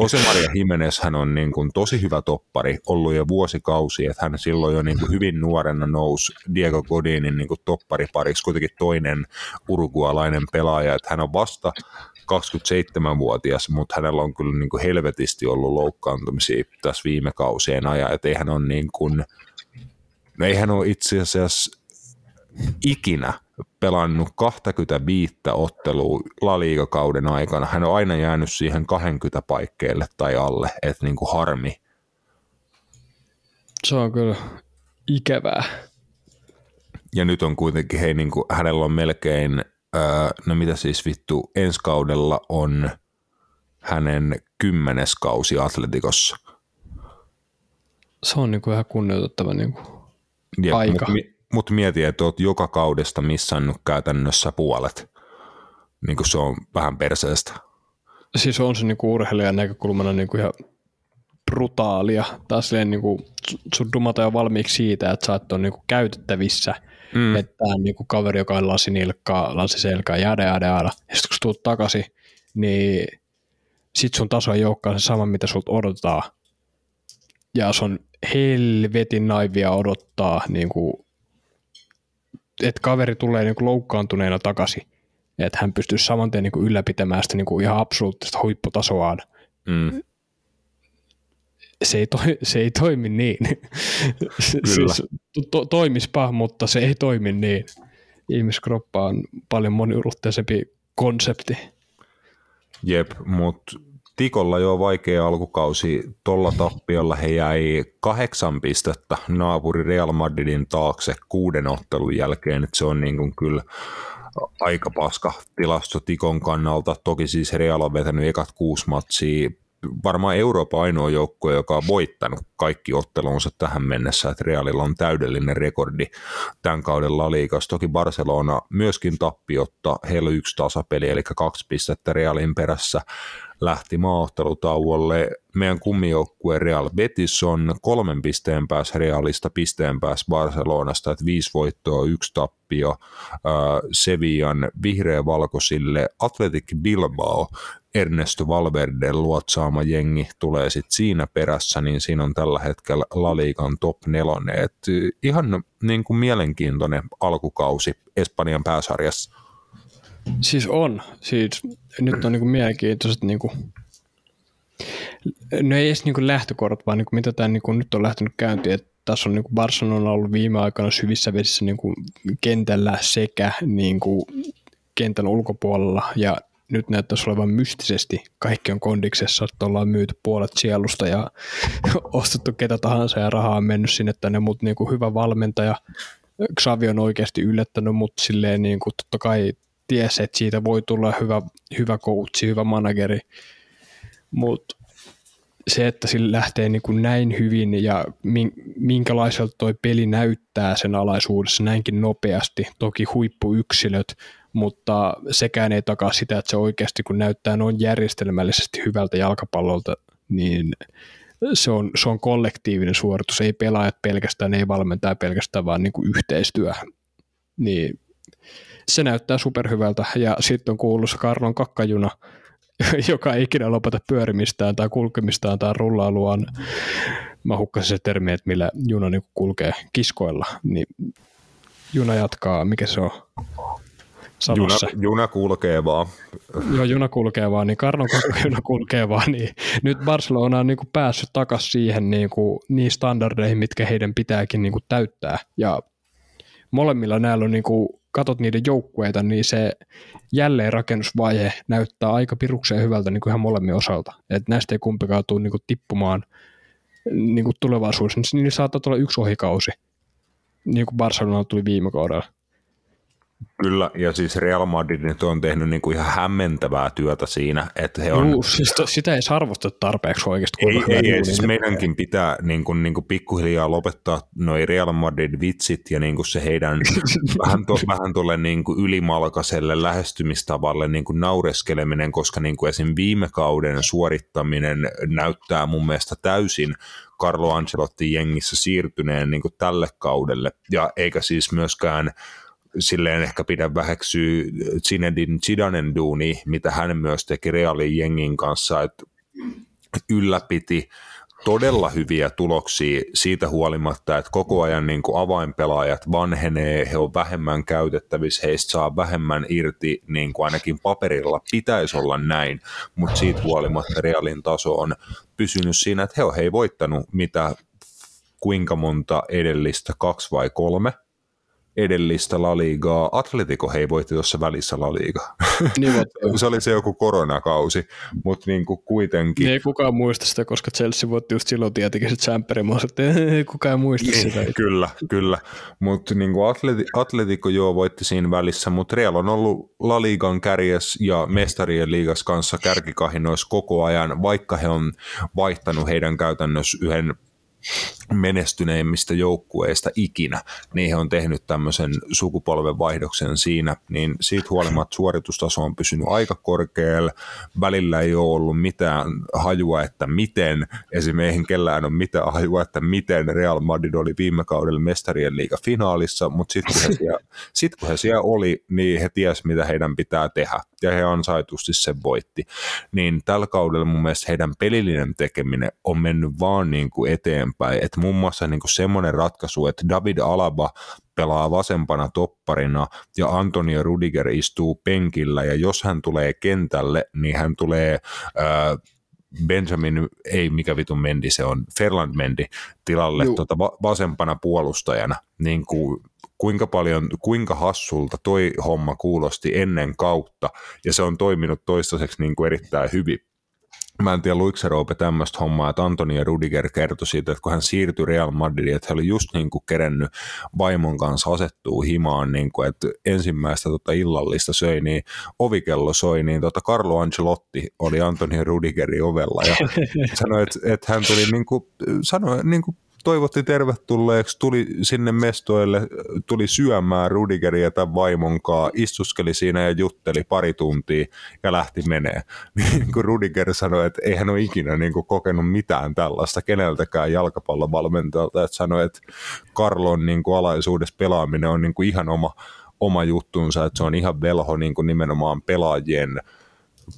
Jose Maria Jimenez hän on niin kuin, tosi hyvä toppari, ollut jo vuosikausi, että hän silloin jo niin kuin, hyvin nuorena nousi Diego Godinin niin kuin, topparipariksi, kuitenkin toinen urugualainen pelaaja, että hän on vasta 27-vuotias, mutta hänellä on kyllä niin kuin helvetisti ollut loukkaantumisia tässä viime kausien ajan, että eihän on niin kuin, no eihän ole itse asiassa ikinä pelannut 25 ottelua laliikakauden aikana. Hän on aina jäänyt siihen 20 paikkeille tai alle, että niin kuin harmi. Se on kyllä ikävää. Ja nyt on kuitenkin, hei, niin kuin, hänellä on melkein Öö, no mitä siis vittu, ensi kaudella on hänen kymmenes kausi Atletikossa. Se on niinku ihan kunnioitettava niinku ja, aika. Mutta mut mieti, että oot joka kaudesta missannut käytännössä puolet. Niin kuin se on vähän perseestä. Siis on se niinku urheilijan näkökulmana niinku ihan brutaalia. Taas niinku, sun dumata jo valmiiksi siitä, että sä oot on niinku käytettävissä – mm. että tämä on niinku kaveri, joka on lasinilkkaa, lasiselkää, jäädä, jäädä, jäädä. Ja sitten kun tulet takaisin, niin sit sun taso ei olekaan se sama, mitä sulta odotetaan. Ja se on helvetin naivia odottaa, niin kuin, että kaveri tulee niin kuin loukkaantuneena takaisin. Että hän pystyy saman tien niin kuin ylläpitämään sitä niin kuin ihan absoluuttista huipputasoaan. Mm se ei, to, se ei toimi niin. Kyllä. siis, to, toimispa, mutta se ei toimi niin. Ihmiskroppa on paljon moniurutteisempi konsepti. Jep, mutta Tikolla jo vaikea alkukausi. Tuolla tappiolla he jäi kahdeksan pistettä naapuri Real Madridin taakse kuuden ottelun jälkeen. Et se on niin kuin kyllä aika paska tilasto Tikon kannalta. Toki siis Real on vetänyt ekat kuusi matsia varmaan Euroopan ainoa joukkue, joka on voittanut kaikki ottelunsa tähän mennessä, että Realilla on täydellinen rekordi tämän kauden liikas. Toki Barcelona myöskin tappiotta, heillä on yksi tasapeli, eli kaksi pistettä Realin perässä lähti maaottelutauolle. Meidän kummijoukkue Real Betis on kolmen pisteen päässä Realista, pisteen päässä Barcelonasta, että viisi voittoa, yksi tappio. Äh, Sevillan vihreä-valkoisille Atletic Bilbao Ernesto Valverde luotsaama jengi tulee sitten siinä perässä, niin siinä on tällä hetkellä La Ligan top nelonen. Et ihan niin kuin mielenkiintoinen alkukausi Espanjan pääsarjassa. Siis on. Siis nyt on niin kuin mielenkiintoiset niin kuin no ei edes niin kuin lähtökorot, vaan niin kuin mitä tämä niin nyt on lähtenyt käyntiin, että tässä on niin kuin Barcelona ollut viime aikoina syvissä vesissä niin kuin kentällä sekä niin kuin kentän ulkopuolella ja nyt näyttäisi olevan mystisesti. Kaikki on kondiksessa, että ollaan myyty puolet sielusta ja ostettu ketä tahansa ja rahaa on mennyt sinne tänne, mutta niin kuin hyvä valmentaja, Xavi on oikeasti yllättänyt, mutta silleen niin kuin totta kai tiesi, että siitä voi tulla hyvä, hyvä coachi, hyvä manageri, mutta se, että sillä lähtee niin kuin näin hyvin ja minkälaiselta toi peli näyttää sen alaisuudessa näinkin nopeasti, toki huippuyksilöt, mutta sekään ei takaa sitä, että se oikeasti kun näyttää noin järjestelmällisesti hyvältä jalkapallolta, niin se on, se on kollektiivinen suoritus, ei pelaajat pelkästään, ei valmentaa pelkästään, vaan niin kuin yhteistyö. Niin se näyttää superhyvältä. Ja sitten on kuulussa Karlon kakkajuna, joka ei ikinä lopeta pyörimistään tai kulkemistaan tai rullailuaan. Mä hukkasin se termi, että millä juna niin kulkee kiskoilla. Niin juna jatkaa, mikä se on? Juna, juna kulkee vaan. Joo, juna kulkee vaan, niin Karnon juna kulkee vaan, niin nyt Barcelona on niin kuin päässyt takaisin siihen niin kuin, niin standardeihin, mitkä heidän pitääkin niin kuin täyttää. Ja molemmilla näillä on, niin kuin, katot niiden joukkueita, niin se jälleenrakennusvaihe näyttää aika pirukseen hyvältä niin kuin ihan molemmin osalta. Et näistä ei kumpikaan tule niin kuin, tippumaan niin kuin tulevaisuudessa, niin saattaa olla yksi ohikausi, niin kuin Barcelona tuli viime kaudella Kyllä, ja siis Real Madrid nyt on tehnyt niin kuin ihan hämmentävää työtä siinä, että he on... Juu, siis to, sitä ei arvostettu tarpeeksi oikeasti. Ei, ei, ei siis meidänkin pitää niin kuin, niin kuin pikkuhiljaa lopettaa noi Real Madrid-vitsit ja niin kuin se heidän vähän, to, vähän tuolle niin kuin ylimalkaiselle lähestymistavalle niin kuin naureskeleminen, koska niin kuin esim. viime kauden suorittaminen näyttää mun mielestä täysin Carlo Ancelotti jengissä siirtyneen niin kuin tälle kaudelle, ja eikä siis myöskään silleen ehkä pidä väheksyä Zinedine Zidanen duuni, mitä hän myös teki Realin jengin kanssa, että ylläpiti todella hyviä tuloksia siitä huolimatta, että koko ajan niin kuin avainpelaajat vanhenee, he on vähemmän käytettävissä, heistä saa vähemmän irti, niin kuin ainakin paperilla pitäisi olla näin, mutta siitä huolimatta Realin taso on pysynyt siinä, että he on hei voittanut mitä kuinka monta edellistä, kaksi vai kolme, edellistä La Ligaa. Atletico hei voitti tuossa välissä La Ligaa. Niin, se oli se joku koronakausi, mutta niin kuin kuitenkin. Ei kukaan muista sitä, koska Chelsea voitti just silloin tietenkin se Champerin, että ei kukaan muista niin, sitä. Kyllä, kyllä. Mutta niin Atleti- Atletico joo voitti siinä välissä, mutta Real on ollut La Ligan kärjes ja mestarien liigas kanssa kärkikahinoissa koko ajan, vaikka he on vaihtanut heidän käytännössä yhden menestyneimmistä joukkueista ikinä, niin he on tehnyt tämmöisen sukupolven vaihdoksen siinä, niin siitä huolimatta suoritustaso on pysynyt aika korkealla, välillä ei ole ollut mitään hajua, että miten, esimerkiksi kellään on mitään hajua, että miten Real Madrid oli viime kaudella mestarien liiga finaalissa, mutta sitten kun, he sit kun he siellä oli, niin he ties mitä heidän pitää tehdä, ja he ansaitusti sen voitti. Niin tällä kaudella mun mielestä heidän pelillinen tekeminen on mennyt vaan niin kuin eteenpäin, että muun muassa niin kuin semmoinen ratkaisu, että David Alaba pelaa vasempana topparina ja Antonio Rudiger istuu penkillä ja jos hän tulee kentälle, niin hän tulee äh, Benjamin, ei mikä vitun Mendi se on, Ferland Mendi tilalle tuota, vasempana puolustajana, niin kuin kuinka paljon, kuinka hassulta toi homma kuulosti ennen kautta, ja se on toiminut toistaiseksi niin kuin erittäin hyvin. Mä en tiedä luikse Roope tämmöistä hommaa, että Antoni ja Rudiger kertoi siitä, että kun hän siirtyi Real Madridiin, että he oli just niin kuin kerennyt vaimon kanssa asettuu himaan, niin kuin, että ensimmäistä tota illallista söi, niin ovikello soi, niin tota Carlo Ancelotti oli Antoni Rudigerin ovella. Ja sanoi, että, että hän tuli niin kuin, sanoi, niin kuin toivotti tervetulleeksi, tuli sinne mestoille, tuli syömään Rudigeria tämän vaimonkaa, istuskeli siinä ja jutteli pari tuntia ja lähti menee. Niin kuin Rudiger sanoi, että ei hän ole ikinä niin kuin kokenut mitään tällaista keneltäkään jalkapallovalmentajalta, että sanoi, että Karlon niin kuin alaisuudessa pelaaminen on niin kuin ihan oma, oma juttuunsa, että se on ihan velho niin kuin nimenomaan pelaajien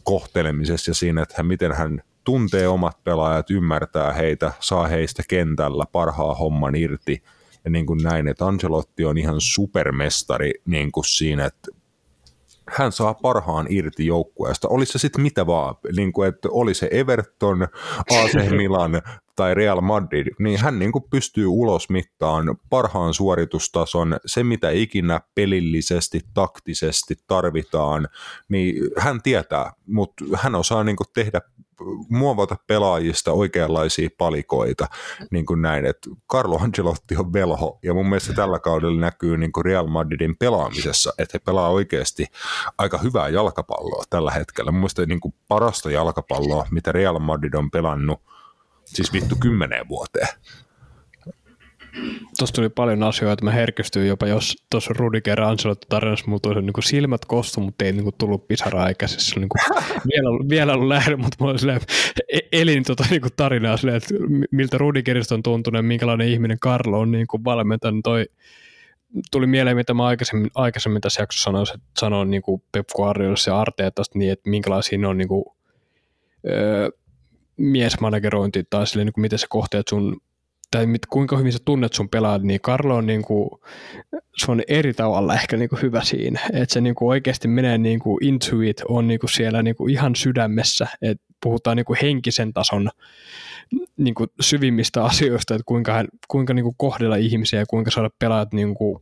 kohtelemisessa ja siinä, että hän, miten hän tuntee omat pelaajat, ymmärtää heitä, saa heistä kentällä parhaa homman irti. Ja niin kuin näin, että Angelotti on ihan supermestari niin kuin siinä, että hän saa parhaan irti joukkueesta. Olisi se sitten mitä vaan, niin kuin, että oli se Everton, AC Milan tai Real Madrid, niin hän niin kuin pystyy ulosmittaan parhaan suoritustason, se mitä ikinä pelillisesti, taktisesti tarvitaan, niin hän tietää, mutta hän osaa niin kuin tehdä muovata pelaajista oikeanlaisia palikoita, niin kuin näin, että Carlo Ancelotti on velho, ja mun mielestä tällä kaudella näkyy niin kuin Real Madridin pelaamisessa, että he pelaa oikeasti aika hyvää jalkapalloa tällä hetkellä. Mun mielestä niin kuin parasta jalkapalloa, mitä Real Madrid on pelannut, siis vittu kymmeneen vuoteen. Tuossa tuli paljon asioita, mä herkistyin jopa, jos tuossa Rudiger Ancelotti tarinassa mulla tuli niin silmät kostu, mutta ei niin kuin tullut pisara aikaisessa. Niin kuin, vielä, vielä ollut lähdö, mutta mulla silleen, e, elin tota, niin kuin tarinaa silleen, että miltä Rudigerista on tuntunut ja minkälainen ihminen Karlo on niin kuin valmentanut. Toi, tuli mieleen, mitä mä aikaisemmin, aikaisemmin tässä jaksossa sanoin, että sanoin niin kuin Pep Guardiolassa ja Arteetasta niin, että minkälaisia ne on niin kuin, öö, miesmanagerointi tai silleen, niin kuin miten sä kohteet sun tai mit, kuinka hyvin sä tunnet sun pelaajat, niin Karlo on, niin kuin, se on eri tavalla ehkä niin kuin hyvä siinä, että se niin kuin oikeasti menee niin kuin into it, on niin kuin siellä niin kuin ihan sydämessä, että puhutaan niin kuin henkisen tason niin kuin syvimmistä asioista, että kuinka, kuinka niin kuin kohdella ihmisiä ja kuinka saada pelaajat niin kuin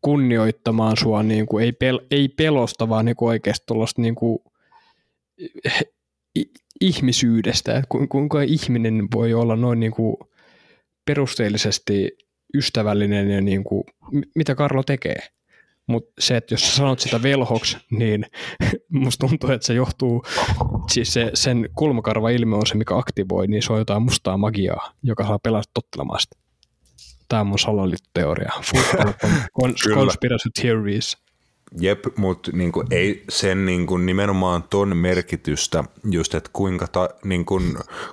kunnioittamaan sua, niin kuin, ei, pel, ei pelosta, vaan niin kuin oikeasti tuollaista niin kuin, ihmisyydestä, että kuinka ihminen voi olla noin niin kuin, perusteellisesti ystävällinen ja niin kuin, mitä Karlo tekee. mutta se, että jos sä sanot sitä velhoksi, niin musta tuntuu, että se johtuu, siis se, sen kulmakarva-ilme on se, mikä aktivoi, niin se on jotain mustaa magiaa, joka saa pelata tottelemaan sitä. Tämä on mun salaliittoteoria. Football conspiracy theories. Jep, mutta niinku ei sen niinku nimenomaan ton merkitystä, just että kuinka, ta, niinku,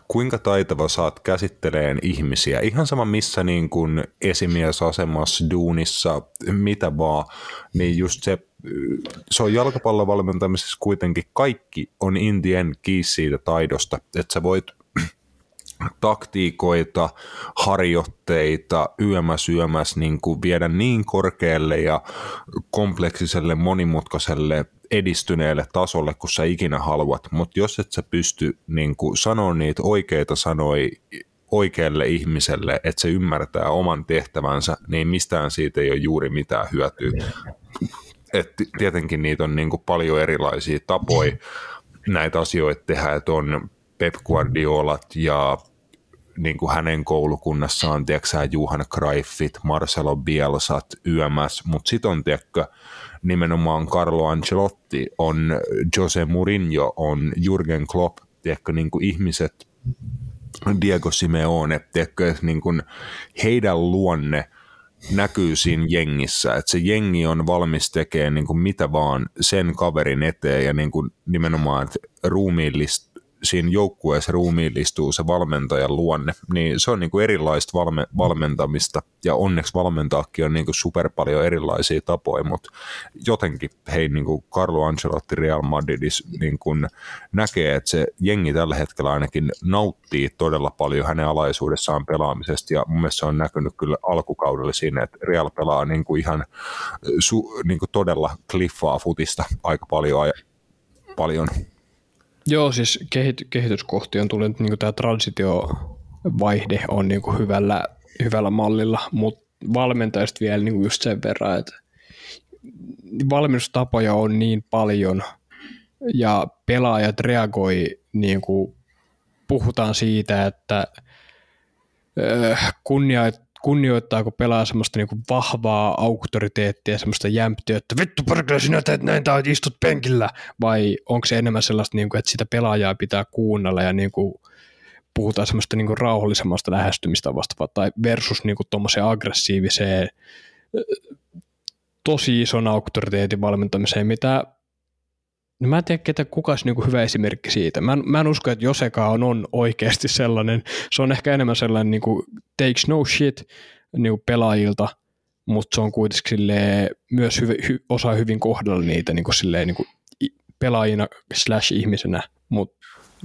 kuinka taitava saat käsitteleen ihmisiä. Ihan sama missä niinku esimiesasemassa, duunissa, mitä vaan, niin just se, se on jalkapallovalmentamisessa kuitenkin kaikki on in the kiinni siitä taidosta, että sä voit taktiikoita, harjoitteita, yömäs yömäs niin kuin viedä niin korkealle ja kompleksiselle, monimutkaiselle, edistyneelle tasolle, kun sä ikinä haluat, mutta jos et sä pysty niin kuin, sanoa niitä oikeita sanoja oikealle ihmiselle, että se ymmärtää oman tehtävänsä, niin mistään siitä ei ole juuri mitään hyötyä. Et tietenkin niitä on niin kuin paljon erilaisia tapoja näitä asioita tehdä, että on Pep Guardiolat ja niin kuin hänen koulukunnassaan, tiedätkö Juhan Cruyffit, Marcelo Bielsat, YMS, mutta sitten on, tiedätkö, nimenomaan Carlo Ancelotti, on Jose Mourinho, on Jurgen Klopp, tiedätkö, niin kuin ihmiset, Diego Simeone, tiedätkö, niin kuin heidän luonne näkyy siinä jengissä, että se jengi on valmis tekemään niin kuin mitä vaan sen kaverin eteen ja niin kuin nimenomaan, että ruumiillista siinä joukkueessa ruumiillistuu se valmentajan luonne, niin se on niin kuin erilaista valme, valmentamista, ja onneksi valmentaakin on niin kuin super paljon erilaisia tapoja, mutta jotenkin hei, niin kuin Carlo Ancelotti Real Madridis niin kuin näkee, että se jengi tällä hetkellä ainakin nauttii todella paljon hänen alaisuudessaan pelaamisesta, ja mun mielestä se on näkynyt kyllä alkukaudella siinä, että Real pelaa niin kuin ihan su, niin kuin todella kliffaa futista aika paljon, paljon Joo, siis kehity, kehityskohti on tullut, niin tämä transitiovaihde on niin kuin hyvällä, hyvällä mallilla, mutta valmentajista vielä niin kuin just sen verran, että valmennustapoja on niin paljon ja pelaajat reagoi, niin kuin puhutaan siitä, että kunniat, kunnioittaako pelaa semmoista niinku vahvaa auktoriteettia, semmoista jämptiä, että vittu parkilla sinä teet näin tai istut penkillä, vai onko se enemmän sellaista, niinku, että sitä pelaajaa pitää kuunnella ja niinku, puhutaan semmoista niinku rauhallisemmasta lähestymistavasta tai versus niinku tuommoiseen aggressiiviseen tosi ison auktoriteetin valmentamiseen, mitä No mä en tiedä, ketä kukas niin hyvä esimerkki siitä. Mä en, mä en usko, että Joseka on, on oikeasti sellainen. Se on ehkä enemmän sellainen niin kuin takes no shit niin kuin pelaajilta, mutta se on kuitenkin myös hyvi, hy, osaa hyvin kohdella niitä niin kuin silleen, niin kuin pelaajina slash ihmisenä. Mut,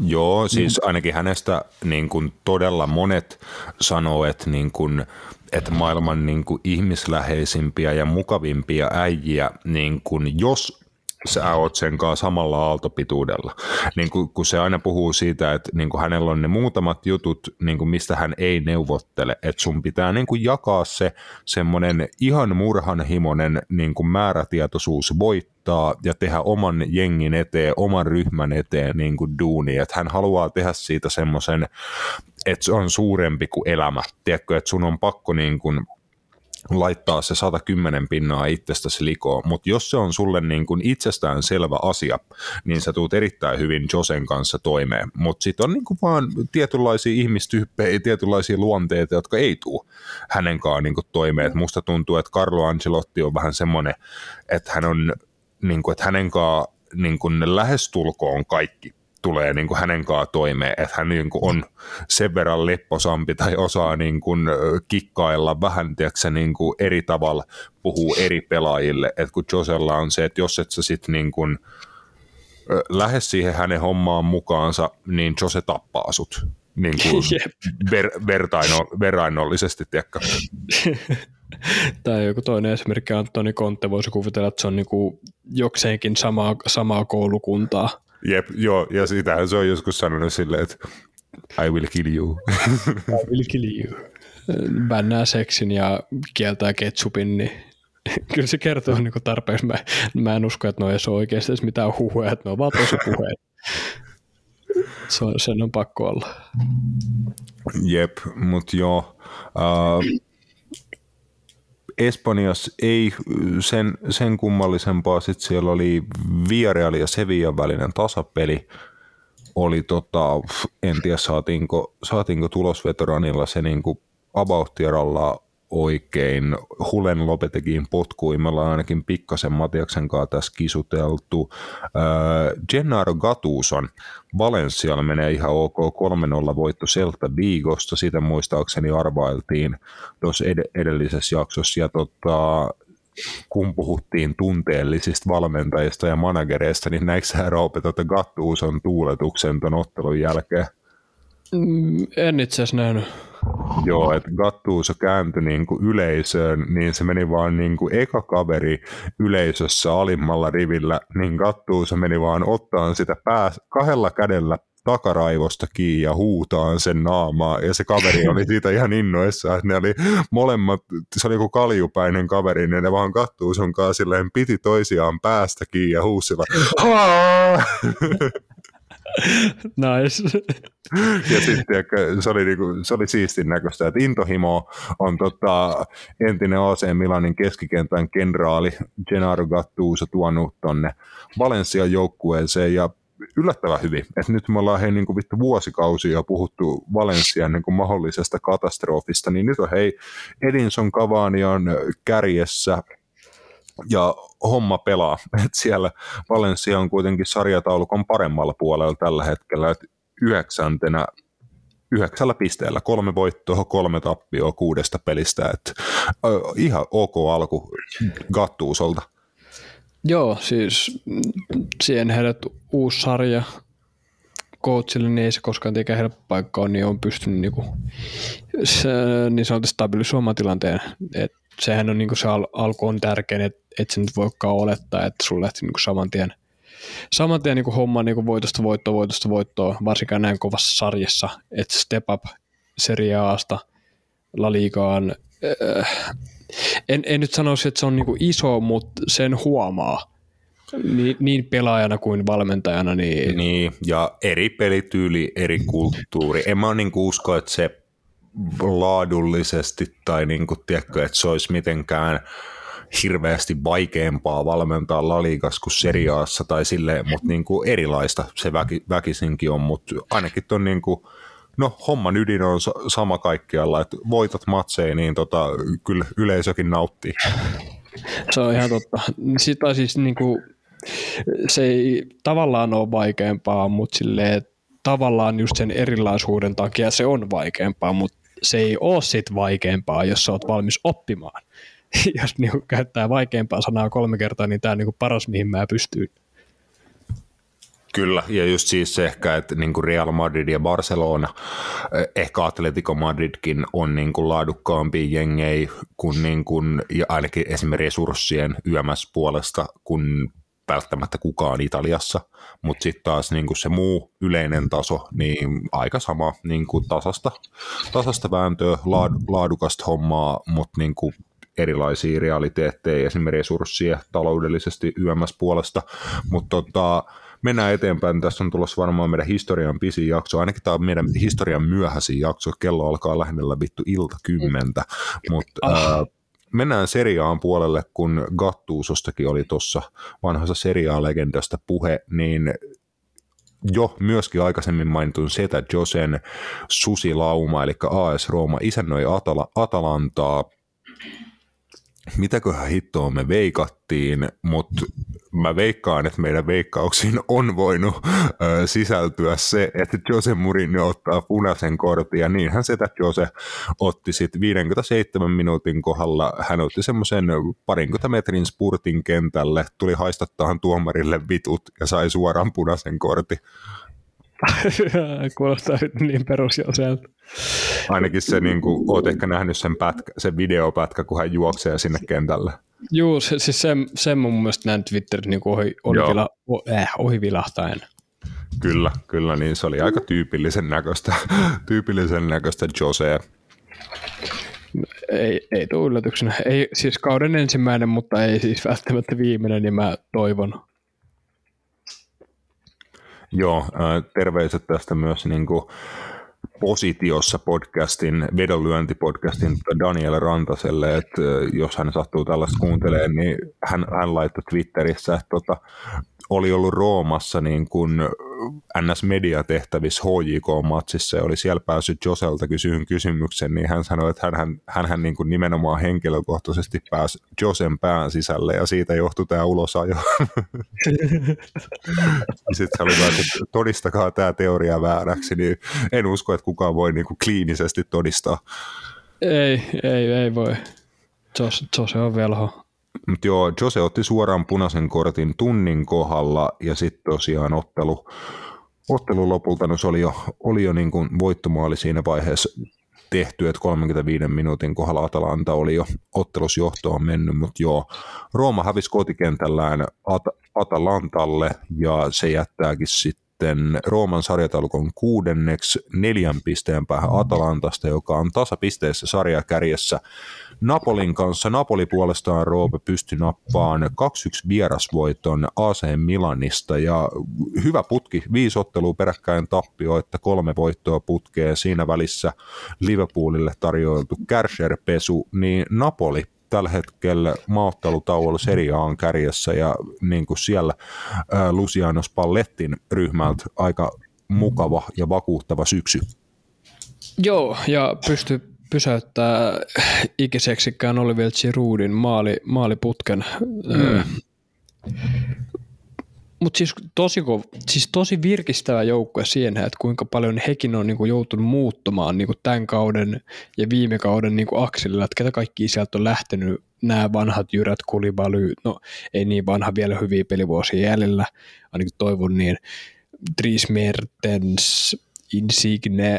Joo, siis ainakin hänestä niin kuin todella monet sanoo, että, niin kuin, että maailman niin kuin ihmisläheisimpiä ja mukavimpia äijiä, niin kuin jos sä oot sen kanssa samalla aaltopituudella. Niin kun, kun se aina puhuu siitä, että niin kuin hänellä on ne muutamat jutut, niin kuin mistä hän ei neuvottele, että sun pitää niin kuin jakaa se semmoinen ihan murhanhimoinen niin kuin määrätietoisuus voittaa ja tehdä oman jengin eteen, oman ryhmän eteen niin kuin duuni, että hän haluaa tehdä siitä semmoisen, että se on suurempi kuin elämä, tiedätkö, että sun on pakko niin kuin laittaa se 110 pinnaa itsestäsi likoon, mutta jos se on sulle niin kuin itsestään selvä asia, niin sä tuut erittäin hyvin Josen kanssa toimeen, mutta sitten on niin kuin vaan tietynlaisia ihmistyyppejä, tietynlaisia luonteita, jotka ei tule hänenkaan niin kuin toimeen. Et musta tuntuu, että Carlo Ancelotti on vähän semmoinen, että hän on niin kuin, että hänen niin kuin lähestulkoon kaikki tulee niin kuin hänen kanssaan toimeen, että hän niin kuin on sen verran lepposampi tai osaa niin kuin kikkailla vähän tiedätkö, niin kuin eri tavalla, puhuu eri pelaajille, että kun Josella on se, että jos et sä sitten niin kuin, lähde siihen hänen hommaan mukaansa, niin Jose tappaa sut. Niin kuin ver, vertaino, verrainnollisesti, tiedätkö? tai joku toinen esimerkki, Antoni Kontte, voisi kuvitella, että se on niin kuin jokseenkin samaa, samaa koulukuntaa Jep, joo, ja sitähän se on joskus sanonut silleen, että I will kill you. I will kill you. Bännää seksin ja kieltää ketsupin, niin kyllä se kertoo niin tarpeeksi. Mä, mä en usko, että no ei ole oikeasti edes mitään huhuja, että ne on vaan tosi puheet. Se on, sen on pakko olla. Jep, mutta joo. Uh, Espanjassa ei sen, sen kummallisempaa, sitten siellä oli Villarreal ja Sevilla välinen tasapeli, oli tota, en tiedä saatiinko, saatiinko tulosveteranilla se niin kuin about oikein. Hulen Lopetekin potkui, me ollaan ainakin pikkasen Matiaksen kanssa tässä kisuteltu. Äh, Gennaro Gattuson Valencialla menee ihan ok 3-0 voitto Celta Vigosta, sitä muistaakseni arvailtiin tuossa ed- edellisessä jaksossa, ja tota, kun puhuttiin tunteellisista valmentajista ja managereista, niin näikö sä Roope, että Gattuson tuuletuksen ton ottelun jälkeen? Mm, en itse asiassa nähnyt. Joo, että Gattuso kääntyi niin kuin yleisöön, niin se meni vaan niin kuin eka kaveri yleisössä alimmalla rivillä, niin Gattuso meni vaan ottaan sitä pää, kahdella kädellä takaraivosta kiinni ja huutaan sen naamaa. Ja se kaveri oli siitä ihan innoissa, että ne oli molemmat, se oli joku kaljupäinen kaveri, niin ne vaan kattuu sun kanssa silleen, piti toisiaan päästä kiinni ja huusilla. nice. Ja sitten se oli, niinku, se oli siistin näköistä, että Intohimo on tota, entinen AC Milanin keskikentän kenraali Gennaro Gattuso tuonut tonne Valencian joukkueeseen ja yllättävän hyvin. Et nyt me ollaan hei niin kuin vittu vuosikausia puhuttu Valencian niin kuin mahdollisesta katastrofista, niin nyt on hei Edinson Cavani on kärjessä ja homma pelaa. Et siellä Valencia on kuitenkin sarjataulukon paremmalla puolella tällä hetkellä, että yhdeksäntenä yhdeksällä pisteellä, kolme voittoa, kolme tappioa kuudesta pelistä, että ihan ok alku Gattuusolta. Joo, siis siihen heidät uusi sarja coachille, niin ei se koskaan tiedä helppo paikka on, niin on pystynyt niinku, se, niin sanotusti stabilisoimaan tilanteen. Et sehän on niinku se al- alku on tärkein, että et se nyt voikaan olettaa, että sulla lähti niinku saman tien, saman tien niinku homma niinku voitosta voittoa, voitosta voittoa, varsinkaan näin kovassa sarjassa, että step up Serie Asta La Ligaan, äh, en, en nyt sanoisi, että se on niinku iso, mutta sen huomaa niin, niin pelaajana kuin valmentajana. Niin... niin, ja eri pelityyli, eri kulttuuri. En mä niinku usko, että se laadullisesti tai niinku, tiedätkö, että se olisi mitenkään hirveästi vaikeampaa valmentaa laliikas kuin seriaassa tai silleen, mutta niinku erilaista se väki, väkisinkin on, mutta ainakin on niinku, no homman ydin on sama kaikkialla, että voitat matseja, niin tota, kyllä yleisökin nauttii. Se on ihan totta. Sitä siis niinku, se ei tavallaan ole vaikeampaa, mutta silleen, tavallaan just sen erilaisuuden takia se on vaikeampaa, mutta se ei ole sit vaikeampaa, jos sä oot valmis oppimaan. jos niinku käyttää vaikeampaa sanaa kolme kertaa, niin tämä on niinku paras, mihin mä pystyn. Kyllä, ja just siis ehkä, että niin kuin Real Madrid ja Barcelona, eh, ehkä Atletico Madridkin on niin kuin laadukkaampia jengejä kuin, niin kuin ja ainakin esimerkiksi resurssien YMS puolesta kuin välttämättä kukaan Italiassa, mutta sitten taas niin kuin se muu yleinen taso, niin aika sama niin kuin tasasta, tasasta vääntöä, laad, laadukasta hommaa, mutta niin kuin erilaisia realiteetteja, esimerkiksi resursseja taloudellisesti YMS-puolesta, mutta tota, mennään eteenpäin. Tässä on tulossa varmaan meidän historian pisin jakso, ainakin tämä on meidän historian myöhäisin jakso, kello alkaa lähennellä vittu ilta kymmentä, mutta oh. Mennään seriaan puolelle, kun Gattuusostakin oli tuossa vanhassa seriaa-legendasta puhe, niin jo myöskin aikaisemmin mainitun Setä Josen susilauma, eli AS Rooma isännöi Atala- Atalantaa mitäköhän hittoa me veikattiin, mutta mä veikkaan, että meidän veikkauksiin on voinut ö, sisältyä se, että Jose Mourinho ottaa punaisen kortin, ja niinhän se, että Jose otti sitten 57 minuutin kohdalla, hän otti semmoisen parinkymmentä metrin spurtin kentälle, tuli haistattaan tuomarille vitut ja sai suoraan punaisen kortin. Kuulostaa niin perusjoselta. Ainakin se, niin kuin, oot ehkä nähnyt sen, pätkä, sen videopätkä, kun hän juoksee sinne kentälle. Joo, se, siis sen, sen mun mielestä näin Twitterissä niin ohi, oli vila, äh, ohi vilahtaen. Kyllä, kyllä, niin se oli aika tyypillisen näköistä, tyypillisen näköistä Jose. Ei, ei tule yllätyksenä. Ei, siis kauden ensimmäinen, mutta ei siis välttämättä viimeinen, niin mä toivon. Joo, terveiset tästä myös niin kuin positiossa podcastin, vedonlyöntipodcastin Daniel Rantaselle, että jos hän sattuu tällaista kuuntelemaan, niin hän, hän laittoi Twitterissä, että tota, oli ollut Roomassa niin kuin NS-mediatehtävissä HJK-matsissa ja oli siellä päässyt Joselta kysyyn kysymyksen, niin hän sanoi, että hän, hän, hän niin kuin nimenomaan henkilökohtaisesti pääsi Josen pään sisälle ja siitä johtui tämä ulosajo. Sitten hän oli että todistakaa tämä teoria vääräksi, niin en usko, että kukaan voi niin kuin kliinisesti todistaa. Ei, ei, ei voi. Jose on velho. Mutta joo, Jose otti suoraan punaisen kortin tunnin kohdalla ja sitten tosiaan ottelu, ottelu lopulta, no se oli jo, oli jo niin kuin voittomaali siinä vaiheessa tehty, että 35 minuutin kohdalla Atalanta oli jo ottelusjohtoon mennyt, mutta joo, Rooma hävisi kotikentällään At- Atalantalle ja se jättääkin sitten Rooman sarjataulukon kuudenneksi neljän pisteen päähän Atalantasta, joka on tasapisteessä sarjakärjessä Napolin kanssa. Napoli puolestaan Roope pystyi nappaan 2-1 vierasvoiton AC Milanista ja hyvä putki, viisi ottelua peräkkäin tappio, että kolme voittoa putkeen siinä välissä Liverpoolille tarjoiltu Kärsher-pesu, niin Napoli tällä hetkellä maaottelutauolla Serie A on kärjessä ja niin kuin siellä Luciano Spallettin ryhmältä aika mukava ja vakuuttava syksy. Joo, ja pystyy pysäyttää ikiseksikään Olivier Giroudin maali, maaliputken. Mm. Mutta siis tosi, siis tosi virkistävä joukkue siihen, että kuinka paljon hekin on niinku joutunut muuttumaan niinku tämän kauden ja viime kauden niinku akselilla, että ketä kaikki sieltä on lähtenyt, nämä vanhat jyrät, Kulibaly, no ei niin vanha vielä hyviä pelivuosia jäljellä, ainakin toivon niin, Dries Mertens, Insigne,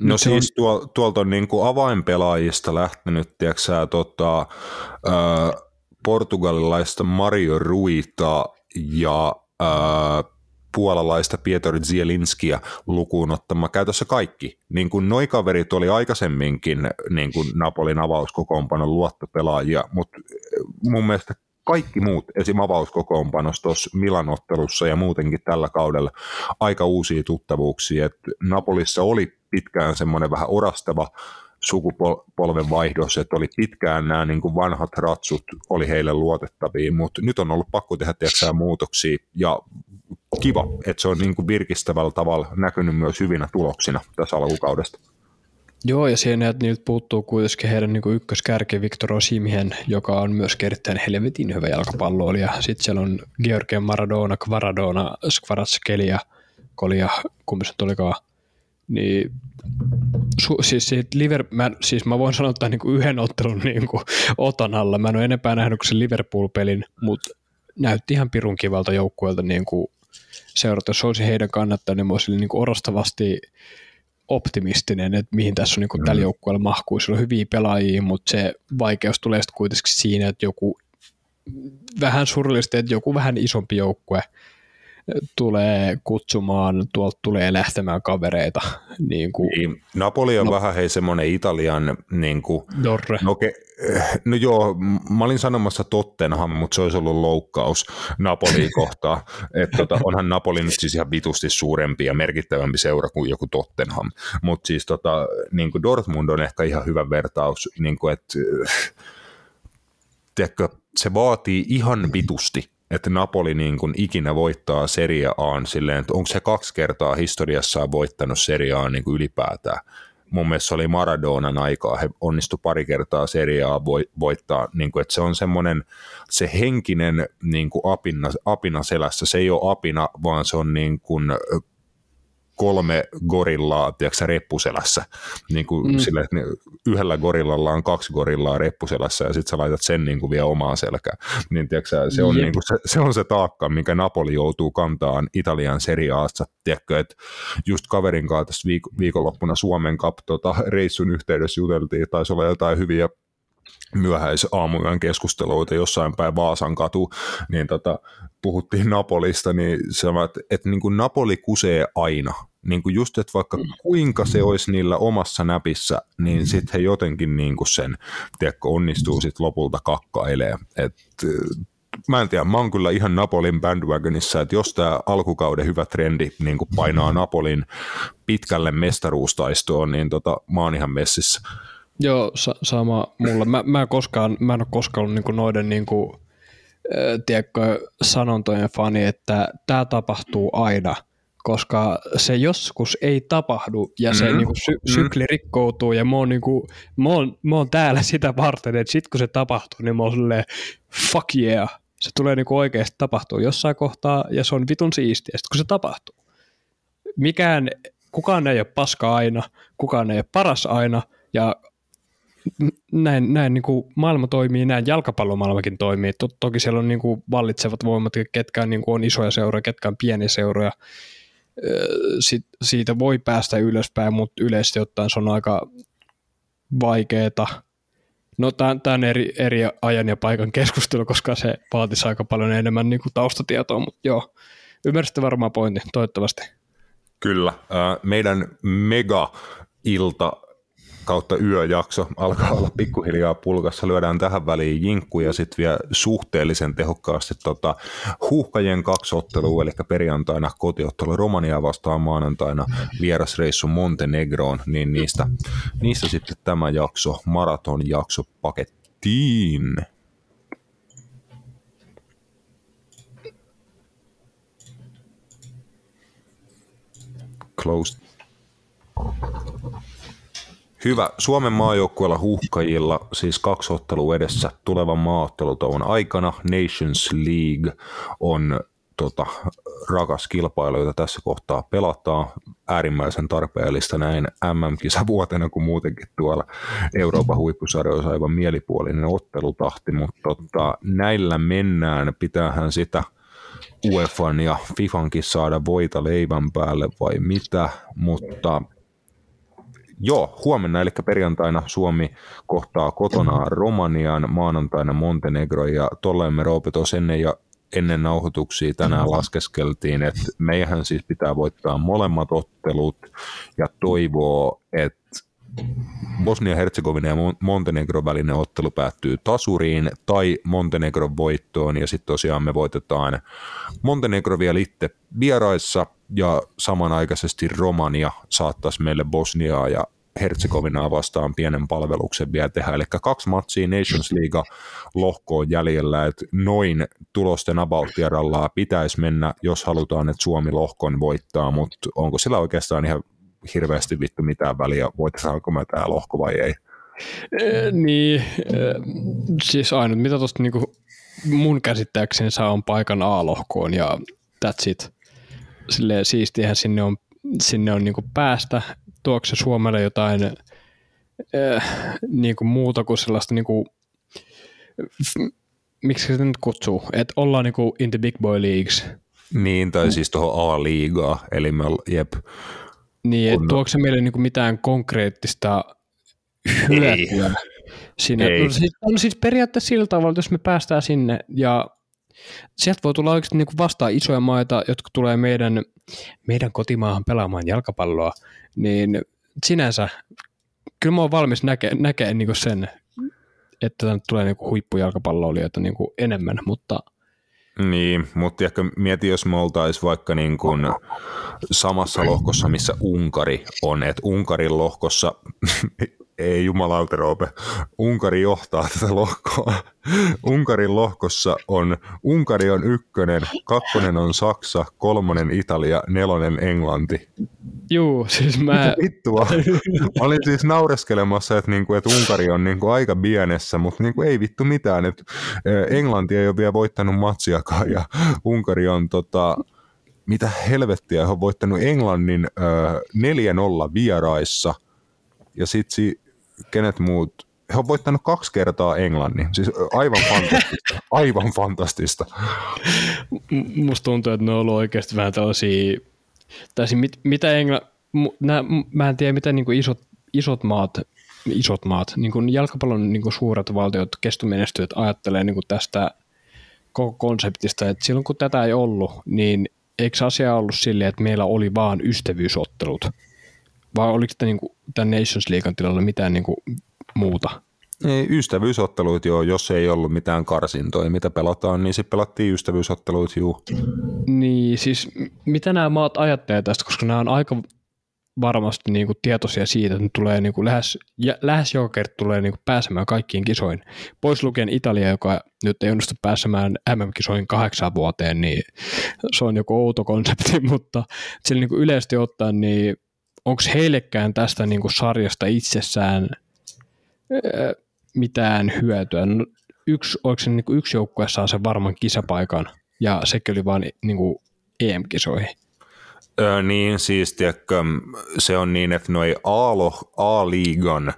No se siis on... tuol, tuolta on niin kuin avainpelaajista lähtenyt, tiedätkö tota, ää, portugalilaista Mario Ruita ja ää, puolalaista Pietro Zielinskiä lukuun ottama käytössä kaikki. Niin kuin noi kaverit oli aikaisemminkin niin kuin Napolin avauskokoonpanon luottopelaajia, mutta mun mielestä kaikki muut esim. avauskokoonpanossa tuossa Milanottelussa ja muutenkin tällä kaudella aika uusia tuttavuuksia. Et Napolissa oli pitkään semmoinen vähän orastava sukupolven vaihdos, että oli pitkään nämä niin kuin vanhat ratsut oli heille luotettavia, mutta nyt on ollut pakko tehdä tietysti muutoksia ja kiva, että se on niin kuin virkistävällä tavalla näkynyt myös hyvinä tuloksina tässä alkukaudesta. Joo, ja siinä, että niiltä puuttuu kuitenkin heidän niin ykköskärki Victor Osimihen, joka on myös erittäin helvetin hyvä jalkapalloilija. Sitten siellä on Georgian Maradona, Kvaradona, Skvaratskeli Kolia, kumpi se tulikaan. Niin su, siis, siitä Liver, mä, siis mä voin sanoa tämän niin kuin yhden ottelun niin kuin otan alla. Mä en ole enempää nähnyt kuin sen Liverpool-pelin, mutta näytti ihan pirun kivalta joukkueelta niin kuin seurata. Jos olisi heidän kannattaa, niin mä olisin niin kuin orastavasti optimistinen, että mihin tässä on niin kuin mm. tällä joukkueella mahkuu. Sillä on hyviä pelaajia, mutta se vaikeus tulee sitten kuitenkin siinä, että joku vähän surullisesti, että joku vähän isompi joukkue – tulee kutsumaan, tuolta tulee lähtemään kavereita. Niin kuin, niin, Napoli on no, vähän hei semmoinen Italian, niin kuin, Dorre. No, ke, no joo, mä olin sanomassa Tottenham, mutta se olisi ollut loukkaus Napoli kohtaan. että tota, onhan Napoli nyt siis ihan vitusti suurempi ja merkittävämpi seura kuin joku Tottenham. Mutta siis tota, niin kuin Dortmund on ehkä ihan hyvä vertaus, niin kuin, että tiedätkö, se vaatii ihan vitusti että Napoli niin kuin ikinä voittaa Serie A silleen, että onko se kaksi kertaa historiassaan voittanut Serie A niin kuin ylipäätään. Mun mielestä se oli Maradonan aikaa, he onnistu pari kertaa Serie A voittaa, niin kuin, että se on semmoinen, se henkinen niin kuin apina, apina selässä, se ei ole apina, vaan se on niin kuin kolme gorillaa, tiedätkö, reppuselässä. Niin kuin mm. sille, että yhdellä gorillalla on kaksi gorillaa reppuselässä ja sitten sä laitat sen niin kuin vielä omaan selkään. Niin tiedätkö, se, on niin kuin, se, se, on se taakka, minkä Napoli joutuu kantaan Italian seriaassa. Tiedätkö, että just kaverin kanssa tässä viik- viikonloppuna Suomen Cup tota, reissun yhteydessä juteltiin, taisi olla jotain hyviä myöhäisaamuyön keskusteluita jossain päin Vaasan katu, niin tota, puhuttiin Napolista, niin se että, että niin kuin Napoli kusee aina niin kuin just, että vaikka kuinka se olisi niillä omassa näpissä, niin sitten he jotenkin niin kuin sen, tiedätkö, onnistuu sitten lopulta kakkailee. Et, mä en tiedä, mä oon kyllä ihan Napolin bandwagonissa, että jos tämä alkukauden hyvä trendi niin kuin painaa Napolin pitkälle mestaruustaistoon, niin tota, mä oon ihan messissä. Joo, sa- sama mulla. Mä, mä, koskaan, mä en ole koskaan ollut niinku noiden niinku, äh, tiedätkö, sanontojen fani, että tämä tapahtuu aina, koska se joskus ei tapahdu ja se mm-hmm. niinku sy- sykli rikkoutuu ja mä oon, niinku, mä, oon, mä oon täällä sitä varten, että sit kun se tapahtuu, niin mä oon silleen, fuck yeah, se tulee niinku oikeasti tapahtua jossain kohtaa ja se on vitun siistiä, sit kun se tapahtuu. Mikään, kukaan ei ole paska aina, kukaan ei ole paras aina ja näin, näin niin kuin maailma toimii, näin jalkapallomaailmakin toimii. To, toki siellä on niin kuin vallitsevat voimat, ketkä niin kuin on isoja seuroja, ketkä on pieniä seuroja. Siitä voi päästä ylöspäin, mutta yleisesti ottaen se on aika vaikeeta. No tämä on eri, eri ajan ja paikan keskustelu, koska se vaatisi aika paljon enemmän niin kuin taustatietoa, mutta joo, ymmärsitte varmaan pointin, toivottavasti. Kyllä. Meidän mega-ilta kautta yöjakso alkaa olla pikkuhiljaa pulkassa. Lyödään tähän väliin jinkku ja sitten vielä suhteellisen tehokkaasti tota, huuhkajien kaksi ottelua, eli perjantaina kotiottelu Romania vastaan maanantaina vierasreissu Montenegroon, niin niistä, niistä sitten tämä jakso, maraton jakso pakettiin. Closed. Hyvä. Suomen maajoukkueella huhkajilla siis kaksi ottelua edessä tulevan maaottelutauon aikana. Nations League on tota, rakas kilpailu, jota tässä kohtaa pelataan. Äärimmäisen tarpeellista näin MM-kisavuotena kuin muutenkin tuolla Euroopan huippusarjoissa aivan mielipuolinen ottelutahti, mutta tota, näillä mennään. Pitäähän sitä UEFan ja FIFankin saada voita leivän päälle vai mitä, mutta Joo, huomenna, eli perjantaina Suomi kohtaa kotona Romanian, maanantaina Montenegro, ja tolleen me Roope ennen, ja ennen nauhoituksia tänään laskeskeltiin, että meidän siis pitää voittaa molemmat ottelut, ja toivoo, että Bosnia-Herzegovina ja Montenegro välinen ottelu päättyy tasuriin tai Montenegron voittoon ja sitten tosiaan me voitetaan Montenegro vielä itse vieraissa ja samanaikaisesti Romania saattaisi meille Bosniaa ja Herzegovinaa vastaan pienen palveluksen vielä tehdä. Eli kaksi matsia Nations League lohkoon jäljellä, että noin tulosten about pitäisi mennä, jos halutaan, että Suomi lohkon voittaa, mutta onko sillä oikeastaan ihan hirveästi vittu mitään väliä, voitetaanko me tämä lohko vai ei? Niin, siis ainut mitä tuosta niinku mun käsittääkseni saa on paikan A-lohkoon ja that's it. Silleen siistiähän sinne on, sinne on niinku päästä, tuokse Suomelle jotain äh, niinku muuta kuin sellaista niinku, miksi se nyt kutsuu, että ollaan niinku in the big boy leagues. Niin, tai siis tuohon A-liigaa, eli me, jep, niin, että tuokse meille niinku mitään konkreettista hyötyä Ei. sinne. Ei. No, siis, on siis periaatteessa sillä tavalla, että jos me päästään sinne ja sieltä voi tulla oikeasti niinku vastaan isoja maita, jotka tulee meidän, meidän kotimaahan pelaamaan jalkapalloa, niin sinänsä kyllä mä oon valmis näkemään näke niinku sen, että tänne tulee niinku huippujalkapalloilijoita niinku enemmän, mutta – niin, mutta ehkä mieti, jos me oltaisiin vaikka niin kuin samassa lohkossa, missä Unkari on, että Unkarin lohkossa ei jumalauta Roope, Unkari johtaa tätä lohkoa. Unkarin lohkossa on, Unkari on ykkönen, kakkonen on Saksa, kolmonen Italia, nelonen Englanti. Juu, siis mä... Mitä vittua? Mä olin siis naureskelemassa, että, niinku, että Unkari on niinku aika pienessä, mutta niinku ei vittu mitään. Että Englanti ei ole vielä voittanut matsiakaan ja Unkari on tota, mitä helvettiä, he on voittanut Englannin äh, 4-0 vieraissa ja sitten kenet muut, he on voittanut kaksi kertaa Englannin, siis aivan fantastista, aivan fantastista. Musta tuntuu, että ne on ollut oikeasti vähän tällaisia, tai siis mit, mitä Engla, nää, mä en tiedä mitä niin isot, isot maat, isot maat, niin kuin jalkapallon niin kuin suuret valtiot, kestomenestyjät ajattelee niin kuin tästä koko konseptista, että silloin kun tätä ei ollut, niin eikö asia ollut silleen, että meillä oli vaan ystävyysottelut? Vai oliko tämä, niin kuin, tämän Nations Leaguean tilalla mitään niin kuin, muuta? Ei, ystävyysotteluit joo, jos ei ollut mitään karsintoja, mitä pelataan, niin sitten pelattiin ystävyysotteluit, juu. Niin, siis mitä nämä maat ajattelee tästä, koska nämä on aika varmasti niin kuin tietoisia siitä, että ne tulee niin kuin lähes, ja, lähes joka kerta tulee niin kuin pääsemään kaikkiin kisoihin. Pois lukien Italia, joka nyt ei onnistu pääsemään MM-kisoihin kahdeksan vuoteen, niin se on joku outo konsepti, mutta sillä niin kuin yleisesti ottaen, niin onko heillekään tästä niin kuin sarjasta itsessään mitään hyötyä? No, yksi, oliko se niin kuin yksi joukkue saa sen varman kisapaikan, ja sekin oli vain niin kuin EM-kisoihin. Öö, niin, siis tiedätkö, se on niin, että noi A-liigan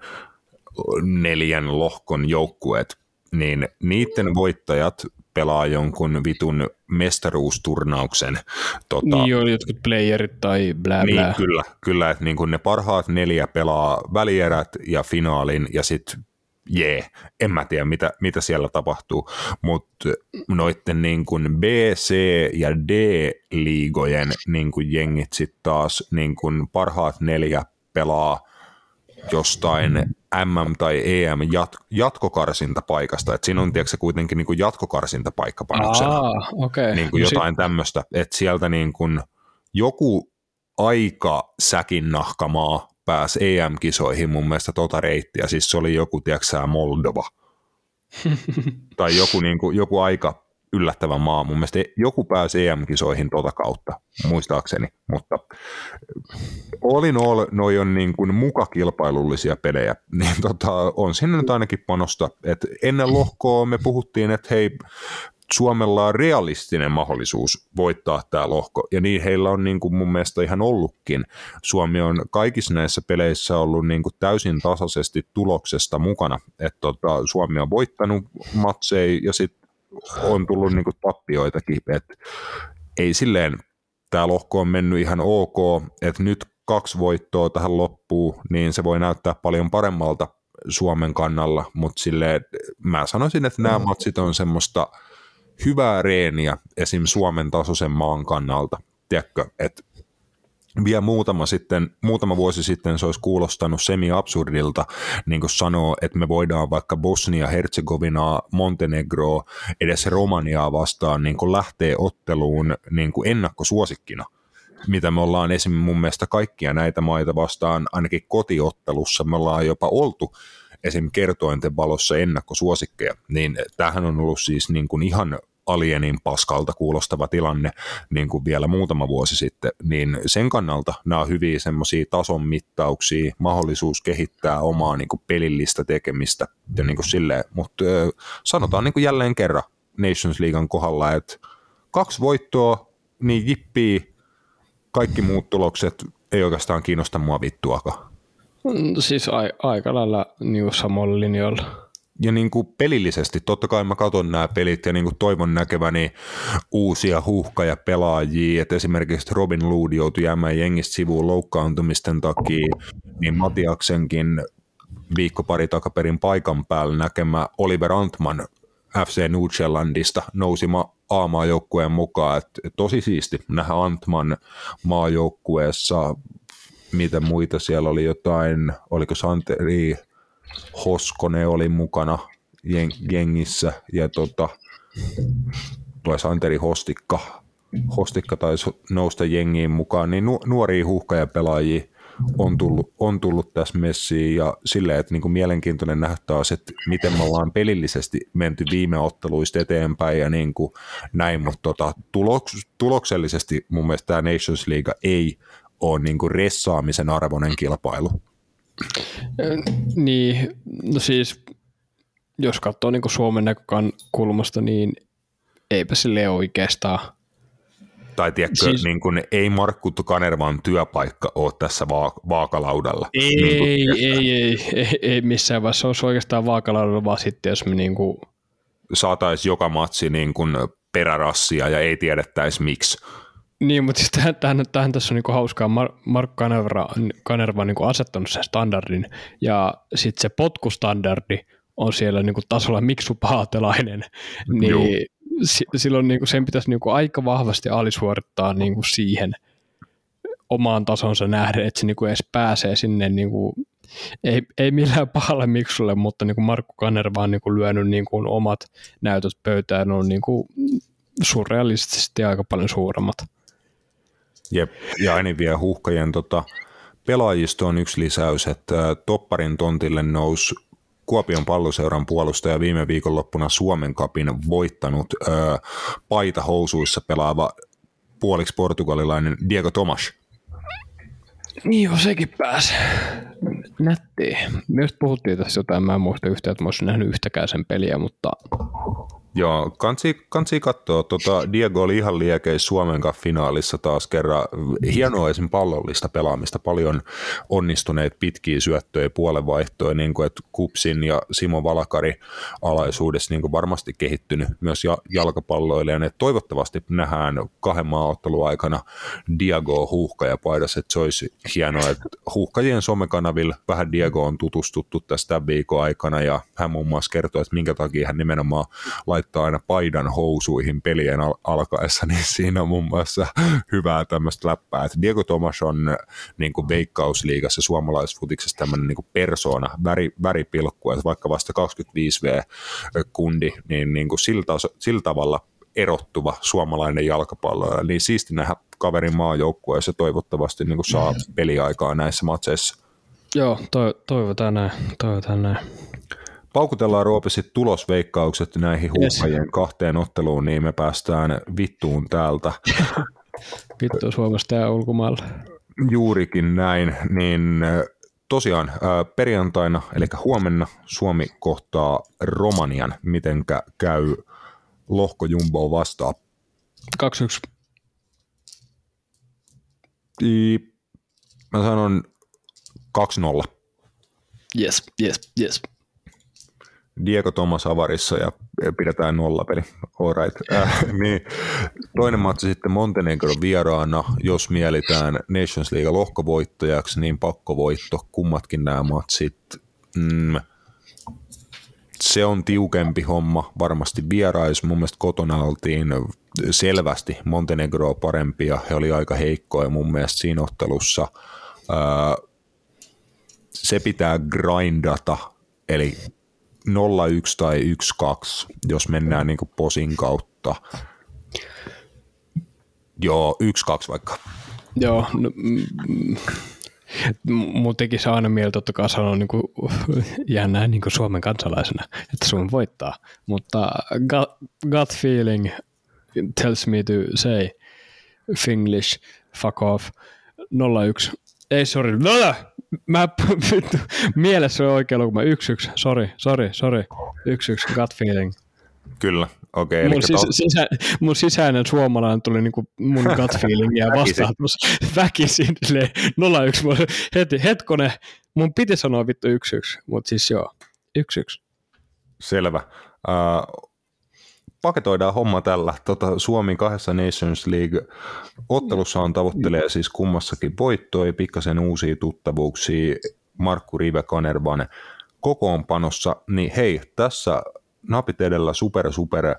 neljän lohkon joukkueet, niin niiden voittajat pelaa jonkun vitun mestaruusturnauksen. Tota, niin, oli jotkut playerit tai blä blä. Niin, kyllä, kyllä että niin ne parhaat neljä pelaa välierät ja finaalin ja sitten jee, en mä tiedä mitä, mitä siellä tapahtuu, mutta noitten niin kuin B, C ja D-liigojen niin kuin jengit sitten taas niin kuin parhaat neljä pelaa jostain MM- tai EM jat- jatkokarsintapaikasta, että siinä on tiedätkö, kuitenkin niin kuin jatkokarsintapaikka panoksena, okay. niin kuin no jotain tämmöistä, että sieltä niin kuin joku aika säkin nahkamaa pääsi EM-kisoihin mun mielestä tota reittiä, siis se oli joku, tiedätkö Moldova, tai joku, niin kuin, joku aika yllättävä maa. Mun mielestä joku pääsi EM-kisoihin tota kautta, muistaakseni, mutta all in all, noi on niin kuin mukakilpailullisia pelejä, niin tota, on sinne nyt ainakin panosta. Et ennen lohkoa me puhuttiin, että hei, Suomella on realistinen mahdollisuus voittaa tämä lohko, ja niin heillä on niin kuin mun mielestä ihan ollutkin. Suomi on kaikissa näissä peleissä ollut niin kuin täysin tasaisesti tuloksesta mukana, että tota, Suomi on voittanut matseja ja sitten on tullut niin kuin tappioitakin, että ei silleen tämä lohko on mennyt ihan ok, että nyt kaksi voittoa tähän loppuun, niin se voi näyttää paljon paremmalta Suomen kannalla, mutta silleen mä sanoisin, että nämä matsit on semmoista – hyvää reeniä esim. Suomen tasoisen maan kannalta. Tiedätkö, että vielä muutama, sitten, muutama vuosi sitten se olisi kuulostanut semi-absurdilta niin kuin sanoo, että me voidaan vaikka Bosnia, Herzegovinaa, Montenegroa, edes Romaniaa vastaan niin kuin lähtee otteluun niin kuin ennakkosuosikkina mitä me ollaan esimerkiksi mun mielestä kaikkia näitä maita vastaan, ainakin kotiottelussa me ollaan jopa oltu esim. kertointen valossa ennakkosuosikkeja, niin tämähän on ollut siis niin kuin ihan alienin paskalta kuulostava tilanne niin kuin vielä muutama vuosi sitten, niin sen kannalta nämä on hyviä semmoisia tason mittauksia, mahdollisuus kehittää omaa niin kuin pelillistä tekemistä ja niin kuin silleen, mutta sanotaan niin kuin jälleen kerran Nations Leaguean kohdalla, että kaksi voittoa, niin jippii, kaikki muut tulokset ei oikeastaan kiinnosta mua vittuakaan. Mm, siis a- aika lailla niin samalla linjoilla ja niin kuin pelillisesti, totta kai mä katson nämä pelit ja niin kuin toivon näkeväni uusia huuhkaja pelaajia, että esimerkiksi Robin Lood joutui jäämään jengistä sivuun loukkaantumisten takia, niin Matiaksenkin viikko pari takaperin paikan päällä näkemä Oliver Antman FC Nordjyllandista nousi ma- A-maajoukkueen mukaan, että tosi siisti nähdä Antman maajoukkueessa, mitä muita siellä oli? Jotain, oliko Santeri Hoskonen oli mukana jengissä ja tota, vai Santeri Hostikka, Hostikka taisi nousta jengiin mukaan, niin nu, nuoria huuhkajapelaajia on tullut, on tullut tässä messiin ja silleen, että niin kuin mielenkiintoinen nähdä että miten me ollaan pelillisesti menty viime otteluista eteenpäin ja niin kuin näin, mutta tota, tuloks, tuloksellisesti mun mielestä tämä Nations League ei ole niin kuin ressaamisen arvoinen kilpailu. Niin, no siis jos katsoo niin kuin Suomen näkökulmasta, niin eipä sille oikeastaan. Tai tiedätkö, siis, niin kuin, ei Markku Kanervan työpaikka ole tässä vaak- vaakalaudalla. Ei, niin kuin, ei, ei, ei, ei, missään vaiheessa. Olisi oikeastaan vaakalaudalla, vaan sitten jos me niin kuin... saataisiin joka matsi niin kuin perärassia ja ei tiedettäisi miksi. Niin, mutta siis tähän, tähän, tähän tässä on niin hauskaa. Mar- Mark Kanerva, Kanerva on niin silloin sen standardin, ja sitten se potkustandardi on siellä niin kuin tasolla Miksu Paatelainen, niin s- silloin niin kuin sen pitäisi niin kuin aika vahvasti alisuorittaa niin kuin siihen omaan tasonsa nähden, että se niin kuin edes pääsee sinne, niin kuin, ei, ei millään pahalle Miksulle, mutta niin kuin Markku Kanerva on niin kuin lyönyt niin kuin omat näytöt pöytään, on niin kuin surrealistisesti aika paljon suuremmat. Jep, ja aina vielä huuhkajien tota, Pelaajisto on yksi lisäys, että Topparin tontille nousi Kuopion palloseuran puolustaja viime viikonloppuna Suomen kapin voittanut ö, paita housuissa pelaava puoliksi portugalilainen Diego Tomas. Joo, sekin pääsi. Nätti. Myös puhuttiin tässä jotain, mä en muista yhtään, että mä olisin nähnyt yhtäkään sen peliä, mutta Joo, kansi, kansi katsoa. Tota, Diego oli ihan liekeis Suomen finaalissa taas kerran. Hienoa esim. pallollista pelaamista, paljon onnistuneet pitkiä syöttöjä puolenvaihtoja, niin kuin, että Kupsin ja Simo Valakari alaisuudessa niin kuin varmasti kehittynyt myös jalkapalloilijan. Että toivottavasti nähdään kahden maaottelun aikana Diego huuhkaja että se olisi hienoa, että huuhkajien somekanavilla vähän Diego on tutustuttu tästä viikon aikana ja hän muun muassa kertoo, että minkä takia hän nimenomaan laittaa aina paidan housuihin pelien al- alkaessa, niin siinä on muun muassa hyvää tämmöistä läppää. Että Diego Tomas on niin kuin veikkausliigassa suomalaisfutiksessa tämmöinen niin persona, väri, väripilkku, että vaikka vasta 25V-kundi, niin, niin kuin sillä, sillä tavalla erottuva suomalainen jalkapallo, niin siisti nähdä kaverin maajoukkueessa toivottavasti niin kuin saa peliaikaa näissä matseissa. Joo, to- toivotaan näin, toivotaan näin paukutellaan ruopisit tulosveikkaukset näihin huuhkajien yes. kahteen otteluun, niin me päästään vittuun täältä. Vittu Suomesta ja ulkomailla. Juurikin näin, niin tosiaan perjantaina, eli huomenna Suomi kohtaa Romanian, mitenkä käy lohko Jumboa vastaan. 2-1. Mä sanon 2-0. Yes, yes, yes. Diego Thomas avarissa ja pidetään nollapeli. All right. Äh, niin. Toinen matsi sitten Montenegro vieraana, jos mielitään Nations League lohkovoittajaksi, niin pakkovoitto, kummatkin nämä matsit. Mm, se on tiukempi homma, varmasti vierais. Mun mielestä kotona oltiin selvästi Montenegroa parempia, he oli aika heikkoja mun mielestä siinä ottelussa. Äh, se pitää grindata, eli 01 tai 12, jos mennään niin posin kautta. Joo, 12 vaikka. Joo, no, mm, mm mun tekisi aina mieltä totta kai sanoa niin kuin, jännää niin kuin Suomen kansalaisena, että Suomi voittaa, mutta gut, gut feeling tells me to say Finglish, fuck off, 01, ei sorry, 0! mä vittu, mielessä on oikea luku, mä yksi yksi, sori, sori, sori, yksi yksi, gut feeling. Kyllä, okei. Okay, mun, sis, tol... sisä, mun sisäinen suomalainen tuli niinku mun gut feelingiä vastaan. Väkisin, silleen 01, heti, hetkone, mun piti sanoa vittu yksi yksi, mutta siis joo, yksi yksi. Selvä. Uh, paketoidaan homma tällä. Tota, Suomi kahdessa Nations League-ottelussa on tavoittelee siis kummassakin voittoa, pikkasen uusia tuttavuuksia Markku Rive Kanervan kokoonpanossa, niin hei, tässä napit edellä super super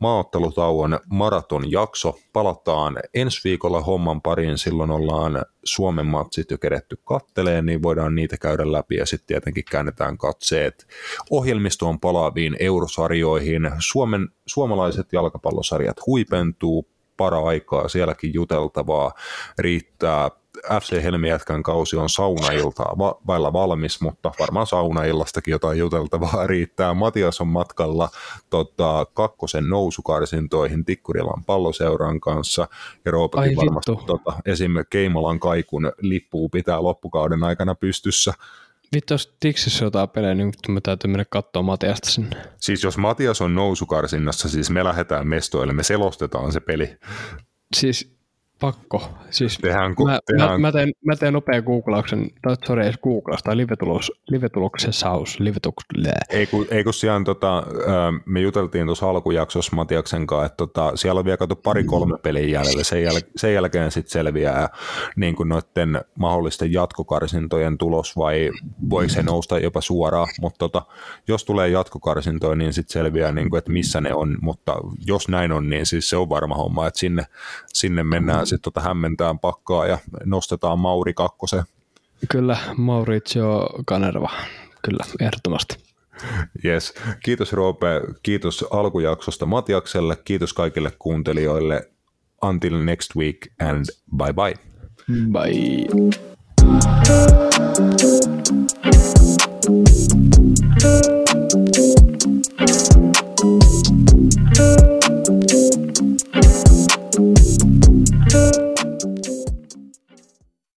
maaottelutauon maratonjakso. Palataan ensi viikolla homman pariin, silloin ollaan Suomen matsit jo kedetty katteleen, niin voidaan niitä käydä läpi ja sitten tietenkin käännetään katseet ohjelmistoon palaaviin eurosarjoihin. Suomen, suomalaiset jalkapallosarjat huipentuu, para aikaa sielläkin juteltavaa riittää FC Helmijätkän kausi on saunailtaa va- vailla valmis, mutta varmaan saunaillastakin jotain juteltavaa riittää. Matias on matkalla tota, kakkosen nousukarsintoihin Tikkurilan palloseuran kanssa ja Roopakin varmasti tota, esim. Keimolan kaikun lippuu pitää loppukauden aikana pystyssä. Vittu, jos Tiksissä jotain pelejä, niin me täytyy mennä katsoa Matiasta sinne. Siis jos Matias on nousukarsinnassa, siis me lähdetään mestoille, me selostetaan se peli. Siis Pakko. Siis tehdään, mä, tehdään... Mä, mä, teen, mä teen nopean googlauksen, tai sorry, edes googlaus, tai livetulos, livetuloksen saus, livetuks, ei kun, ei kun siellä, tota, me juteltiin tuossa alkujaksossa Matiaksen kanssa, että tota, siellä on vielä kato pari-kolme peliä jäljellä, sen, jäl, sen jälkeen sitten selviää niin kuin noiden mahdollisten jatkokarsintojen tulos, vai voiko se nousta jopa suoraan, mutta tota, jos tulee jatkokarsintoja, niin sitten selviää, niin kuin, että missä ne on, mutta jos näin on, niin siis se on varma homma, että sinne, sinne mennään vähän sitten tota hämmentään pakkaa ja nostetaan Mauri kakkosen. Kyllä, Mauricio Kanerva, kyllä, ehdottomasti. Yes. Kiitos Roope, kiitos alkujaksosta Matiakselle, kiitos kaikille kuuntelijoille. Until next week and bye bye. Bye. Thank you. you.